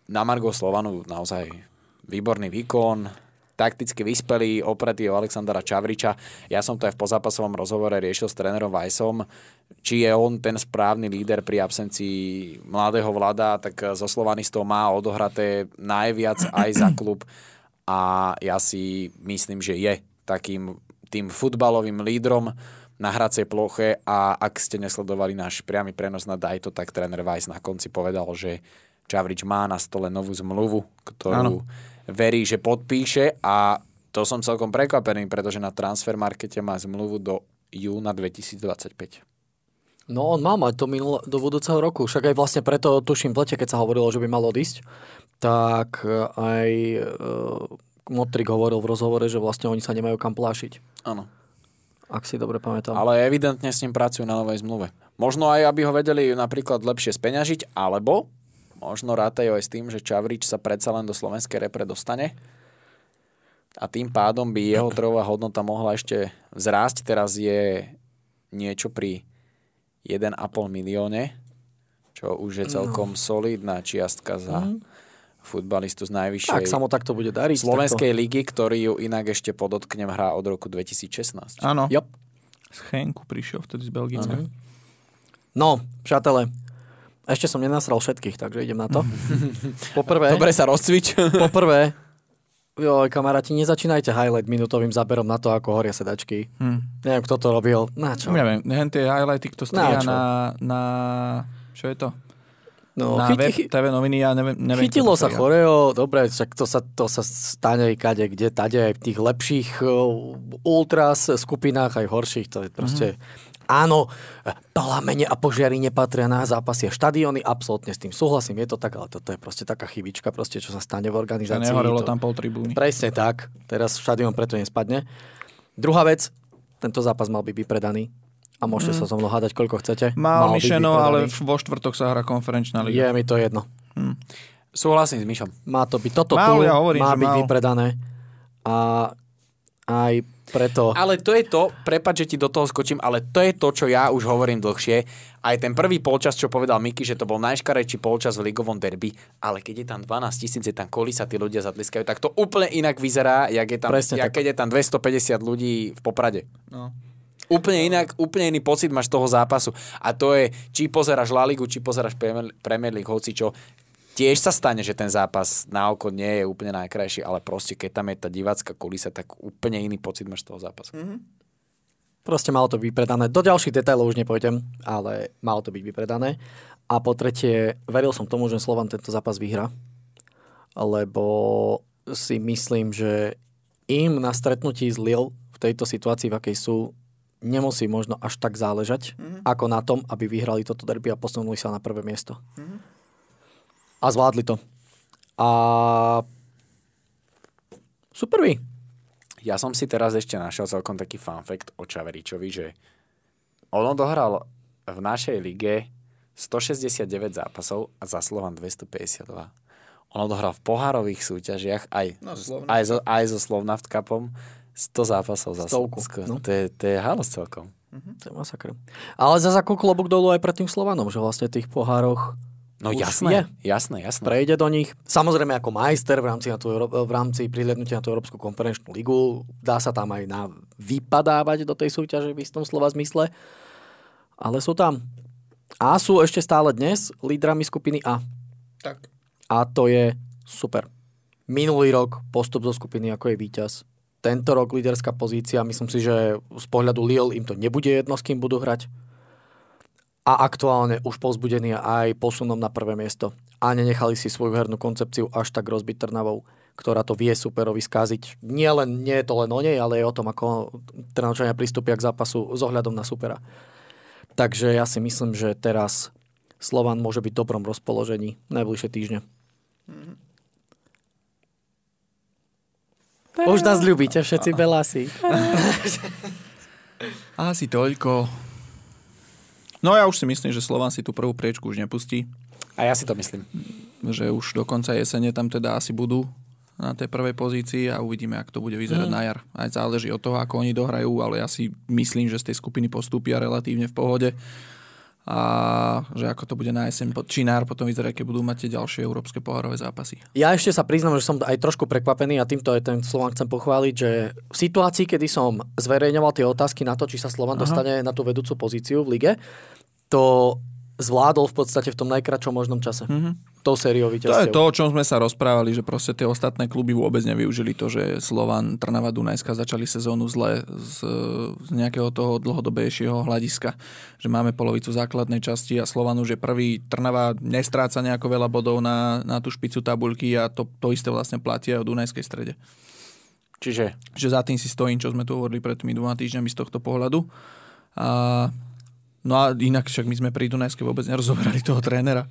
na Margo Slovanu naozaj výborný výkon, takticky vyspelý, opretý o Alexandra Čavriča. Ja som to aj v pozápasovom rozhovore riešil s trénerom Vajsom, či je on ten správny líder pri absencii mladého vlada, tak zo Slovanistov má odohraté najviac aj za klub. A ja si myslím, že je takým tým futbalovým lídrom na hracej ploche. A ak ste nesledovali náš priamy prenos na Dajto, tak tréner Weiss na konci povedal, že Čavrič má na stole novú zmluvu, ktorú verí, že podpíše a to som celkom prekvapený, pretože na transfermarkete má zmluvu do júna 2025. No on má mať to minul- do budúceho roku. Však aj vlastne preto, tuším v lete, keď sa hovorilo, že by mal odísť, tak e, aj uh, Motrik hovoril v rozhovore, že vlastne oni sa nemajú kam plášiť. Áno. Ak si dobre pamätám. Ale evidentne s ním pracujú na novej zmluve. Možno aj, aby ho vedeli napríklad lepšie speňažiť, alebo možno rátajú aj s tým, že Čavrič sa predsa len do slovenskej repre dostane a tým pádom by jeho trhová hodnota mohla ešte vzrásť. Teraz je niečo pri 1,5 milióne, čo už je celkom solidná čiastka za futbalistu z najvyššej tak sa mu takto bude dariť. slovenskej ligy, ktorý ju inak ešte podotknem hrá od roku 2016. Áno. Yep. Z prišiel vtedy z Belgicka. No, přátelé, ešte som nenasral všetkých, takže idem na to. Poprvé, Dobre sa rozcvič. poprvé, joj, kamaráti, nezačínajte highlight minútovým záberom na to, ako horia sedačky. Hm. Neviem, kto to robil. Na čo? Neviem, hen tie highlighty, kto stria na, na... Čo je to? No, na web TV noviny, ja neviem, neviem Chytilo sa choreo, dobre, však to sa, to sa stane kade, kde, tade, aj v tých lepších uh, ultras skupinách, aj horších, to je proste... Mhm. Áno, plamene a požiary nepatria na zápasy a štadióny, absolútne s tým súhlasím, je to tak, ale toto je proste taká chybička, proste, čo sa stane v Že organizácii. nehorelo to... tam pol tribúny. Presne tak, teraz štadión preto nespadne. Druhá vec, tento zápas mal byť vypredaný a môžete sa so mnou hádať, koľko chcete. Mal byť myšeno, ale vo štvrtok sa hrá konferenčná Je liga. mi to jedno. Súhlasím s Myšom. Má to byť, toto Mal, tu ja hovorím, má že byť mal. vypredané. A Aj preto... Ale to je to, prepáč, že ti do toho skočím, ale to je to, čo ja už hovorím dlhšie. Aj ten prvý polčas, čo povedal Miky, že to bol najškarejší polčas v ligovom derby, ale keď je tam 12 tisíc, je tam kolisa, tí ľudia zatliskajú, tak to úplne inak vyzerá, jak je tam, Presne jak tak. keď je tam 250 ľudí v Poprade. No. Úplne inak, úplne iný pocit máš toho zápasu. A to je, či pozeráš La Ligu, či pozeráš Premier League, hoci čo. Tiež sa stane, že ten zápas na oko nie je úplne najkrajší, ale proste keď tam je tá divácka kulisa, tak úplne iný pocit máš z toho zápasu. Mm. Proste malo to byť vypredané. Do ďalších detailov už nepôjdem, ale malo to byť vypredané. A po tretie, veril som tomu, že Slovan tento zápas vyhra, lebo si myslím, že im na stretnutí z Lille v tejto situácii, v akej sú, nemusí možno až tak záležať, mm-hmm. ako na tom, aby vyhrali toto derby a posunuli sa na prvé miesto. Mm-hmm. A zvládli to. A sú prví. Ja som si teraz ešte našiel celkom taký fun fact o Čaveričovi, že on odohral v našej lige 169 zápasov a za Slovan 252. On odohral v pohárových súťažiach aj, No, so aj, so, aj so Slovnaft Cupom 100 zápasov za Stovku, Sk- no. to, je, to je halos celkom. To je masakr. Ale za ako klobúk dolu aj pred tým Slovanom, že vlastne tých pohároch No Už jasné, je. jasné, jasné. prejde do nich. Samozrejme ako majster v rámci, na tú, v rámci prihľadnutia na tú Európsku konferenčnú ligu. Dá sa tam aj na vypadávať do tej súťaže v istom slova zmysle. Ale sú tam. A sú ešte stále dnes lídrami skupiny A. Tak. A to je super. Minulý rok postup zo skupiny ako je víťaz. Tento rok líderská pozícia. Myslím si, že z pohľadu Lille im to nebude jedno, s kým budú hrať. A aktuálne už povzbudení aj posunom na prvé miesto. A nenechali si svoju hernú koncepciu až tak rozbiť Trnavou, ktorá to vie superovi skaziť. Nie, len, nie je to len o nej, ale je o tom, ako Trnavčania pristúpia k zápasu s ohľadom na supera. Takže ja si myslím, že teraz Slovan môže byť v dobrom rozpoložení najbližšie týždne. Už nás ľubíte všetci Belasi. Asi toľko. No ja už si myslím, že Slován si tú prvú priečku už nepustí. A ja si to myslím. Že už do konca jesene tam teda asi budú na tej prvej pozícii a uvidíme, ako to bude vyzerať Mm. na jar. Aj záleží od toho, ako oni dohrajú, ale ja si myslím, že z tej skupiny postúpia relatívne v pohode a že ako to bude na jeseň, po- či na jar potom vyzerá, keď budú mať tie ďalšie európske pohárové zápasy. Ja ešte sa priznám, že som aj trošku prekvapený a týmto aj ten Slovan chcem pochváliť, že v situácii, kedy som zverejňoval tie otázky na to, či sa Slovan Aha. dostane na tú vedúcu pozíciu v lige, to zvládol v podstate v tom najkračom možnom čase. Mm-hmm. Tou sériou To je víťazstiev. to, o čom sme sa rozprávali, že proste tie ostatné kluby vôbec nevyužili to, že Slovan, Trnava, Dunajska začali sezónu zle z, z nejakého toho dlhodobejšieho hľadiska. Že máme polovicu základnej časti a Slovan už je prvý. Trnava nestráca nejako veľa bodov na, na tú špicu tabuľky a to, to isté vlastne platí aj o Dunajskej strede. Čiže Že za tým si stojím, čo sme tu hovorili pred tými dvoma týždňami z tohto pohľadu. A, no a inak však my sme pri Dunajskej vôbec nerozoberali toho trénera.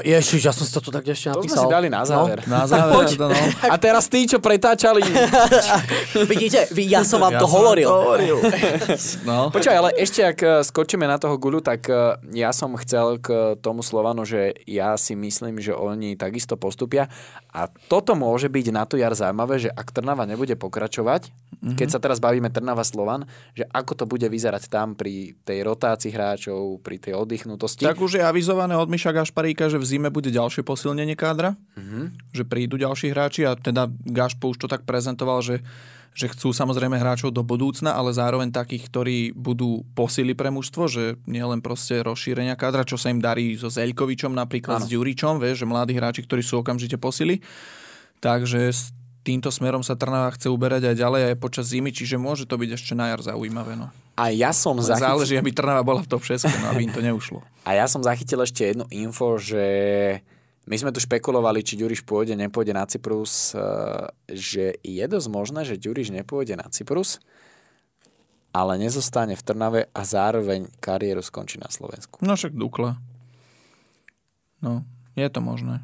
Ježiš, ja som si to tu tak ešte to sme napísal. si dali na záver. Na záver, no. A teraz tí, čo pretáčali. No. Vidíte, ja som vám Ja to som hovoril. to hovoril. No. Počkaj, ale ešte ak eh, skočíme na toho guľu, tak eh, ja som chcel k tomu Slovanu, že ja si myslím, že oni takisto postupia a toto môže byť na to jar zaujímavé, že ak Trnava nebude pokračovať, mm-hmm. keď sa teraz bavíme Trnava-Slovan, že ako to bude vyzerať tam pri tej rotácii hráčov, pri tej oddychnutosti. Tak už je avizované od Miša Gašparíka, že v zime bude ďalšie posilnenie kádra, mm-hmm. že prídu ďalší hráči a teda Gašpo už to tak prezentoval, že, že chcú samozrejme hráčov do budúcna, ale zároveň takých, ktorí budú posily pre mužstvo, že nielen proste rozšírenia kádra, čo sa im darí so Zeľkovičom napríklad, ano. s Ďuričom, vieš, že mladí hráči, ktorí sú okamžite posily. Takže s týmto smerom sa Trnava chce uberať aj ďalej aj počas zimy, čiže môže to byť ešte na jar zaujímavé. No. A ja som Len zachytil... Záleží, aby Trnava bola v top 6, no, aby im to neušlo. A ja som zachytil ešte jednu info, že my sme tu špekulovali, či Ďuriš pôjde, nepôjde na Cyprus, eh, že je dosť možné, že Ďuriš nepôjde na Cyprus, ale nezostane v Trnave a zároveň kariéru skončí na Slovensku. No však Dukla. No, je to možné.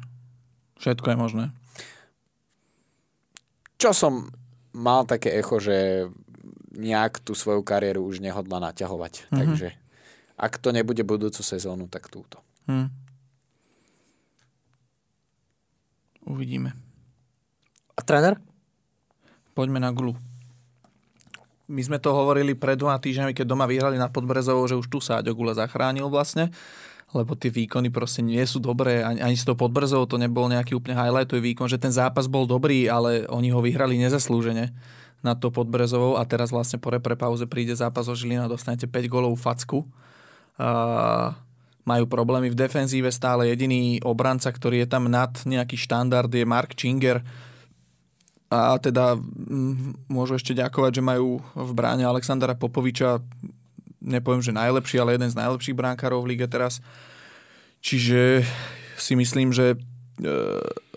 Všetko je možné. Čo som mal také echo, že nejak tú svoju kariéru už nehodla naťahovať. Mm-hmm. Takže ak to nebude budúcu sezónu, tak túto. Hm. Uvidíme. A tréner? Poďme na gulu. my sme to hovorili pred dvoma týždňami, keď doma vyhrali nad Podbrezovou, že už tu sa Aďo Gule zachránil vlastne lebo tie výkony proste nie sú dobré, ani, ani s tou podbrzou to nebol nejaký úplne highlightový výkon, že ten zápas bol dobrý, ale oni ho vyhrali nezaslúžene na to podbrezovou a teraz vlastne po repre pauze príde zápas o Žilina dostanete 5 golov facku. Uh, majú problémy v defenzíve stále. Jediný obranca, ktorý je tam nad nejaký štandard je Mark Chinger. A teda môžu ešte ďakovať, že majú v bráne Alexandra Popoviča nepoviem, že najlepší, ale jeden z najlepších bránkárov v lige teraz. Čiže si myslím, že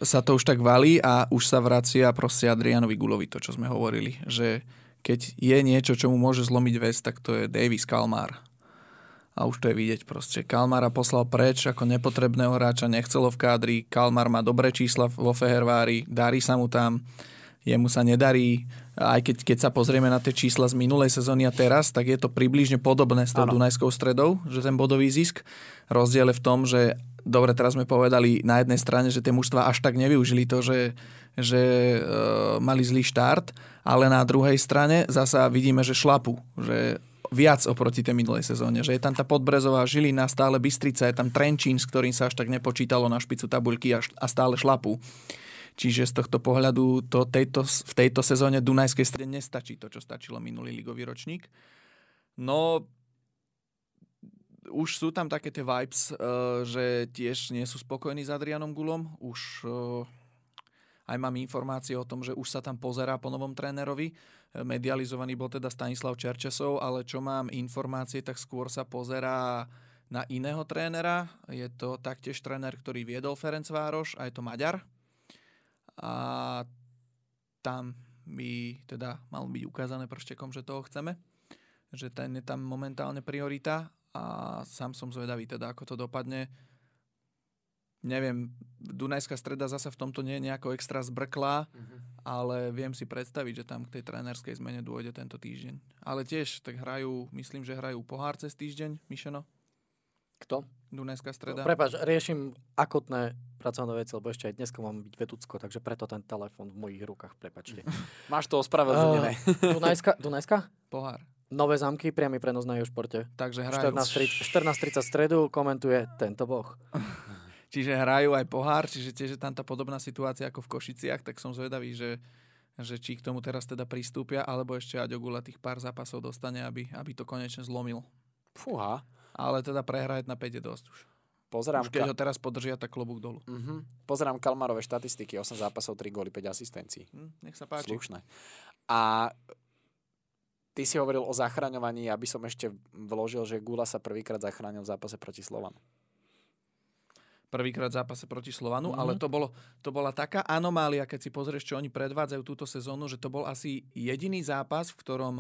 sa to už tak valí a už sa vracia proste Adrianovi Gulovi, to čo sme hovorili, že keď je niečo, čo mu môže zlomiť vec, tak to je Davis Kalmar. A už to je vidieť proste. Kalmara poslal preč ako nepotrebného hráča, nechcelo v kádri. Kalmar má dobré čísla vo Fehervári, darí sa mu tam, jemu sa nedarí aj keď, keď sa pozrieme na tie čísla z minulej sezóny a teraz, tak je to približne podobné s tou. Dunajskou stredou, že ten bodový zisk. Rozdiel je v tom, že dobre, teraz sme povedali na jednej strane, že tie mužstva až tak nevyužili to, že, že e, mali zlý štart, ale na druhej strane zasa vidíme, že šlapu, že viac oproti tej minulej sezóne, že je tam tá Podbrezová Žilina, stále Bystrica, je tam Trenčín, s ktorým sa až tak nepočítalo na špicu tabuľky a, a stále šlapu. Čiže z tohto pohľadu to tejto, v tejto sezóne Dunajskej strede nestačí to, čo stačilo minulý ligový ročník. No, už sú tam také tie vibes, uh, že tiež nie sú spokojní s Adrianom Gulom. Už uh, aj mám informácie o tom, že už sa tam pozerá po novom trénerovi. Medializovaný bol teda Stanislav Čerčesov, ale čo mám informácie, tak skôr sa pozerá na iného trénera. Je to taktiež tréner, ktorý viedol Ferenc Vároš a je to Maďar a tam by teda malo byť ukázané prštekom, že toho chceme, že ten je tam momentálne priorita a sám som zvedavý teda, ako to dopadne. Neviem, Dunajská streda zase v tomto nie je nejako extra zbrklá, mm-hmm. ale viem si predstaviť, že tam k tej trénerskej zmene dôjde tento týždeň. Ale tiež tak hrajú, myslím, že hrajú pohár cez týždeň, Mišeno. Kto? Dunajská streda. Prepač, riešim akutné pracovné veci, lebo ešte aj dnes mám byť vedúcko, takže preto ten telefon v mojich rukách, prepačte. Máš to ospravedlnené. Uh, Dunajska, Dunajska? Pohár. Nové zámky, priamy prenos na športe. Takže hrajú. 14.30 stredu komentuje tento boh. čiže hrajú aj pohár, čiže tiež je tam tá podobná situácia ako v Košiciach, tak som zvedavý, že, že či k tomu teraz teda pristúpia, alebo ešte Aďogula tých pár zápasov dostane, aby, aby to konečne zlomil. Fúha. Ale teda prehrať na 5 je dosť už. Pozerám, Už keď ho teraz podržia, tak klobúk dolu. Uh-huh. Pozerám Kalmarové štatistiky, 8 zápasov, 3 góly, 5 asistencií. Hm, nech sa páči. Slušné. A ty si hovoril o zachraňovaní, aby som ešte vložil, že Gula sa prvýkrát zachránil v zápase proti Slovanu. Prvýkrát v zápase proti Slovanu, mm-hmm. ale to, bolo, to bola taká anomália, keď si pozrieš, čo oni predvádzajú túto sezónu, že to bol asi jediný zápas, v ktorom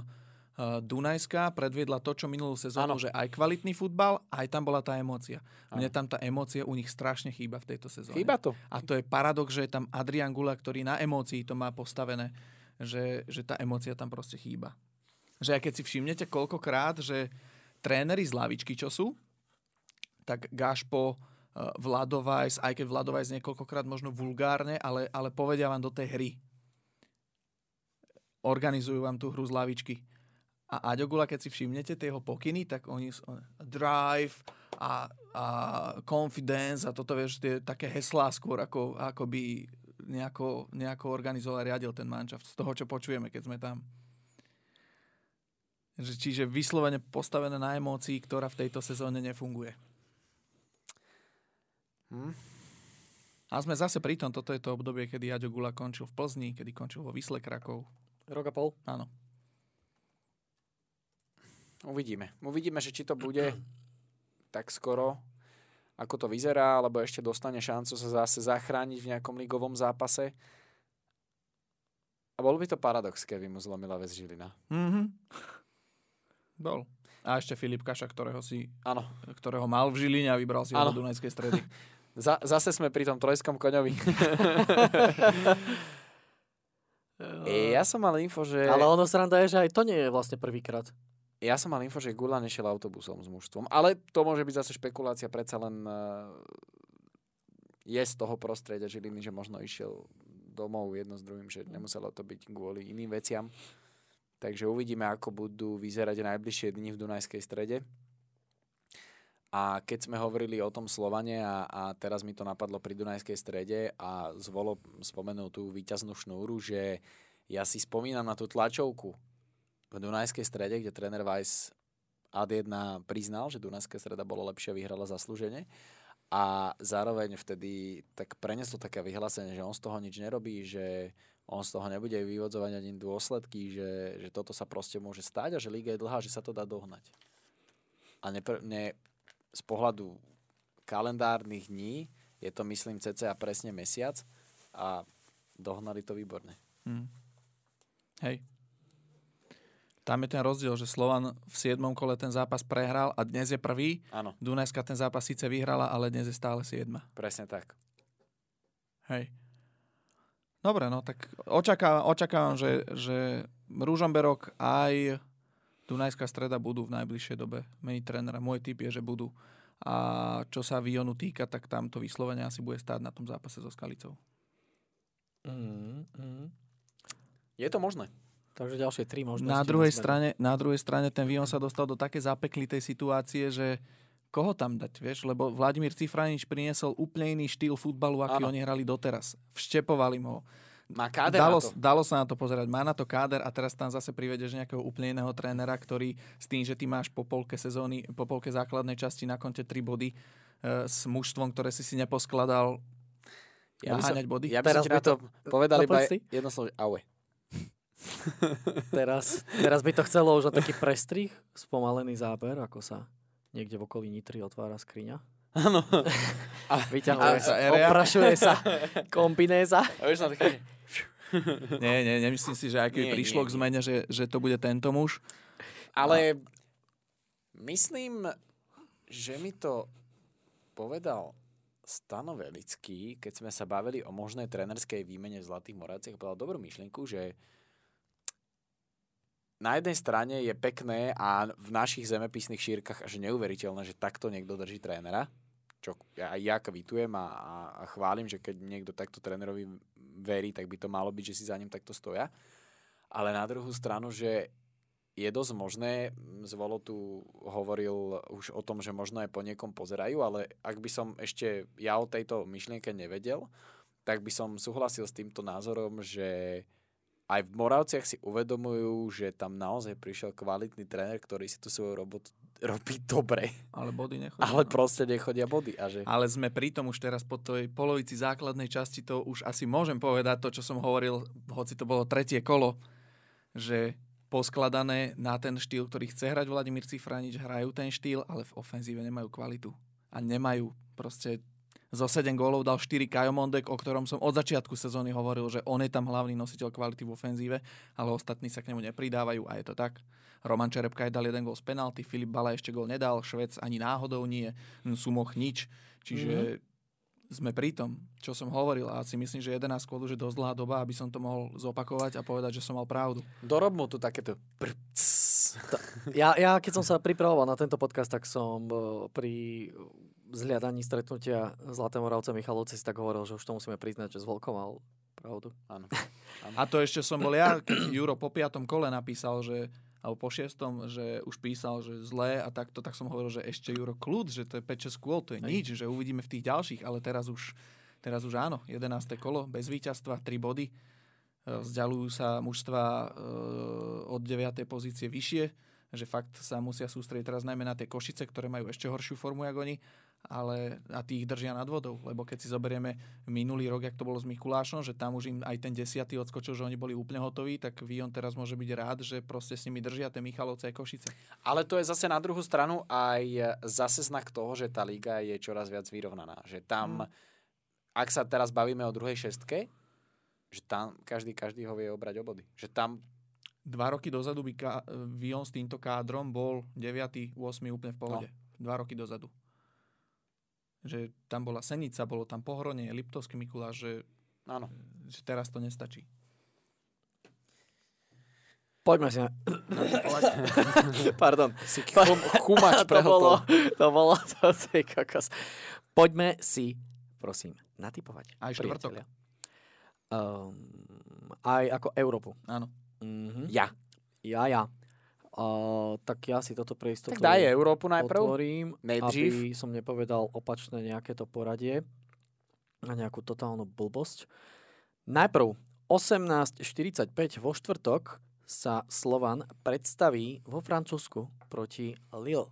Eh, Dunajská predviedla to, čo minulú sezónu, ano. že aj kvalitný futbal, aj tam bola tá emócia. Ano. Mne tam tá emócia u nich strašne chýba v tejto sezóne. Chýba to. A to je paradox, že je tam Adrian Gula, ktorý na emócii to má postavené, že, že tá emócia tam proste chýba. Že keď si všimnete koľkokrát, že tréneri z lavičky, čo sú, tak Gašpo, eh, Vladovajs, aj keď Vladovajs niekoľkokrát možno vulgárne, ale, ale povedia vám do tej hry. Organizujú vám tú hru z lavičky a Aďogula, keď si všimnete tie jeho pokyny, tak oni drive a, a confidence a toto, vieš, tie také heslá skôr, ako, ako by nejako, nejako organizoval riadil ten manšaft. Z toho, čo počujeme, keď sme tam. Čiže vyslovene postavené na emócii, ktorá v tejto sezóne nefunguje. Hm? A sme zase pri tom, toto je to obdobie, kedy Aďo Gula končil v Plzni, kedy končil vo Vysle Krakov. Rok a pol? Áno. Uvidíme. Uvidíme, že či to bude tak skoro, ako to vyzerá, alebo ešte dostane šancu sa zase zachrániť v nejakom ligovom zápase. A bol by to paradox, keby mu zlomila vec Žilina. Mm-hmm. Bol. A ešte Filip Kaša, ktorého, si, ano. ktorého mal v Žiline a vybral si ho do Dunajskej stredy. Za, zase sme pri tom trojskom koňovi. ja som mal info, že... Ale ono sranda je, že aj to nie je vlastne prvýkrát. Ja som mal info, že Gula nešiel autobusom s mužstvom, ale to môže byť zase špekulácia, predsa len uh, je z toho prostredia Žiliny, že možno išiel domov jedno s druhým, že nemuselo to byť kvôli iným veciam. Takže uvidíme, ako budú vyzerať najbližšie dni v Dunajskej strede. A keď sme hovorili o tom Slovane a, a teraz mi to napadlo pri Dunajskej strede a zvolo spomenul tú víťaznú šnúru, že ja si spomínam na tú tlačovku v Dunajskej strede, kde tréner Weiss ad 1 priznal, že Dunajská streda bolo lepšie a vyhrala zaslúžene. A zároveň vtedy tak preneslo také vyhlásenie, že on z toho nič nerobí, že on z toho nebude vyvodzovať ani dôsledky, že, že toto sa proste môže stať a že liga je dlhá, že sa to dá dohnať. A nepr- ne, z pohľadu kalendárnych dní je to, myslím, cca presne mesiac a dohnali to výborne. Hm. Hej. Tam je ten rozdiel, že Slovan v 7. kole ten zápas prehral a dnes je prvý. Áno, Dunajska ten zápas síce vyhrala, ale dnes je stále 7. presne tak. Hej. Dobre, no tak očakávam, očakávam že, že Ružomberok aj Dunajská streda budú v najbližšej dobe meniť trénera. Môj typ je, že budú. A čo sa Vionu týka, tak tam to vyslovene asi bude stáť na tom zápase so Skalicou. Mm, mm. Je to možné. Takže ďalšie tri možnosti. Na druhej, strane, na druhej strane ten Vion sa dostal do také zapeklitej situácie, že koho tam dať, vieš? Lebo Vladimír Cifranič priniesol úplne iný štýl futbalu, aký Áno. oni hrali doteraz. Vštepovali mu ho. Má káder Dalo, na to. dalo sa na to pozerať. Má na to káder a teraz tam zase privedeš nejakého úplne iného trénera, ktorý s tým, že ty máš po polke sezóny, po polke základnej časti na konte 3 body e, s mužstvom, ktoré si si neposkladal Ja by som, body. ja by som Teraz ti by to povedal iba jedno slovo, aue. Teraz, teraz by to chcelo už taký prestrih, spomalený záber, ako sa niekde v okolí Nitry otvára skriňa. Áno. Vyťahuje a- sa, area. oprašuje sa kombinéza. A už som taký, Nie, nie, nemyslím si, že keby Nie, prišlo nie, k zmene, že, že to bude tento muž. ale myslím, že mi to povedal Stano Velický, keď sme sa bavili o možnej trenerskej výmene v Zlatých Moravciach, povedal dobrú myšlienku, že na jednej strane je pekné a v našich zemepisných šírkach až neuveriteľné, že takto niekto drží trénera, čo ja, ja kvitujem a, a, a chválim, že keď niekto takto trénerovi verí, tak by to malo byť, že si za ním takto stoja. Ale na druhú stranu, že je dosť možné, Zvolo tu hovoril už o tom, že možno aj po niekom pozerajú, ale ak by som ešte ja o tejto myšlienke nevedel, tak by som súhlasil s týmto názorom, že aj v Moravciach si uvedomujú, že tam naozaj prišiel kvalitný tréner, ktorý si tú svoju robotu robí dobre, Ale body nechodia. ale no. proste nechodia body. A že... Ale sme pri tom už teraz po tej polovici základnej časti, to už asi môžem povedať to, čo som hovoril, hoci to bolo tretie kolo, že poskladané na ten štýl, ktorý chce hrať Vladimír Cifranič, hrajú ten štýl, ale v ofenzíve nemajú kvalitu. A nemajú proste zo 7 gólov dal 4 Kajomondek, o ktorom som od začiatku sezóny hovoril, že on je tam hlavný nositeľ kvality v ofenzíve, ale ostatní sa k nemu nepridávajú a je to tak. Roman Čerepka aj dal jeden gól z penalty, Filip Bala ešte gól nedal, Švec ani náhodou nie, Sumoch nič. Čiže mm-hmm. sme pri tom, čo som hovoril a si myslím, že 11 kôl už je dosť dlhá doba, aby som to mohol zopakovať a povedať, že som mal pravdu. Dorob mu tu takéto prcs. Ja, ja, keď som sa pripravoval na tento podcast, tak som eh, zhliadaní stretnutia Zlaté Moravce Michalovce si tak hovoril, že už to musíme priznať, že s Volkom mal pravdu. Áno. A to ešte som bol ja, keď Juro po piatom kole napísal, že alebo po šiestom, že už písal, že zlé a takto, tak som hovoril, že ešte Juro kľud, že to je 5-6 kôl, to je nič, že uvidíme v tých ďalších, ale teraz už, teraz už áno, 11. kolo, bez víťazstva, 3 body. E, Vzdialujú sa mužstva e, od 9. pozície vyššie, že fakt sa musia sústrediť teraz najmä na tie Košice, ktoré majú ešte horšiu formu ako oni, ale a tí ich držia nad vodou, lebo keď si zoberieme minulý rok, jak to bolo s Mikulášom, že tam už im aj ten desiatý odskočil, že oni boli úplne hotoví, tak Vion teraz môže byť rád, že proste s nimi držia tie Michalovce aj Košice. Ale to je zase na druhú stranu aj zase znak toho, že tá liga je čoraz viac vyrovnaná. Že tam, ak sa teraz bavíme o druhej šestke, že tam každý, každý ho vie obrať o body. Že tam, Dva roky dozadu by Vion s týmto kádrom bol 9. 8. úplne v pohode. No. Dva roky dozadu. Že tam bola Senica, bolo tam Pohronie, Liptovský Mikuláš, že, áno. že teraz to nestačí. Poďme si na... Pardon. Si chum, chumač to bolo, to bolo to si kokos. Poďme si, prosím, natypovať. Aj štvrtok. Um, aj ako Európu. Áno. Mhm. Ja. Ja, ja. Tak ja si toto pre istotu Tak daj Európu najprv. otvorím, Nejdřív. aby som nepovedal opačné nejaké to poradie a nejakú totálnu blbosť. Najprv 18.45 vo štvrtok sa Slovan predstaví vo Francúzsku proti Lille.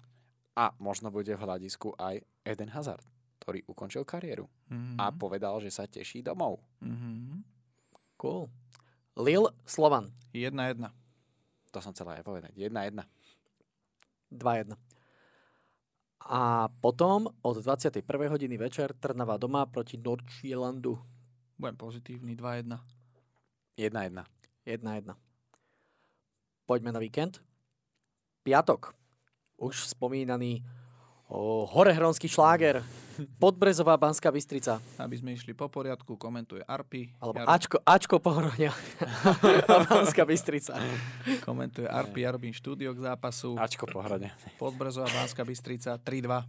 A možno bude v hľadisku aj Eden Hazard, ktorý ukončil kariéru Mhm. a povedal, že sa teší domov. Mhm. Cool. Lille, Slovan. 1-1. To som chcel aj povedať. 1-1. 2-1. A potom od 21. hodiny večer Trnava doma proti Nordjyllandu. Budem pozitívny, 2-1. 1-1. 1-1. Poďme na víkend. Piatok. Už spomínaný o, horehronský šláger. Podbrezová Banská Bystrica. Aby sme išli po poriadku, komentuje Arpi. Alebo Jar- Ačko, Ačko Pohronia. Banská Bystrica. Komentuje Arpi, ja robím štúdio k zápasu. Ačko pohrade. Podbrezová Banská Bystrica 3-2.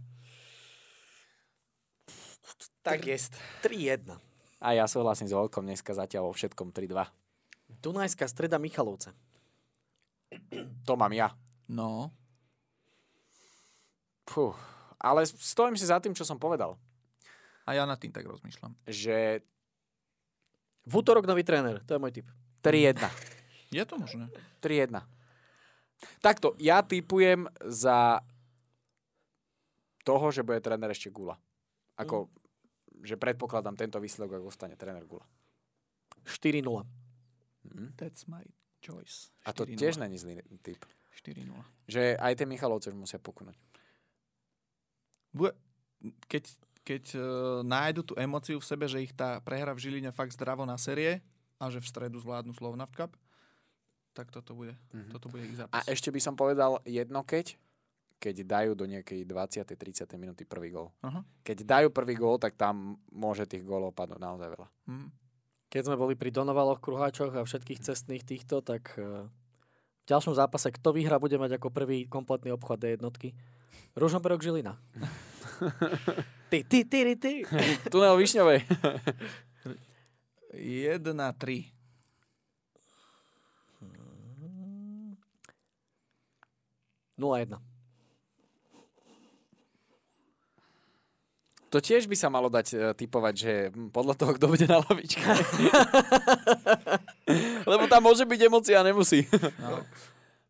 Tak jest. 3-1. A ja súhlasím s Volkom dneska zatiaľ vo všetkom 3-2. Dunajská streda Michalovce. To mám ja. No, Fú. Ale stojím si za tým, čo som povedal. a ja nad tým tak rozmýšľam. Že V útorok nový tréner. To je môj tip. 3-1. Je to možné. 3-1. Takto, ja typujem za toho, že bude tréner ešte Gula. Ako, že predpokladám tento výsledok, ak ostane tréner Gula. 4-0. That's my choice. A to 4-0. tiež není zlý typ. 4-0. Že aj tie Michalovce musia pokunúť. Bude, keď, keď uh, nájdu tú emociu v sebe, že ich tá prehra v Žiline fakt zdravo na série a že v stredu zvládnu Slovnaft Cup, tak toto bude, mm-hmm. toto bude ich A zápas. ešte by som povedal jedno keď, keď dajú do nejakej 20. 30. minúty prvý gól. Aha. Keď dajú prvý gól, tak tam môže tých gólov padnúť naozaj veľa. Hm. Keď sme boli pri Donovaloch, Kruháčoch a všetkých cestných týchto, tak eh, v ďalšom zápase, kto vyhra, bude mať ako prvý kompletný obchod D jednotky. Ružomberok Žilina. ty, ty, ty, ty, ty. Tunel Višňovej. 1-3. Nula jedna. To tiež by sa malo dať e, typovať, že hm, podľa toho, kto bude na lavičke. Lebo tam môže byť emocia a nemusí. No.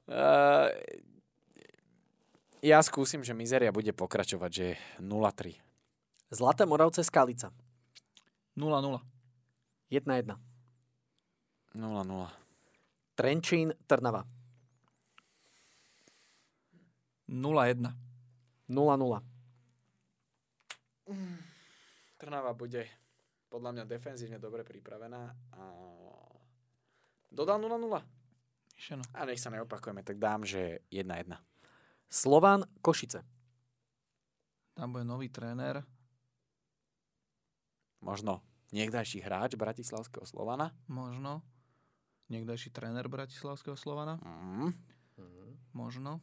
Uh, ja skúsim, že mizeria bude pokračovať, že 0-3. Zlaté Moravce Skalica. 0-0. 1-1. 0-0. Trenčín Trnava. 0-1. 0-0. Trnava bude podľa mňa defenzívne dobre pripravená a dodal 0-0. Išeno. A nech sa neopakujeme, tak dám, že 1-1. Slovan Košice. Tam bude nový tréner. Možno niekdajší hráč Bratislavského Slovana. Možno. Niekdajší tréner Bratislavského Slovana. Mm. Možno.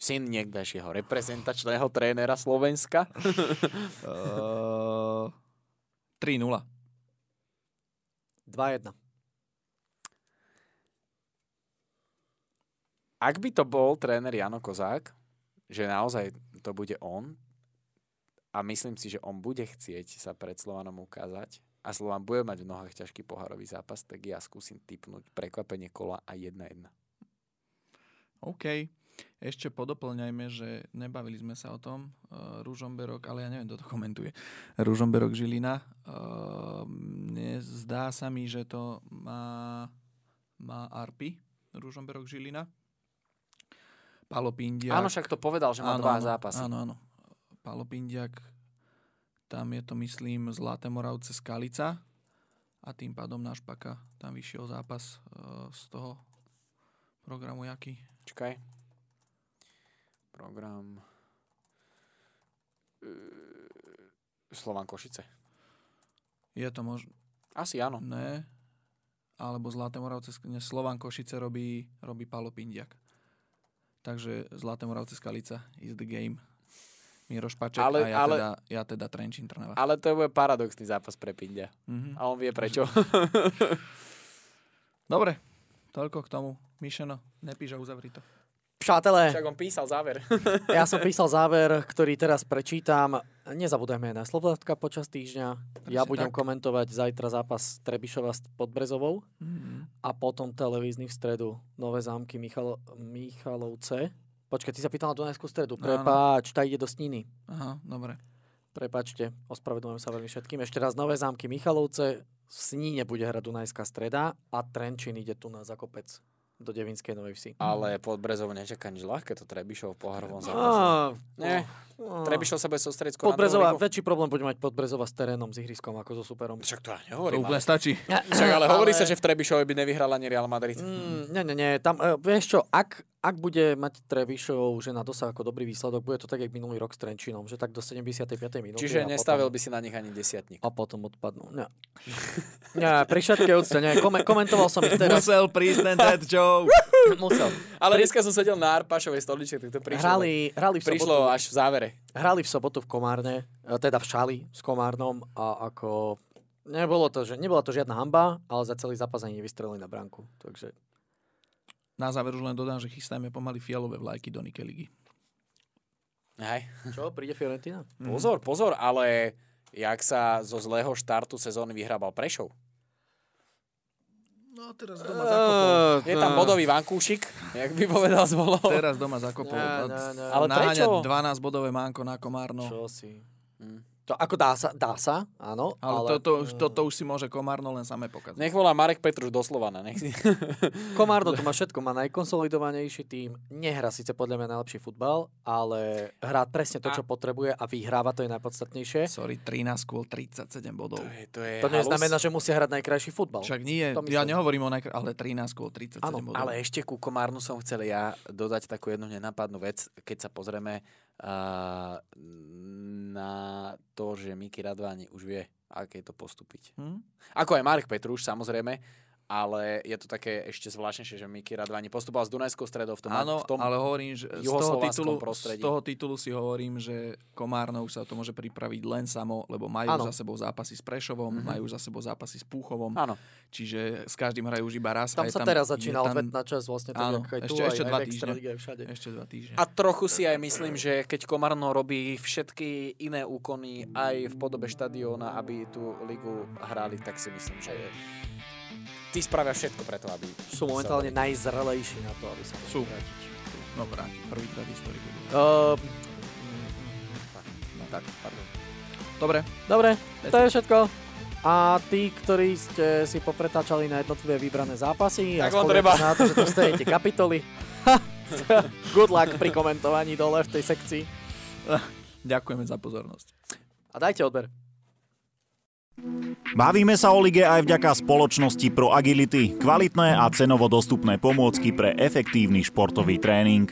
Syn niekdajšieho reprezentačného trénera Slovenska. Uh, 3-0. 2-1. Ak by to bol tréner Jano Kozák, že naozaj to bude on a myslím si, že on bude chcieť sa pred Slovanom ukázať a Slovan bude mať v nohách ťažký pohárový zápas, tak ja skúsim typnúť prekvapenie kola a 1-1. OK. Ešte podoplňajme, že nebavili sme sa o tom. Uh, Ružomberok, ale ja neviem, kto to komentuje. Ružomberok Žilina. Uh, zdá sa mi, že to má, má Arpi. Ružomberok Žilina. Palo Pindiak. Áno, však to povedal, že má Áno, dva áno, zápasy. Áno, áno. Palo Pindiak, tam je to, myslím, Zlaté Moravce Skalica a tým pádom náš Paka tam vyšiel zápas uh, z toho programu jaký? Čakaj. Program... E, Slovan Košice. Je to možno... Asi áno. Ne. Alebo Zlaté Moravce, Slovan Košice robí, robí Palo Pindiak. Takže Zlaté Moravce Skalica is the game. Miroš Paček Ale- a ja, ale- teda, ja teda Trenčín Trnava. Ale to bude paradoxný zápas pre Pindia. Mhm. A on vie prečo. Dobre, Toľko k tomu. Mišeno, nepíš a uzavri to. Přátelé, Však on písal záver. ja som písal záver, ktorý teraz prečítam. Nezabudajme na Slovátka počas týždňa. ja budem tak. komentovať zajtra zápas Trebišova s Podbrezovou Mm. a potom televízny v stredu Nové zámky Michalo, Michalovce. Počkaj, ty sa pýtal na Dunajskú stredu. Prepáč, tá ide do Sniny. Aha, dobre. Prepačte, ospravedlňujem sa veľmi všetkým. Ešte raz Nové zámky Michalovce. V Sníne bude hrať Dunajská streda a Trenčín ide tu na Zakopec do Devinskej Novej Vsi. Ale pod Brezovou nečaká nič ľahké, to Trebišov v poharovom zápase. Nie. Trebišov sa bude sústrediť skôr Podbrezová, väčší problém bude mať Podbrezova s terénom, s ihriskom ako so superom. Však to ja To nehovorím. úplne Ale, stačí. však ale hovorí sa, že v Trebišove by nevyhral ani Real Madrid. Mm, nie, nie, nie. Tam, e, vieš čo, ak, ak bude mať Trevišov, že na dosah ako dobrý výsledok, bude to tak, jak minulý rok s Trenčínom, že tak do 75. minúty. Čiže nestavil potom, by si na nich ani desiatník. A potom odpadnú. Nie. nie, pri všetkej úcte, nie. Kome, komentoval som ich teraz. Musel prísť ten dead joke. Musel. Ale dneska som sedel na Arpašovej stoličke, tak to prišlo. Hrali, hrali, v prišlo sobotu, až v závere. hrali v sobotu v Komárne, e, teda v Šali s Komárnom a ako... Nebolo to, že, nebola to žiadna hamba, ale za celý zápas ani nevystrelili na bránku. Takže Na záver už len dodám, že chystajme pomaly fialové vlajky do Nike ligy. Hej. čo, príde Fiorentina? Pozor, pozor, ale jak sa zo zlého štartu sezóny vyhrábal Prešov. No teraz doma zakopol. Je tam bodový vankúšik, jak by povedal zvolo. Teraz doma zakopol. Ne. Ale prečo? 12 bodové mánko na Komárno. Čo si? To ako dá sa, dá sa, áno, Ale, ale, toto, toto už si môže Komárno len samé pokazať. Nech volá Marek Petruš do Slovana. Nech. Komárno to má všetko, má najkonsolidovanejší tým, nehrá síce podľa mňa najlepší futbal, ale hrá presne to, čo potrebuje a vyhráva, to je najpodstatnejšie. Sorry, 13 kôl 37 bodov. To je, to je To neznamená, že musia hrať najkrajší futbal. Však nie, To ja nehovorím o najkr- ale 13 kôl 37 Áno, bodov. Ale ešte ku Komárnu som chcel ja dodať takú jednu nenapadnú vec, keď sa pozrieme na to, že Miki Radváni už vie, aké to postúpiť. Hm? Ako aj Marek Petruš, samozrejme, ale je to také ešte zvláštnejšie, že Miki Radváni postupoval s Dunajskou stredou v tom, Áno, v tom ale hovorím, že z toho, titulu, z prostredí. toho titulu si hovorím, že Komárno už sa to môže pripraviť len samo, lebo majú Áno. za sebou zápasy s Prešovom, Mhm. majú za sebou zápasy s Púchovom, Áno. čiže s každým hrajú už iba raz. tam je sa tam, teraz je začína tam odvetná časť vlastne tak, Áno, aj tu, ešte- aj, ešte aj dva týždne. Všade. Ešte dva týždne. A trochu si aj myslím, že keď Komarno robí všetky iné úkony aj v podobe štadióna, aby tú ligu hrali, tak si myslím, že tí spravia všetko preto, aby... Sú momentálne najzrelejší na to, aby sa Sú. vrátiť. No vráti, prvýkrát v histórii. budú. Uh, Tak, pardon. Dobre, dobre, to je všetko. A tí, ktorí ste si popretáčali na jednotlivé vybrané zápasy a Tak spoliehate treba. na to, že tu stejete kapitoly, good luck pri komentovaní dole v tej sekcii. ďakujeme za pozornosť. A dajte odber. Bavíme sa o lige aj vďaka spoločnosti Pro Agility, kvalitné a cenovo dostupné pomôcky pre efektívny športový tréning.